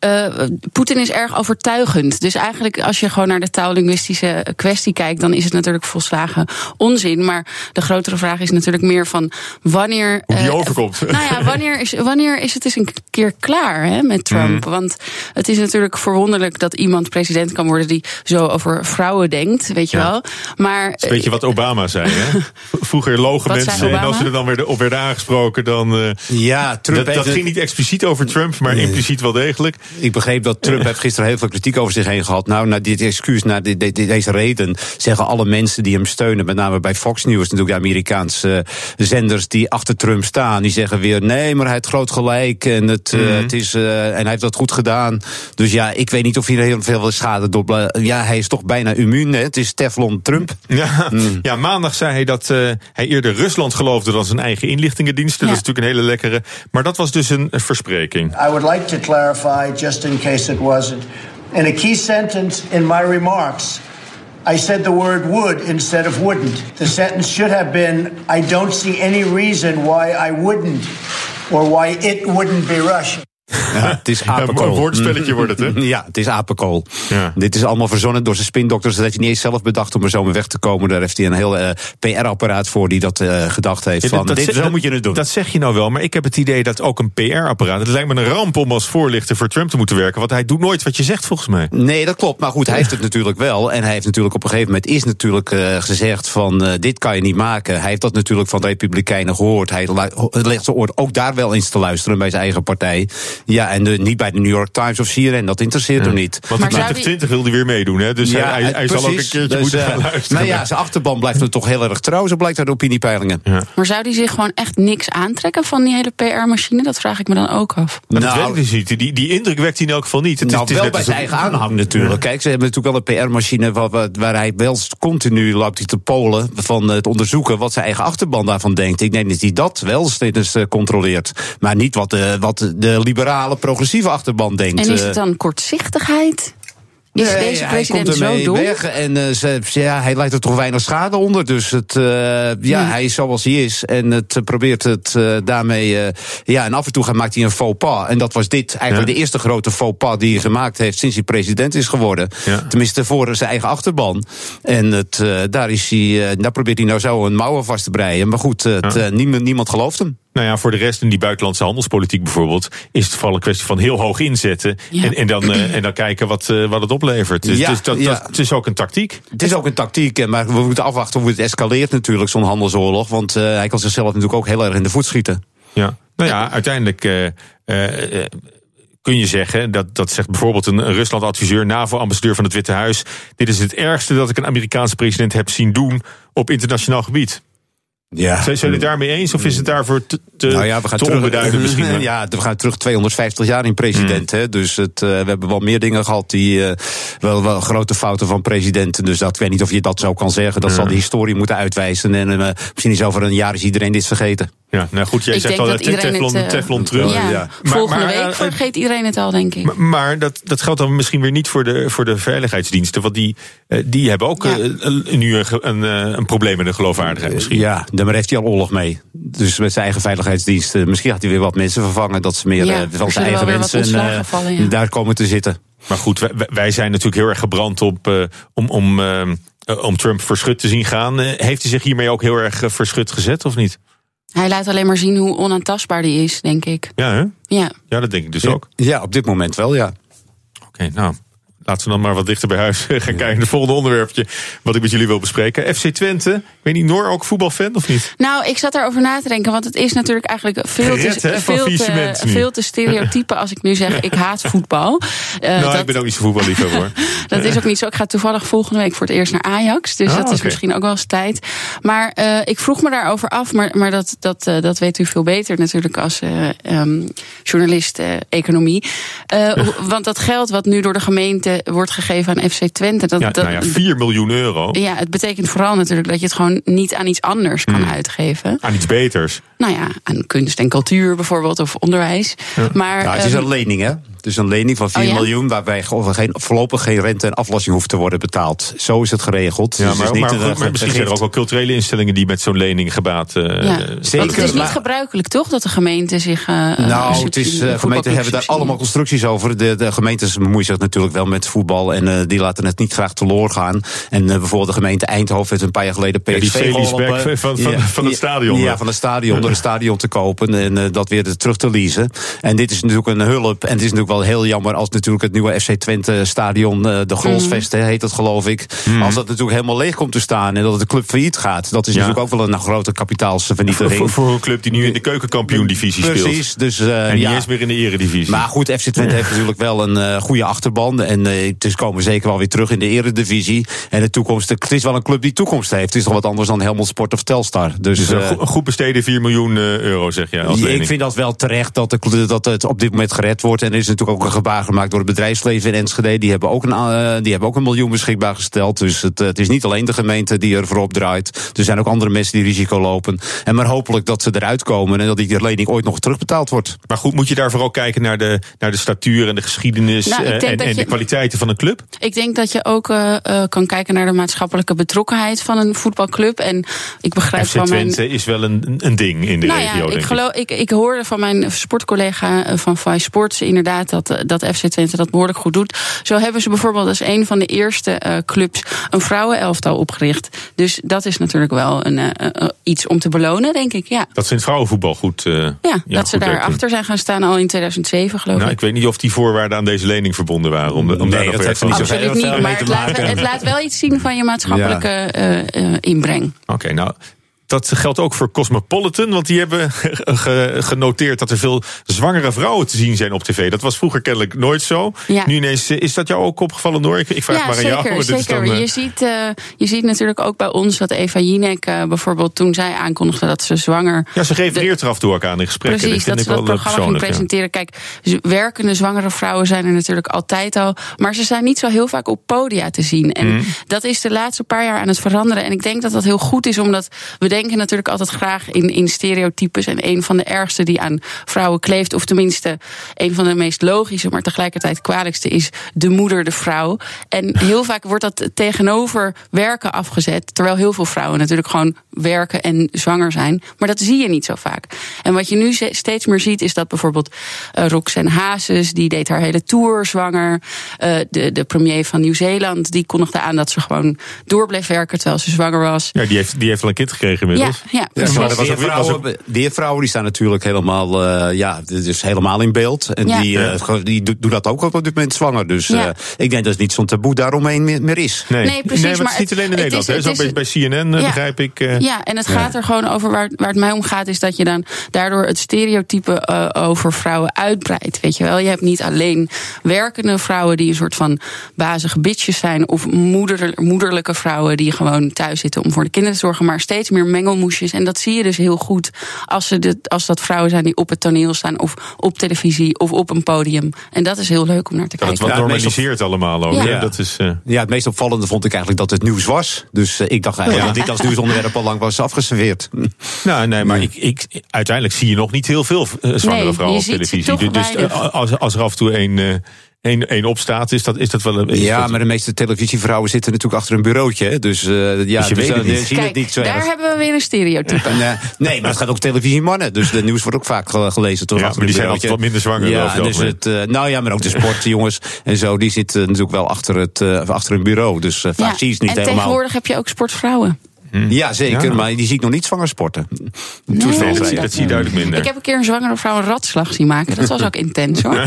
uh, Poetin is erg overtuigend. Dus eigenlijk, als je gewoon naar de taallinguïstische kwestie kijkt, dan is het natuurlijk volslagen onzin. Maar de grotere vraag is natuurlijk meer van wanneer. Hoe die uh, overkomt. [laughs] Nou ja, wanneer is, wanneer is het eens een keer klaar hè, met Trump? Mm. Want het is natuurlijk verwonderlijk dat iemand president kan worden die zo over vrouwen denkt, weet je ja. wel. Maar. Weet je wat Obama zei, hè? [laughs] Vroeger logen mensen en als ze er dan weer op werden aangesproken, dan. Uh, ja, Trump dat, dat ging niet expliciet over Trump, maar nee. impliciet wel degelijk. Ik begreep dat Trump heeft gisteren heel veel kritiek over zich heen gehad. Nou, naar dit excuus, dit, dit, deze reden, zeggen alle mensen die hem steunen, met name bij Fox News, natuurlijk de Amerikaanse zenders die achter Trump staan, die zeggen weer: nee, maar hij heeft groot gelijk en, het, mm -hmm. uh, het is, uh, en hij heeft dat goed gedaan. Dus ja, ik weet niet of hij er heel veel schade door. Ja, hij is toch bijna immuun. Hè? Het is Teflon Trump. [laughs] Ja, mm. ja maandag zei hij dat uh, hij eerder Rusland geloofde dan zijn eigen inlichtingendiensten. Ja. Dat is natuurlijk een hele lekkere. Maar dat was dus een verspreking. I would like to clarify just in case it wasn't. In a key sentence in my remarks, I said the word would instead of wouldn't. The sentence should have been I don't see any reason why I wouldn't or why it wouldn't be Russia. Het is [laughs] apenkool. Een woordspelletje wordt het, hè? [laughs] Ja, het is apenkool. Ja. Dit is allemaal verzonnen door zijn spindokters. Dat heeft hij niet eens zelf bedacht om er zo mee weg te komen. Daar heeft hij een heel uh, PR-apparaat voor die dat uh, gedacht heeft. Van, dat, dit, zo moet je het doen. Dat zeg je nou wel, maar ik heb het idee dat ook een PR-apparaat... het lijkt me een ramp om als voorlichter voor Trump te moeten werken. Want hij doet nooit wat je zegt, volgens mij. Nee, dat klopt. Maar goed, hij heeft het natuurlijk wel. En hij heeft natuurlijk op een gegeven moment is natuurlijk uh, gezegd van... Uh, dit kan je niet maken. Hij heeft dat natuurlijk van de Republikeinen gehoord. Hij legt zijn oor ook daar wel eens te luisteren bij zijn eigen partij. Ja, en de, niet bij de New York Times of CNN. Dat interesseert ja. hem niet. Want in 2020 wil hij weer meedoen, hè? Dus ja, hij, hij zal ook een keertje dus, moeten gaan luisteren. Nou ja, zijn achterban blijft er toch heel erg trouw. Zo blijkt uit de opiniepeilingen. Ja. Maar zou hij zich gewoon echt niks aantrekken van die hele PR-machine? Dat vraag ik me dan ook af. Nou, dat weet ik dus niet. Die, die indruk wekt hij in elk geval niet. Het nou, is, het wel bij zijn eigen aanhang natuurlijk. Kijk, ze hebben natuurlijk wel een PR-machine waar, waar hij wel continu loopt hij te polen van het onderzoeken wat zijn eigen achterban daarvan denkt. Ik denk dat hij dat wel steeds controleert. Maar niet wat de, wat de liberale, progressieve achterban denkt. En is het dan kortzichtigheid? Is Nee, deze hij president komt zo ermee dom? weg en eh, ze, ja, hij leidt er toch weinig schade onder. Dus het, eh, ja, Hmm. hij is zoals hij is. En het eh, probeert het eh, daarmee. eh, ja, en af en toe gaat- maakt hij een faux pas. En dat was dit eigenlijk Ja. de eerste grote faux pas die hij gemaakt heeft sinds hij president is geworden. Ja. Tenminste voor zijn eigen achterban. En het, eh, daar, is hij, eh, daar probeert hij nou zo een mouwen vast te breien. Maar goed, het, Ja. eh, niemand, niemand gelooft hem. Nou ja, voor de rest in die buitenlandse handelspolitiek bijvoorbeeld... is het vooral een kwestie van heel hoog inzetten... Ja. En, en, dan, eh, en dan kijken wat, eh, wat het oplevert. Dus, Ja, dus dat, ja. dat, het is ook een tactiek. Het is ook een tactiek, eh, maar we moeten afwachten hoe het escaleert natuurlijk, zo'n handelsoorlog. Want eh, hij kan zichzelf natuurlijk ook heel erg in de voet schieten. Ja. Nou ja, uiteindelijk eh, eh, eh, kun je zeggen... Dat, dat zegt bijvoorbeeld een, een Rusland-adviseur... NAVO-ambassadeur van het Witte Huis... dit is het ergste dat ik een Amerikaanse president heb zien doen... op internationaal gebied. Ja. Zijn jullie het daarmee eens? Of is het daarvoor te, te, nou ja, we gaan te terug, misschien? [laughs] Ja, we gaan terug 250 jaar in president. Hè? Dus het, eh, we hebben wel meer dingen gehad die eh, wel, wel grote fouten van presidenten. Dus dat, ik weet niet of je dat zo kan zeggen. Dat zal de historie moeten uitwijzen. En eh, misschien is over een jaar is iedereen dit vergeten. Ja, nou goed, jij Ik zegt al dat eh, iedereen teflon, het... eh, teflon terug. Ja, Ja. volgende Maar- maar, week eh, vergeet iedereen het al, denk ik. Maar, maar dat, dat geldt dan misschien weer niet voor de, voor de veiligheidsdiensten. Want die, die hebben ook Ja. nu een, een, een probleem met de geloofwaardigheid misschien. Ja, daar heeft hij al oorlog mee. Dus met zijn eigen veiligheidsdiensten. Misschien gaat hij weer wat mensen vervangen. Dat ze meer Ja, van zijn eigen mensen vallen, daar komen te zitten. Maar goed, wij, wij zijn natuurlijk heel erg gebrand op eh, om, om, om Trump verschut te zien gaan. Heeft hij zich hiermee ook heel erg verschut gezet of niet? Hij laat alleen maar zien hoe onaantastbaar die is, denk ik. Ja, hè? Ja. ja dat denk ik dus ook. Ja, op dit moment wel, ja. Oké, nou. Laten we dan maar wat dichter bij huis [laughs] gaan kijken naar het volgende onderwerpje. Wat ik met jullie wil bespreken. FC Twente. Ik weet niet, Noor ook voetbalfan of niet? Nou, ik zat erover na te denken, want het is natuurlijk eigenlijk veel, Gered, te, veel, te, veel te stereotype als ik nu zeg ik haat voetbal. [laughs] Eh, nou, dat, ik ben ook niet zo voetballiefhebber hoor. [laughs] dat is ook niet zo. Ik ga toevallig volgende week voor het eerst naar Ajax. Dus Ah, dat is misschien ook wel eens tijd. Maar eh, ik vroeg me daarover af, maar, maar dat, dat, eh, dat weet u veel beter natuurlijk als eh, ehm, journalist economie. Eh, Want dat geld wat nu door de gemeente wordt gegeven aan FC Twente, dat, Ja, dat, nou ja, 4 miljoen euro. ja, het betekent vooral natuurlijk dat je het gewoon niet aan iets anders kan Hmm. uitgeven. Aan iets beters. Nou ja, aan kunst en cultuur bijvoorbeeld, of onderwijs. Maar, Nou, het is ehm, een lening, hè? Het is een lening van 4 Oh ja? miljoen, waarbij gewoon geen, voorlopig geen rente en aflossing hoeft te worden betaald. Zo is het geregeld. Ja, Dus het maar, is niet maar, een, goed, maar misschien zijn er ook wel culturele instellingen die met zo'n lening gebaat. eh, ja. eh, Want het zeker, is niet gebruikelijk toch dat de gemeente zich. Nou, het is, gemeenten hebben daar allemaal constructies over. De, de gemeentes bemoeien zich natuurlijk wel met voetbal. En eh, die laten het niet graag teloor gaan. En eh, bijvoorbeeld de gemeente Eindhoven heeft een paar jaar geleden PSV Ja, die sale-leaseback van- van- van het stadion. Ja, van het stadion. Door het [laughs] stadion te kopen en eh, dat weer terug te leasen. En dit is natuurlijk een hulp. En het is natuurlijk wel heel jammer als natuurlijk het nieuwe FC Twente stadion, eh, de Grolsvest hè, heet dat geloof ik. Als dat natuurlijk helemaal leeg komt te staan en dat de club failliet gaat. Dat is Ja. natuurlijk ook wel een grote voor, kapitaalsvernietiging. voor, voor een club die nu in de keukenkampioen-divisie speelt. Precies, dus eh, En niet ja. eens meer in de eredivisie. Maar goed, FC Twente [laughs] heeft natuurlijk wel een eh, goede achterban. En dus komen zeker wel weer terug in de eredivisie. En de toekomst, het is wel een club die toekomst heeft. Het is toch wat anders dan Helmond Sport of Telstar. Dus, dus goed besteden 4 miljoen eh, euro, zeg je, als ik vind dat wel terecht dat, de, dat het op dit moment gered wordt. En er is natuurlijk ook een gebaar gemaakt door het bedrijfsleven in Enschede. Die hebben ook een, eh, die hebben ook een miljoen beschikbaar gesteld. Dus het, het is niet alleen de gemeente die er voorop draait. Er zijn ook andere mensen die risico lopen. En maar hopelijk dat ze eruit komen en dat die lening ooit nog terugbetaald wordt. Maar goed, moet je daar vooral kijken naar de, naar de statuur en de geschiedenis Nou, en, en de je- van een club? Ik denk dat je ook eh, eh, kan kijken naar de maatschappelijke betrokkenheid van een voetbalclub. En ik begrijp FC van mijn. Twente is wel een, een ding in de nou regio, ja, denk ik, geloof, ik, ik hoorde van mijn sportcollega eh, van Vice Sports inderdaad dat, dat FC Twente dat behoorlijk goed doet. Zo hebben ze bijvoorbeeld als een van de eerste clubs een vrouwenelftal opgericht. Dus dat is natuurlijk wel een, iets om te belonen, denk ik. Ja, Dat ze in het vrouwenvoetbal goed. ja, ja, dat goed ze doen. daarachter zijn gaan staan al in 2007, geloof Nou, ik. ik weet niet of die voorwaarden aan deze lening verbonden waren. Om, om Nee, daar nog dat weer heeft van niet. Absoluut niet, mee maar laat, het laat wel iets zien van je maatschappelijke eh, eh, inbreng. Oké, nou. Dat geldt ook voor Cosmopolitan, want die hebben [laughs] ge- genoteerd dat er veel zwangere vrouwen te zien zijn op tv. Dat was vroeger kennelijk nooit zo. Ja. Nu ineens, eh, is dat jou ook opgevallen, Noor? Ik, vraag ja, maar aan zeker, jou. maar dit is zeker. dan, eh, je, ziet, eh, je ziet natuurlijk ook bij ons dat Eva Jinek bijvoorbeeld toen zij aankondigde dat ze zwanger. ja, ze refereert er af en toe ook aan in gesprekken. Precies, vind dat ik ze dat wel, programma ging ja. presenteren. Kijk, werkende zwangere vrouwen zijn er natuurlijk altijd al. Maar ze zijn niet zo heel vaak op podia te zien. En Mhm. dat is de laatste paar jaar aan het veranderen. En ik denk dat dat heel goed is, omdat we denken natuurlijk altijd graag in, in stereotypes. En een van de ergste die aan vrouwen kleeft, of tenminste een van de meest logische, maar tegelijkertijd kwalijkste, is de moeder, de vrouw. En heel vaak wordt dat tegenover werken afgezet. Terwijl heel veel vrouwen natuurlijk gewoon werken en zwanger zijn. Maar dat zie je niet zo vaak. En wat je nu steeds meer ziet, is dat bijvoorbeeld uh, Roxanne Hazes, die deed haar hele tour zwanger. Uh, de, de premier van Nieuw-Zeeland, die kondigde aan dat ze gewoon door bleef werken terwijl ze zwanger was. Ja, die heeft, die heeft al een kind gekregen inmiddels. Ja, ja, ja maar dat was ook, vrouwen, ook... die vrouwen die staan natuurlijk helemaal, uh, ja, dus helemaal in beeld. En ja. die, uh, die doen dat ook op dit moment zwanger. Dus ja. ik denk dat het niet zo'n taboe daaromheen meer, meer is. Nee, nee precies. Nee, maar, het is niet alleen in Nederland. Is, Zo bij, bij CNN begrijp ik. ja, en het gaat er gewoon over, waar, waar het mij om gaat, is dat je dan daardoor het stereotype over vrouwen uitbreidt. Weet je wel, je hebt niet alleen werkende vrouwen die een soort van bazige bitches zijn, of moeder, moederlijke vrouwen die gewoon thuis zitten om voor de kinderen te zorgen, maar steeds meer mengelmoesjes. En dat zie je dus heel goed als, ze dit, als dat vrouwen zijn die op het toneel staan, of op televisie, of op een podium. En dat is heel leuk om naar te kijken. Dat wat normaliseert allemaal ook. Ja. Dat is, uh... ja, het meest opvallende vond ik eigenlijk dat het nieuws was. Dus uh, ik dacht eigenlijk ja. dat dit als nieuwsonderwerp al lang was afgeserveerd. [laughs] Nou, nee, maar ik, ik, uiteindelijk zie je nog niet heel veel uh, zwangere nee, vrouwen op televisie. Dus als, als er af en toe een één, één opstaat, is dat, is dat wel een. Ja, dat... maar de meeste televisievrouwen zitten natuurlijk achter een bureautje. Hè? Dus uh, ja, dus je dus, weet het niet. zien Kijk, het niet zo daar erg. hebben we weer een stereotype. [laughs] nee, nee, maar het gaat ook televisiemannen. Dus de nieuws wordt ook vaak gelezen. Toch ja, achter maar die zijn altijd wat minder zwanger. Ja, dus het, uh, nou ja, maar ook de [laughs] sportjongens en zo, die zitten natuurlijk wel achter, het, uh, achter een bureau. Dus uh, vaak ja, zie je het niet en helemaal. tegenwoordig heb je ook sportvrouwen. Hmm. Ja, zeker, ja. maar die zie ik nog niet zwanger sporten. Nee, nee, dat, zie, dat zie je duidelijk minder. Ik heb een keer een zwangere vrouw een ratslag zien maken. Dat was ook [laughs] intens hoor.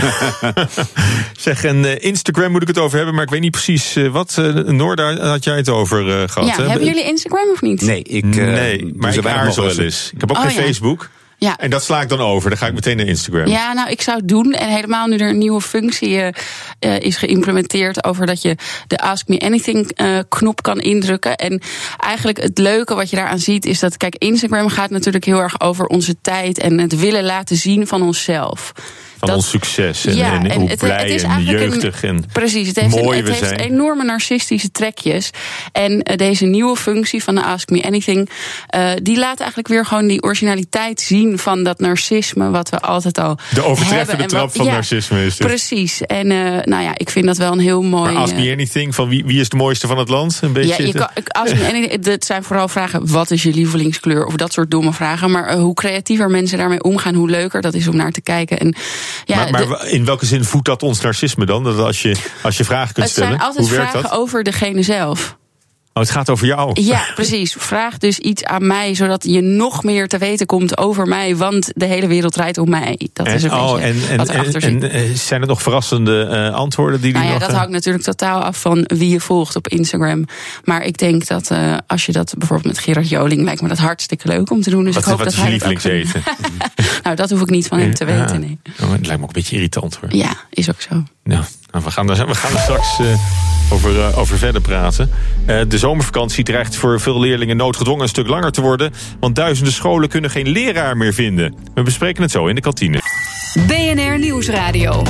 [laughs] zeg, en uh, Instagram moet ik het over hebben, maar ik weet niet precies uh, wat. Uh, Noor, daar had jij het over uh, gehad. Ja, hè? hebben jullie Instagram of niet? Nee, ik, nee maar ik aarzel wel eens. Ik heb ook oh, geen ja. Facebook. Ja. En dat sla ik dan over. Dan ga ik meteen naar Instagram. Ja, nou, ik zou het doen. En helemaal nu er een nieuwe functie uh, uh, is geïmplementeerd over dat je de Ask Me Anything uh, knop kan indrukken. En eigenlijk het leuke wat je daaraan ziet is dat, kijk, Instagram gaat natuurlijk heel erg over onze tijd en het willen laten zien van onszelf. Dat- ons succes en, Ja, en, en hoe het- blij het is en jeugdig en Precies, het heeft, mooi een, we het heeft zijn. enorme narcistische trekjes. En uh, deze nieuwe functie van de Ask Me Anything, uh, die laat eigenlijk weer gewoon die originaliteit zien van dat narcisme wat we altijd al De overtreffende trap wat- van ja, narcisme is dit. Precies. En uh, nou ja, ik vind dat wel een heel mooi. Maar ask me anything, van wie, wie is de mooiste van het land? Een beetje. ja, je kan, ik- Ask Me Anything, het zijn vooral vragen: wat is je lievelingskleur? Of dat soort domme vragen. Maar hoe creatiever mensen daarmee omgaan, hoe leuker dat is om naar te kijken. En, ja, maar maar de- in welke zin voedt dat ons narcisme dan? Dat als je, als je vragen kunt het zijn stellen, altijd hoe werkt vragen dat? over degene zelf. Oh, het gaat over jou. Ja, [laughs] precies. Vraag dus iets aan mij, zodat je nog meer te weten komt over mij. Want de hele wereld draait om mij. Dat is een En, oh, beetje en, en, wat erachter en, zit. en, eh, zijn er nog verrassende eh, antwoorden die Nou die ja, nog... dat eh, hangt natuurlijk totaal af van wie je volgt op Instagram. Maar ik denk dat uh, als je dat bijvoorbeeld met Gerard Joling... lijkt me dat hartstikke leuk om te doen. Dus wat ik hoop wat dat is je hij lievelingseten? [laughs] nou, dat hoef ik niet van hem te weten, nee. Oh, het lijkt me ook een beetje irritant hoor. Ja, is ook zo. Nou, we, gaan er, we gaan er straks eh, over, eh, over verder praten. Eh, de zomervakantie dreigt voor veel leerlingen noodgedwongen een stuk langer te worden. Want duizenden scholen kunnen geen leraar meer vinden. We bespreken het zo in de kantine. BNR Nieuwsradio.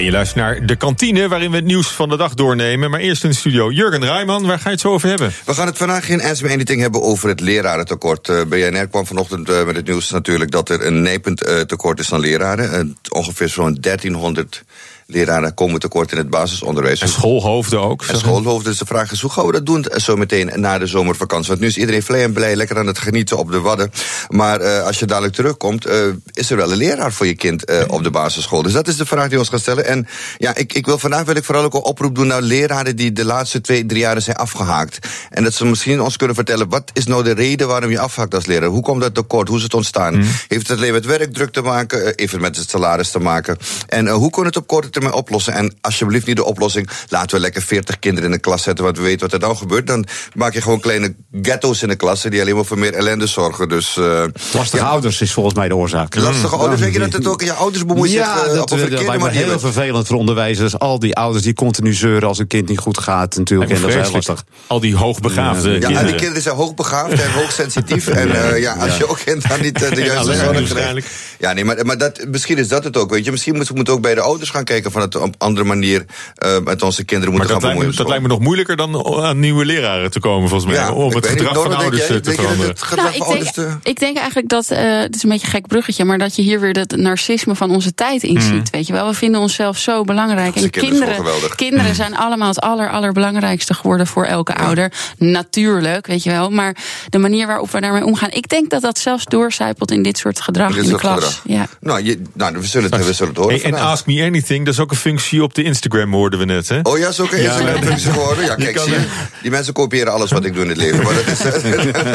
Je luistert naar de kantine waarin we het nieuws van de dag doornemen. Maar eerst in de studio Jurgen Rijman, waar ga je het zo over hebben? We gaan het vandaag in Ask Anything hebben over het lerarentekort. Uh, BNR kwam vanochtend uh, met het nieuws natuurlijk dat er een nijpend tekort is aan leraren. Uh, ongeveer zo'n 1300 leraren komen tekort in het basisonderwijs. En schoolhoofden ook. En schoolhoofden. Dus de vraag is, hoe gaan we dat doen zo meteen na de zomervakantie? Want nu is iedereen blij en blij, lekker aan het genieten op de Wadden. Maar uh, als je dadelijk terugkomt, uh, is er wel een leraar voor je kind uh, op de basisschool? Dus dat is de vraag die we ons gaan stellen. En ja, ik, ik wil vandaag wil ik vooral ook een oproep doen naar leraren die de laatste twee, drie jaren zijn afgehaakt. En dat ze misschien ons kunnen vertellen, wat is nou de reden waarom je afhaakt als leraar? Hoe komt dat tekort? Hoe is het ontstaan? Mm. Heeft het alleen met werkdruk te maken? Heeft het met het salaris te maken? En hoe we het op korte termijn oplossen? En alsjeblieft niet de oplossing, laten we lekker 40 kinderen in de klas zetten, want we weten wat er dan gebeurt. Dan maak je gewoon kleine ghetto's in de klasse die alleen maar voor meer ellende zorgen. Dus, uh, Lastige ja. ouders is volgens mij de oorzaak. Lastige ouders, denk je dat het ook in je ouders bemoeit ja, zich uh, dat, op een manier? heel vervelend voor onderwijzers. Al die ouders die continu zeuren als een kind niet goed gaat. Natuurlijk. En dat is heel lastig. Al die hoogbegaafde Ja, kinderen. en die kinderen zijn hoogbegaafd en hoogsensitief. [laughs] En eh, ja, als je ook kind dan niet eh, de [laughs] juiste zorg waarschijnlijk. krijgt. Ja, nee, maar, maar dat, misschien is dat het ook. Weet je. Misschien moeten we moeten ook bij de ouders gaan kijken van het op een andere manier eh, met onze kinderen Maar moeten dat gaan lijkt, me, bemoeien. dat lijkt me nog moeilijker dan aan nieuwe leraren te komen, volgens mij. Ja, om ik het niet, gedrag van Nora, denk ouders eh, te dat veranderen. het gedrag Nou, van ik, ouders denk, te... ik denk eigenlijk dat, eh het is een beetje een gek bruggetje, maar dat je hier weer het narcisme van onze tijd in ziet. Weet je wel, we vinden onszelf zo belangrijk. Onze En kinderen zijn kinderen, kinderen zijn allemaal het aller, allerbelangrijkste geworden voor elke ouder. Natuurlijk, weet je wel. Maar de manier waarop we daarmee omgaan, ik denk dat dat zelfs doorcijpelt in dit soort gedrag Dit in de klas. gedrag. Ja. Nou, je, nou, we zullen het, we zullen het horen. Hey, en. Ask Me Anything, dat is ook een functie op de Instagram, hoorden we net. Hè? Oh ja, is Ja, ja. een functie geworden. Ja, kijk, zie je. Die mensen kopiëren alles wat ik doe in het leven. Maar dat is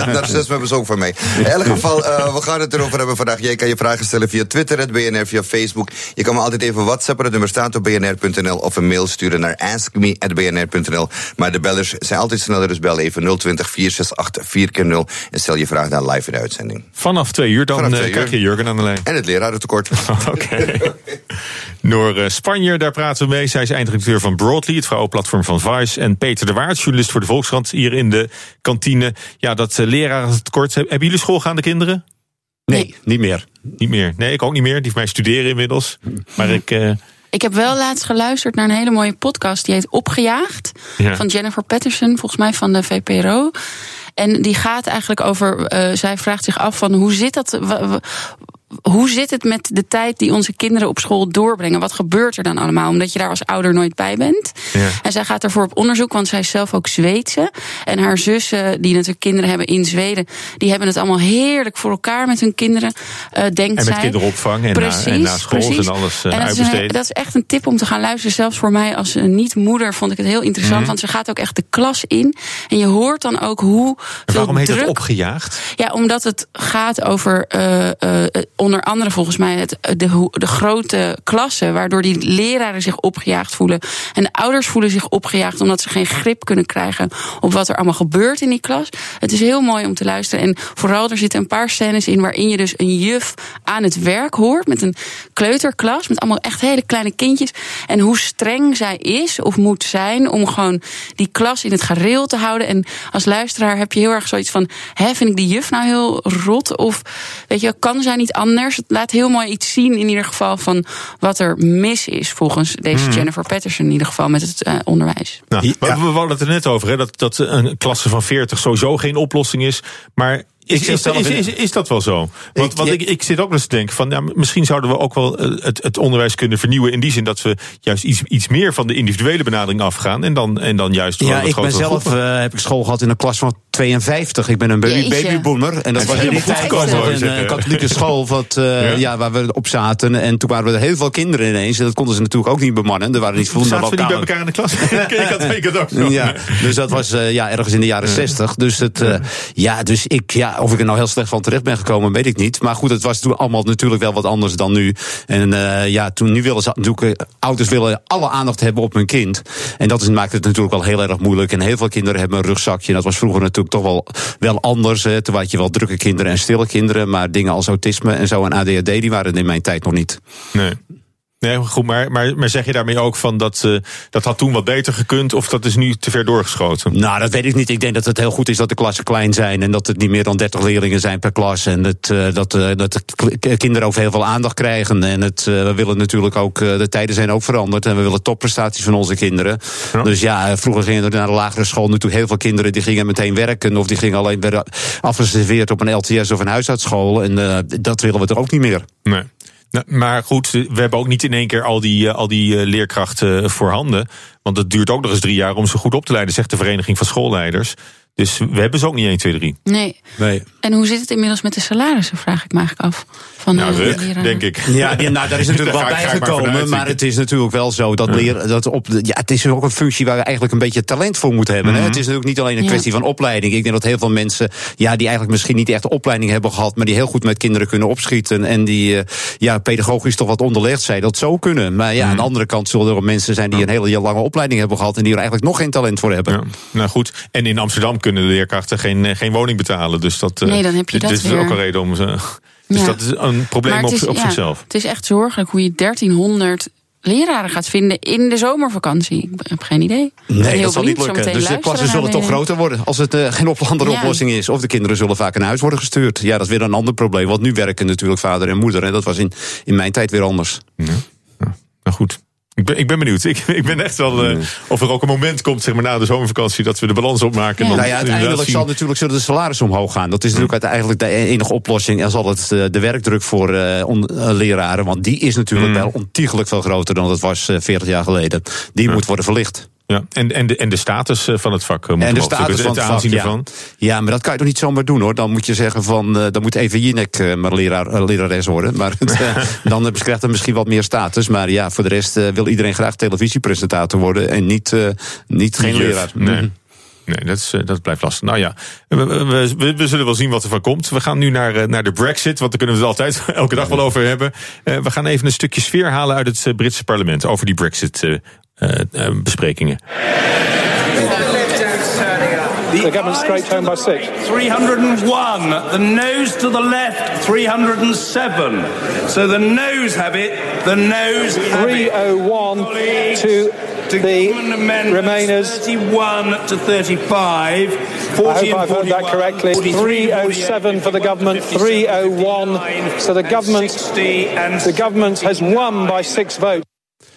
narcisme hebben ze ook van mij. In elk geval, eh, we gaan het erover hebben vandaag. Jij kan je vragen stellen via Twitter, het BNR, via Facebook. Je kan me altijd even whatsappen. Het nummer staat op bnr.nl. Of een mail sturen naar askme.bnr.nl. Maar de bellers zijn altijd sneller, dus bel even 020 468 4x0. En stel je vraag dan live in de uitzending. Vanaf twee uur, dan eh, twee krijg je. Jurgen aan de lijn. En het lerarentekort. [laughs] Oké. [laughs] Noor eh, Spanje, daar praten we mee. Zij is eindredacteur van Broadly, het vrouwenplatform van Vice. En Peter de Waard, journalist voor de Volkskrant, hier in de kantine. Ja, dat uh, lerarentekort. Hebben jullie schoolgaande kinderen? Nee, niet meer. Niet meer. Nee, ik ook niet meer. Die van mij studeren inmiddels. Maar ik. Uh, Ik heb wel laatst geluisterd naar een hele mooie podcast. Die heet Opgejaagd. Ja. Van Jennifer Patterson, volgens mij van de VPRO. En die gaat eigenlijk over. Uh, zij vraagt zich af van hoe zit dat. Hoe zit het met de tijd die onze kinderen op school doorbrengen? Wat gebeurt er dan allemaal? Omdat je daar als ouder nooit bij bent. Ja. En zij gaat ervoor op onderzoek, want zij is zelf ook Zweedse. En haar zussen, die natuurlijk kinderen hebben in Zweden, die hebben het allemaal heerlijk voor elkaar met hun kinderen. Uh, denkt en met zij. kinderopvang en, precies, na, en na school precies. en alles uh, en dat, is een, dat is echt een tip om te gaan luisteren. Zelfs voor mij als niet-moeder vond ik het heel interessant. Mhm. Want ze gaat ook echt de klas in. En je hoort dan ook hoe. En waarom heet druk, dat opgejaagd? Ja, omdat het gaat over uh, onder andere volgens mij het, de, de grote klassen. Waardoor die leraren zich opgejaagd voelen. En de ouders voelen zich opgejaagd omdat ze geen grip kunnen krijgen op wat er allemaal gebeurt in die klas. Het is heel mooi om te luisteren. En vooral er zitten een paar scènes in waarin je dus een juf aan het werk hoort. Met een kleuterklas. Met allemaal echt hele kleine kindjes. En hoe streng zij is of moet zijn om gewoon die klas in het gareel te houden. En als luisteraar heb je heel erg zoiets van: hè, vind ik die juf nou heel rot? Of weet je, kan zij niet anders? Het laat heel mooi iets zien in ieder geval van wat er mis is volgens deze Hmm. Jennifer Patterson in ieder geval met het uh, onderwijs. Nou, we, we hadden het er net over, hè, dat, dat een klasse van 40 sowieso geen oplossing is. Maar is, is, is, is, is, dat wel zo? Want, want ik, ik zit ook eens te denken van ja, misschien zouden we ook wel eh, het, het onderwijs kunnen vernieuwen in die zin dat we juist iets, iets meer van de individuele benadering afgaan en dan, en dan juist ja, ik ben zelf uh, heb ik school gehad in een klas van 52. Ik ben een baby, babyboomer en dat was in die tijd een uh, katholieke school wat, uh, ja? ja? waar we op zaten en toen waren er heel veel kinderen ineens en dat konden ze natuurlijk ook niet bemannen. Er waren niet voldoende Zaten we niet bij elkaar in de klas? [laughs] ik had ik het ook. Ja, dus dat was ja, ergens in de jaren 60. Dus het, ja, dus ik ja, of ik er nou heel slecht van terecht ben gekomen, weet ik niet. Maar goed, het was toen allemaal natuurlijk wel wat anders dan nu. En uh, ja, toen nu willen ze natuurlijk, ouders willen alle aandacht hebben op hun kind. En dat is, maakt het natuurlijk wel heel erg moeilijk. En heel veel kinderen hebben een rugzakje. En dat was vroeger natuurlijk toch wel, wel anders. Hè. Toen had je wel drukke kinderen en stille kinderen. Maar dingen als autisme en zo en ADHD, die waren in mijn tijd nog niet. Nee. Nee, goed, maar, maar, maar zeg je daarmee ook van dat uh, dat had toen wat beter gekund of dat is nu te ver doorgeschoten? Nou, dat weet ik niet. Ik denk dat het heel goed is dat de klassen klein zijn en dat het niet meer dan 30 leerlingen zijn per klas en het, uh, dat, uh, dat de kinderen ook heel veel aandacht krijgen. En het, we willen natuurlijk ook, de tijden zijn ook veranderd en we willen topprestaties van onze kinderen. Ja. Dus ja, vroeger gingen er naar de lagere school natuurlijk heel veel kinderen die gingen meteen werken of die gingen alleen afgeserveerd op een LTS of een huisartsschool. En dat willen we er ook niet meer. Nee. Nou, maar goed, we hebben ook niet in één keer al die, al die leerkrachten voorhanden. Want het duurt ook nog eens drie jaar om ze goed op te leiden, zegt de Vereniging van Schoolleiders. Dus we hebben ze ook niet 1, 2, 3. Nee. nee. En hoe zit het inmiddels met de salarissen, vraag ik me eigenlijk af. Van nou, de ruk, leraren. denk ik. Ja, nou, daar is [laughs] natuurlijk wel bijgekomen. Maar, maar het is natuurlijk wel zo dat leren. Dat op de, ja, het is ook een functie waar je eigenlijk een beetje talent voor moet hebben. Mhm. Hè? Het is natuurlijk niet alleen een kwestie ja. van opleiding. Ik denk dat heel veel mensen, ja, die eigenlijk misschien niet echt opleiding hebben gehad. maar die heel goed met kinderen kunnen opschieten. en die uh, ja, pedagogisch toch wat onderlegd zijn, dat zo kunnen. Maar ja, Mhm. aan de andere kant zullen er ook mensen zijn die een hele lange opleiding hebben gehad. en die er eigenlijk nog geen talent voor hebben. Ja. Nou goed, en in Amsterdam kunnen de leerkrachten geen, eh, geen woning betalen. Dus dat, nee, dan heb je dat dit is ook een reden om ze. Dus Ja. dat is een probleem Maar op, op ja, zichzelf. Het is echt zorgelijk hoe je 1300 leraren gaat vinden in de zomervakantie. Ik heb geen idee. Nee, dat zal niet lukken. Dus de klassen zullen toch groter worden als het uh, geen andere ja. oplossing is. Of de kinderen zullen vaak naar huis worden gestuurd. Ja, dat is weer een ander probleem. Want nu werken natuurlijk vader en moeder. En dat was in, in mijn tijd weer anders. Ja. Ja. Nou goed, ik ben, ik ben benieuwd. Ik, ik ben echt wel. Uh, of er ook een moment komt, zeg maar na de zomervakantie, dat we de balans opmaken. Ja. Nou ja, uiteindelijk zal natuurlijk zullen de salarissen omhoog gaan. Dat is natuurlijk uiteindelijk de enige oplossing. En zal het uh, de werkdruk voor uh, on, leraren. Want die is natuurlijk mm. wel ontiegelijk veel groter dan het was 40 jaar geleden. Die moet worden verlicht. Ja, en, en, de, en de status van het vak moet En de status van het aanzien vak, ervan. Ja. ja, maar dat kan je toch niet zomaar doen hoor. Dan moet je zeggen van, uh, dan moet even Jinek uh, maar leraar, uh, lerares worden. Maar [laughs] dan krijgt het misschien wat meer status. Maar ja, voor de rest wil iedereen graag televisiepresentator worden. En niet, niet geen leraar. Nee. Nee, dat, is, dat blijft lastig. Nou ja, we, we, we, zullen wel zien wat er van komt. We gaan nu naar, naar de Brexit, want daar kunnen we het altijd [laughs] elke dag wel over hebben. we gaan even een stukje sfeer halen uit het Britse parlement over die Brexit Eh, eh, besprekingen. The government straight home by six. 301. The nose to the left, 307. So the nose have it. The nose have 301 it. to oh to the Remainers. 31 to 35. 40 I hope I've heard that correctly. 307 for the government, 301. So the government, the government has won by six votes.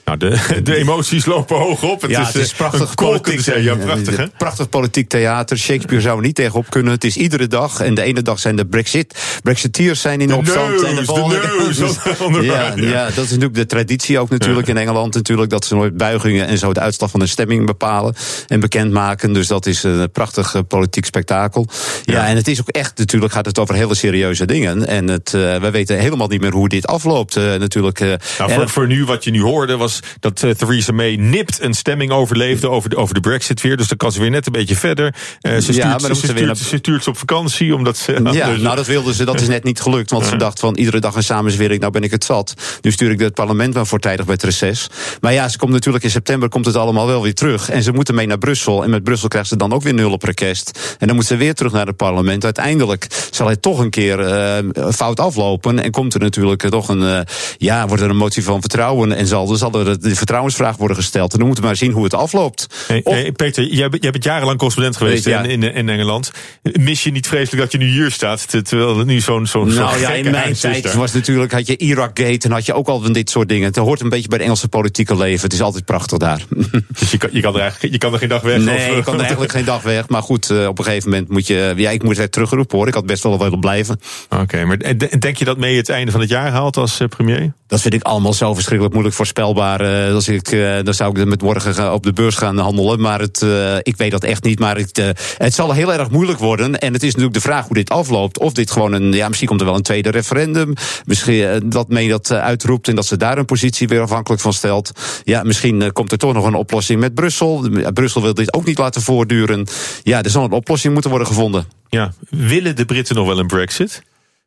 Nou, de, [laughs] de emoties lopen hoog op. Het ja, is, het is prachtig politiek. Ja, prachtig, hè? prachtig politiek theater. Shakespeare zou er niet tegenop kunnen. Het is iedere dag. En de ene dag zijn de Brexit. Brexiteers zijn in de opstand. Neus, en de volgende [laughs] de ja, ja, dat is natuurlijk de traditie ook natuurlijk in Engeland. Natuurlijk dat ze nooit buigingen en zo de uitslag van de stemming bepalen. En bekendmaken. Dus dat is een prachtig politiek spektakel. Ja, en het is ook echt, natuurlijk gaat het over hele serieuze dingen. En het, uh, we weten helemaal niet meer hoe dit afloopt. Uh, natuurlijk. Nou, voor, voor nu, wat je nu hoorde, was dat uh, Theresa May nipt een stemming overleefde over de, over de Brexit weer. Dus dan kan ze weer net een beetje verder. Uh, ze, stuurt, ja, maar ze, ze, stuurt, ze stuurt ze op vakantie omdat ze. Ja, nou dat wilde ze. Dat is net niet gelukt. Want ze dacht van iedere dag een samenzwering. Nou ben ik het zat. Nu stuur ik het parlement maar voortijdig bij het reces. Maar ja, ze komt natuurlijk in september komt het allemaal wel weer terug. En ze moeten mee naar Brussel. En met Brussel krijgt ze dan ook weer nul op request. En dan moet ze weer terug naar het parlement. Uiteindelijk zal hij toch een keer uh, fout aflopen. En komt er natuurlijk toch een. Ja, wordt er een motie van vertrouwen. En zal, zal er de vertrouwensvraag worden gesteld. En dan moeten we maar zien hoe het afloopt. Hey, hey, Peter, jij, jij bent jarenlang correspondent geweest ja. in, in, in, Engeland. Mis je niet vreselijk dat je nu hier staat? Terwijl het nu zo'n zo'n Nou ja, in mijn tijd was natuurlijk, had je Irak-gate en had je ook al van dit soort dingen. Het hoort een beetje bij het Engelse politieke leven. Het is altijd prachtig daar. [laughs] Dus je kan, je kan, er, eigenlijk, je kan er geen dag weg? Nee, je kan er eigenlijk geen dag weg. Maar goed, uh, op een gegeven moment moet je... Ja, ik moet weer teruggeroepen hoor. Ik had best wel willen blijven. Oké, okay, maar denk je dat mee het einde van het jaar haalt als premier? Dat vind ik allemaal zo verschrikkelijk moeilijk voorspelbaar. Uh, als ik, uh, dan zou ik met morgen op de beurs gaan handelen. Maar het, uh, ik weet dat echt niet. Maar het, het zal heel erg moeilijk worden. En het is natuurlijk de vraag hoe dit afloopt. Of dit gewoon een. Ja, misschien komt er wel een tweede referendum. Misschien dat mee dat uitroept. En dat ze daar een positie weer afhankelijk van stelt. Ja, misschien komt er toch nog een oplossing met Brussel. Brussel wil dit ook niet laten voortduren. Ja, er zal een oplossing moeten worden gevonden. Ja, willen de Britten nog wel een Brexit?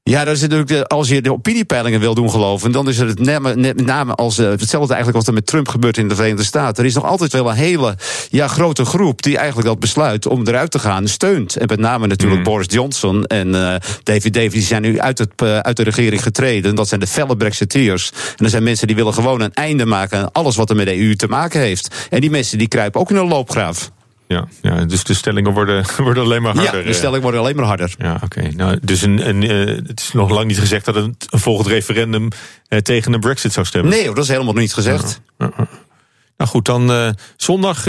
Ja, dat is natuurlijk, als je de opiniepeilingen wil doen geloven, dan is het met name als hetzelfde eigenlijk wat er met Trump gebeurt in de Verenigde Staten. Er is nog altijd wel een hele ja, grote groep die eigenlijk dat besluit om eruit te gaan steunt. En met name natuurlijk mm. Boris Johnson en uh, David Davis, die zijn nu uit, het, uh, uit de regering getreden. Dat zijn de felle Brexiteers. En er zijn mensen die willen gewoon een einde maken aan alles wat er met de EU te maken heeft. En die mensen die kruipen ook in een loopgraaf. Ja, ja, dus de stellingen worden, [laughs] worden alleen maar harder. Ja, de stellingen worden alleen maar harder. Ja, oké. Nou, dus een, een, uh, het is nog lang niet gezegd dat een, een volgend referendum uh, tegen een Brexit zou stemmen. Nee, dat is helemaal niet gezegd. Uh, nou goed, dan uh, zondag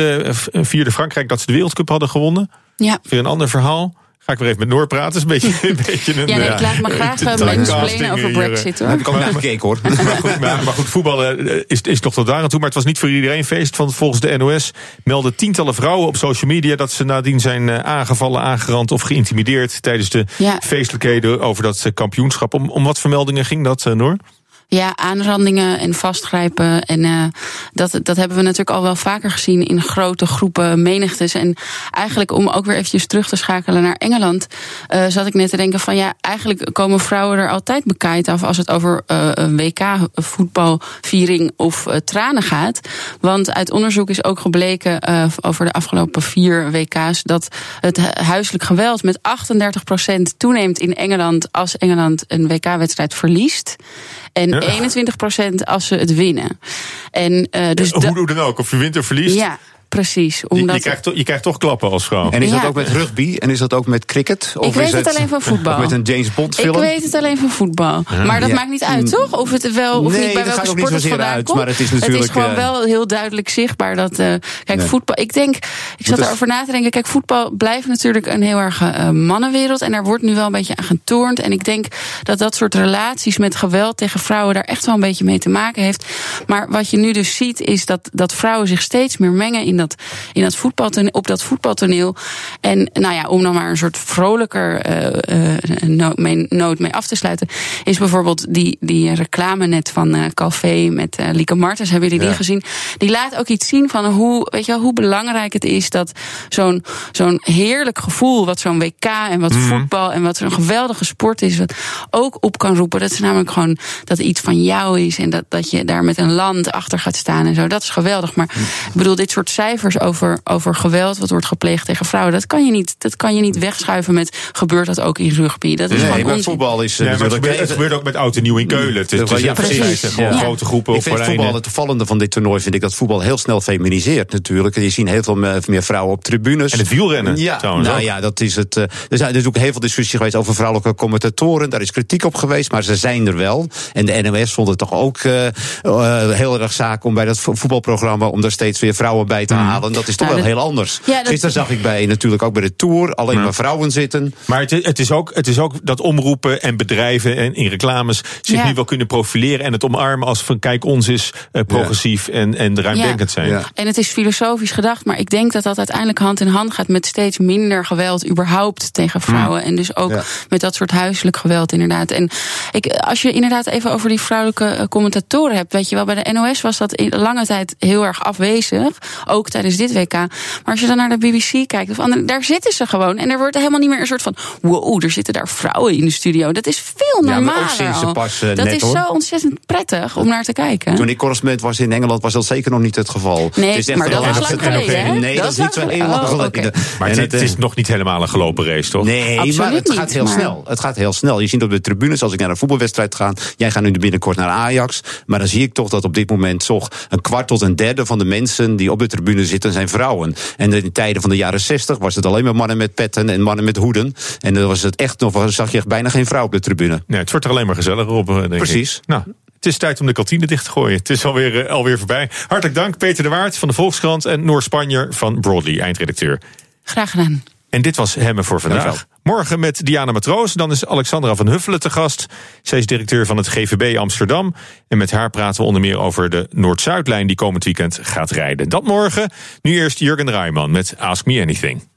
vierde Frankrijk dat ze de Wereldcup hadden gewonnen. Ja. Weer een ander verhaal. Ga ik weer even met Noor praten. Is een beetje, een beetje een, ja, nee, ik laat me graag explainen over Brexit. Hoor. Heb ik ook naar gekeken hoor. [laughs] Maar goed, maar, maar goed, voetballen is, is toch tot daar aan toe. Maar het was niet voor iedereen feest. Want volgens de NOS melden tientallen vrouwen op social media... dat ze nadien zijn aangevallen, aangerand of geïntimideerd... tijdens de ja. feestelijkheden over dat kampioenschap. Om, om wat vermeldingen ging dat, Noor? Ja, aanrandingen en vastgrijpen. En uh, dat, dat hebben we natuurlijk al wel vaker gezien in grote groepen menigtes. En eigenlijk om ook weer eventjes terug te schakelen naar Engeland, uh, zat ik net te denken van ja, eigenlijk komen vrouwen er altijd bekijkt af als het over uh, een WK-voetbalviering of tranen gaat. Want uit onderzoek is ook gebleken over de afgelopen vier WK's dat het huiselijk geweld met 38% toeneemt in Engeland als Engeland een WK-wedstrijd verliest. En ja. 21% als ze het winnen. En, uh, dus hoe, hoe dan ook, of je wint of verliest. Ja, precies. Je, Omdat je, krijgt, toch- je krijgt toch klappen als vrouw. En is dat Ja. ook met rugby? En is dat ook met cricket? Of ik weet is het alleen van [laughs] voetbal. Of met een James Bond Ik film? weet het alleen van voetbal. Maar dat Ja. maakt niet uit, toch? Of het wel of Nee, niet bij dat welke sport het vandaan uit, komt. maar het is natuurlijk, gewoon eh, wel heel duidelijk zichtbaar dat. eh, kijk, Nee. voetbal. Ik denk, ik zat is- erover na te denken. Kijk, voetbal blijft natuurlijk een heel erg eh, mannenwereld. En daar wordt nu wel een beetje aan getoornd. En ik denk dat dat soort relaties met geweld tegen vrouwen daar echt wel een beetje mee te maken heeft. Maar wat je nu dus ziet, is dat, dat vrouwen zich steeds meer mengen in dat, in dat voetbaltoneel, op dat voetbaltoneel. En nou ja, om dan maar een soort vrolijker eh, noot, mee, noot mee af te sluiten, is bijvoorbeeld die, die reclame net van eh Calvé met Lieke Martens. Hebben jullie die gezien? Die laat ook iets zien van hoe, weet je wel, hoe belangrijk het is dat zo'n zo'n heerlijk gevoel, wat zo'n WK en wat voetbal en wat zo'n geweldige sport is, wat ook op kan roepen. Dat is namelijk gewoon dat iets van jou is en dat, dat je daar met een land achter gaat staan en zo. Dat is geweldig. Maar ik bedoel, dit soort cijfers over, over geweld wat wordt gepleegd tegen vrouwen, dat kan je niet, dat kan je niet wegschuiven met gebeurt dat ook in rugby. Dat is Nee, gewoon maar onzin. voetbal is Ja, eh, maar het, gebeurt, het gebeurt ook met oud en nieuw in Keulen. Het is, het is Ja, precies. Gewoon Ja. grote groepen Ik vind voetbal het opvallende van dit toernooi vind ik dat voetbal heel snel feminiseert natuurlijk. Je ziet heel veel me- meer vrouwen op tribunes. En het wielrennen Ja, trouwens nou ook. ja, dat is het. eh, er zijn dus ook heel veel discussie geweest over vrouwelijke commentatoren. Daar is kritiek op geweest, maar ze zijn er wel. En de NOS vond het toch ook eh, eh, heel erg zaak om bij dat vo- voetbalprogramma om daar steeds weer vrouwen bij te halen. Dat is toch Nou, wel dat- heel anders. Ja, dat- Gisteren zag ik bij natuurlijk ook bij de Tour alleen maar vrouwen zitten. Maar het, het, is ook, het is ook dat omroepen en bedrijven en in reclames zich Ja. nu wel kunnen profileren en het omarmen als van kijk, ons is eh, progressief en, en ruimdenkend zijn. Ja. En het is filosofisch gedacht, maar ik denk dat dat uiteindelijk hand in hand gaat met steeds minder geweld überhaupt tegen vrouwen. En dus ook Ja. met dat soort huiselijk geweld inderdaad. En ik, als je inderdaad even over die vrouwelijke eh, commentatoren hebt, weet je wel, bij de NOS was dat in lange tijd heel erg afwezig, ook tijdens dit WK. Maar als je dan naar de BBC kijkt, of andere, daar zitten ze gewoon. En er wordt helemaal niet meer een soort van, wow, er zitten daar vrouwen in de studio. Dat is veel Ja, maar ook normaler sinds ze al. pas, eh, Dat net, is hoor. zo ontzettend prettig om naar te kijken. Toen ik correspondent was in Engeland was dat zeker nog niet het geval. Nee, Het is echt maar dat was lang geleden? Nee, Dat is niet zo heel lang Oh, geleden. Maar En het, het is nog niet helemaal een gelopen race, toch? Nee, Absoluut maar het niet, gaat heel maar- snel. Het gaat heel snel. Je ziet op de tribunes, als ik naar een voetbalwedstrijd ga... jij gaat nu binnenkort naar Ajax... maar dan zie ik toch dat op dit moment... toch een kwart tot een derde van de mensen die op de tribune zitten... zijn vrouwen. En in de tijden van de jaren zestig was het alleen maar mannen met petten... en mannen met hoeden. En dan was het echt nog, zag je echt bijna geen vrouw op de tribune. Nee, het wordt er alleen maar gezelliger op, eh, denk ik. Precies. Nou, het is tijd om de kantine dicht te gooien. Het is alweer, eh, alweer voorbij. Hartelijk dank, Peter de Waard van de Volkskrant... en Noor Spanjer van Broadly, eindredacteur. Graag gedaan. En dit was Hemmen voor vandaag. Dankjewel. Morgen met Diana Matroos. Dan is Alexandra van Huffelen te gast. Zij is directeur van het GVB Amsterdam. En met haar praten we onder meer over de Noord-Zuidlijn... die komend weekend gaat rijden. Dat morgen. Nu eerst Jurgen Rijman met Ask Me Anything.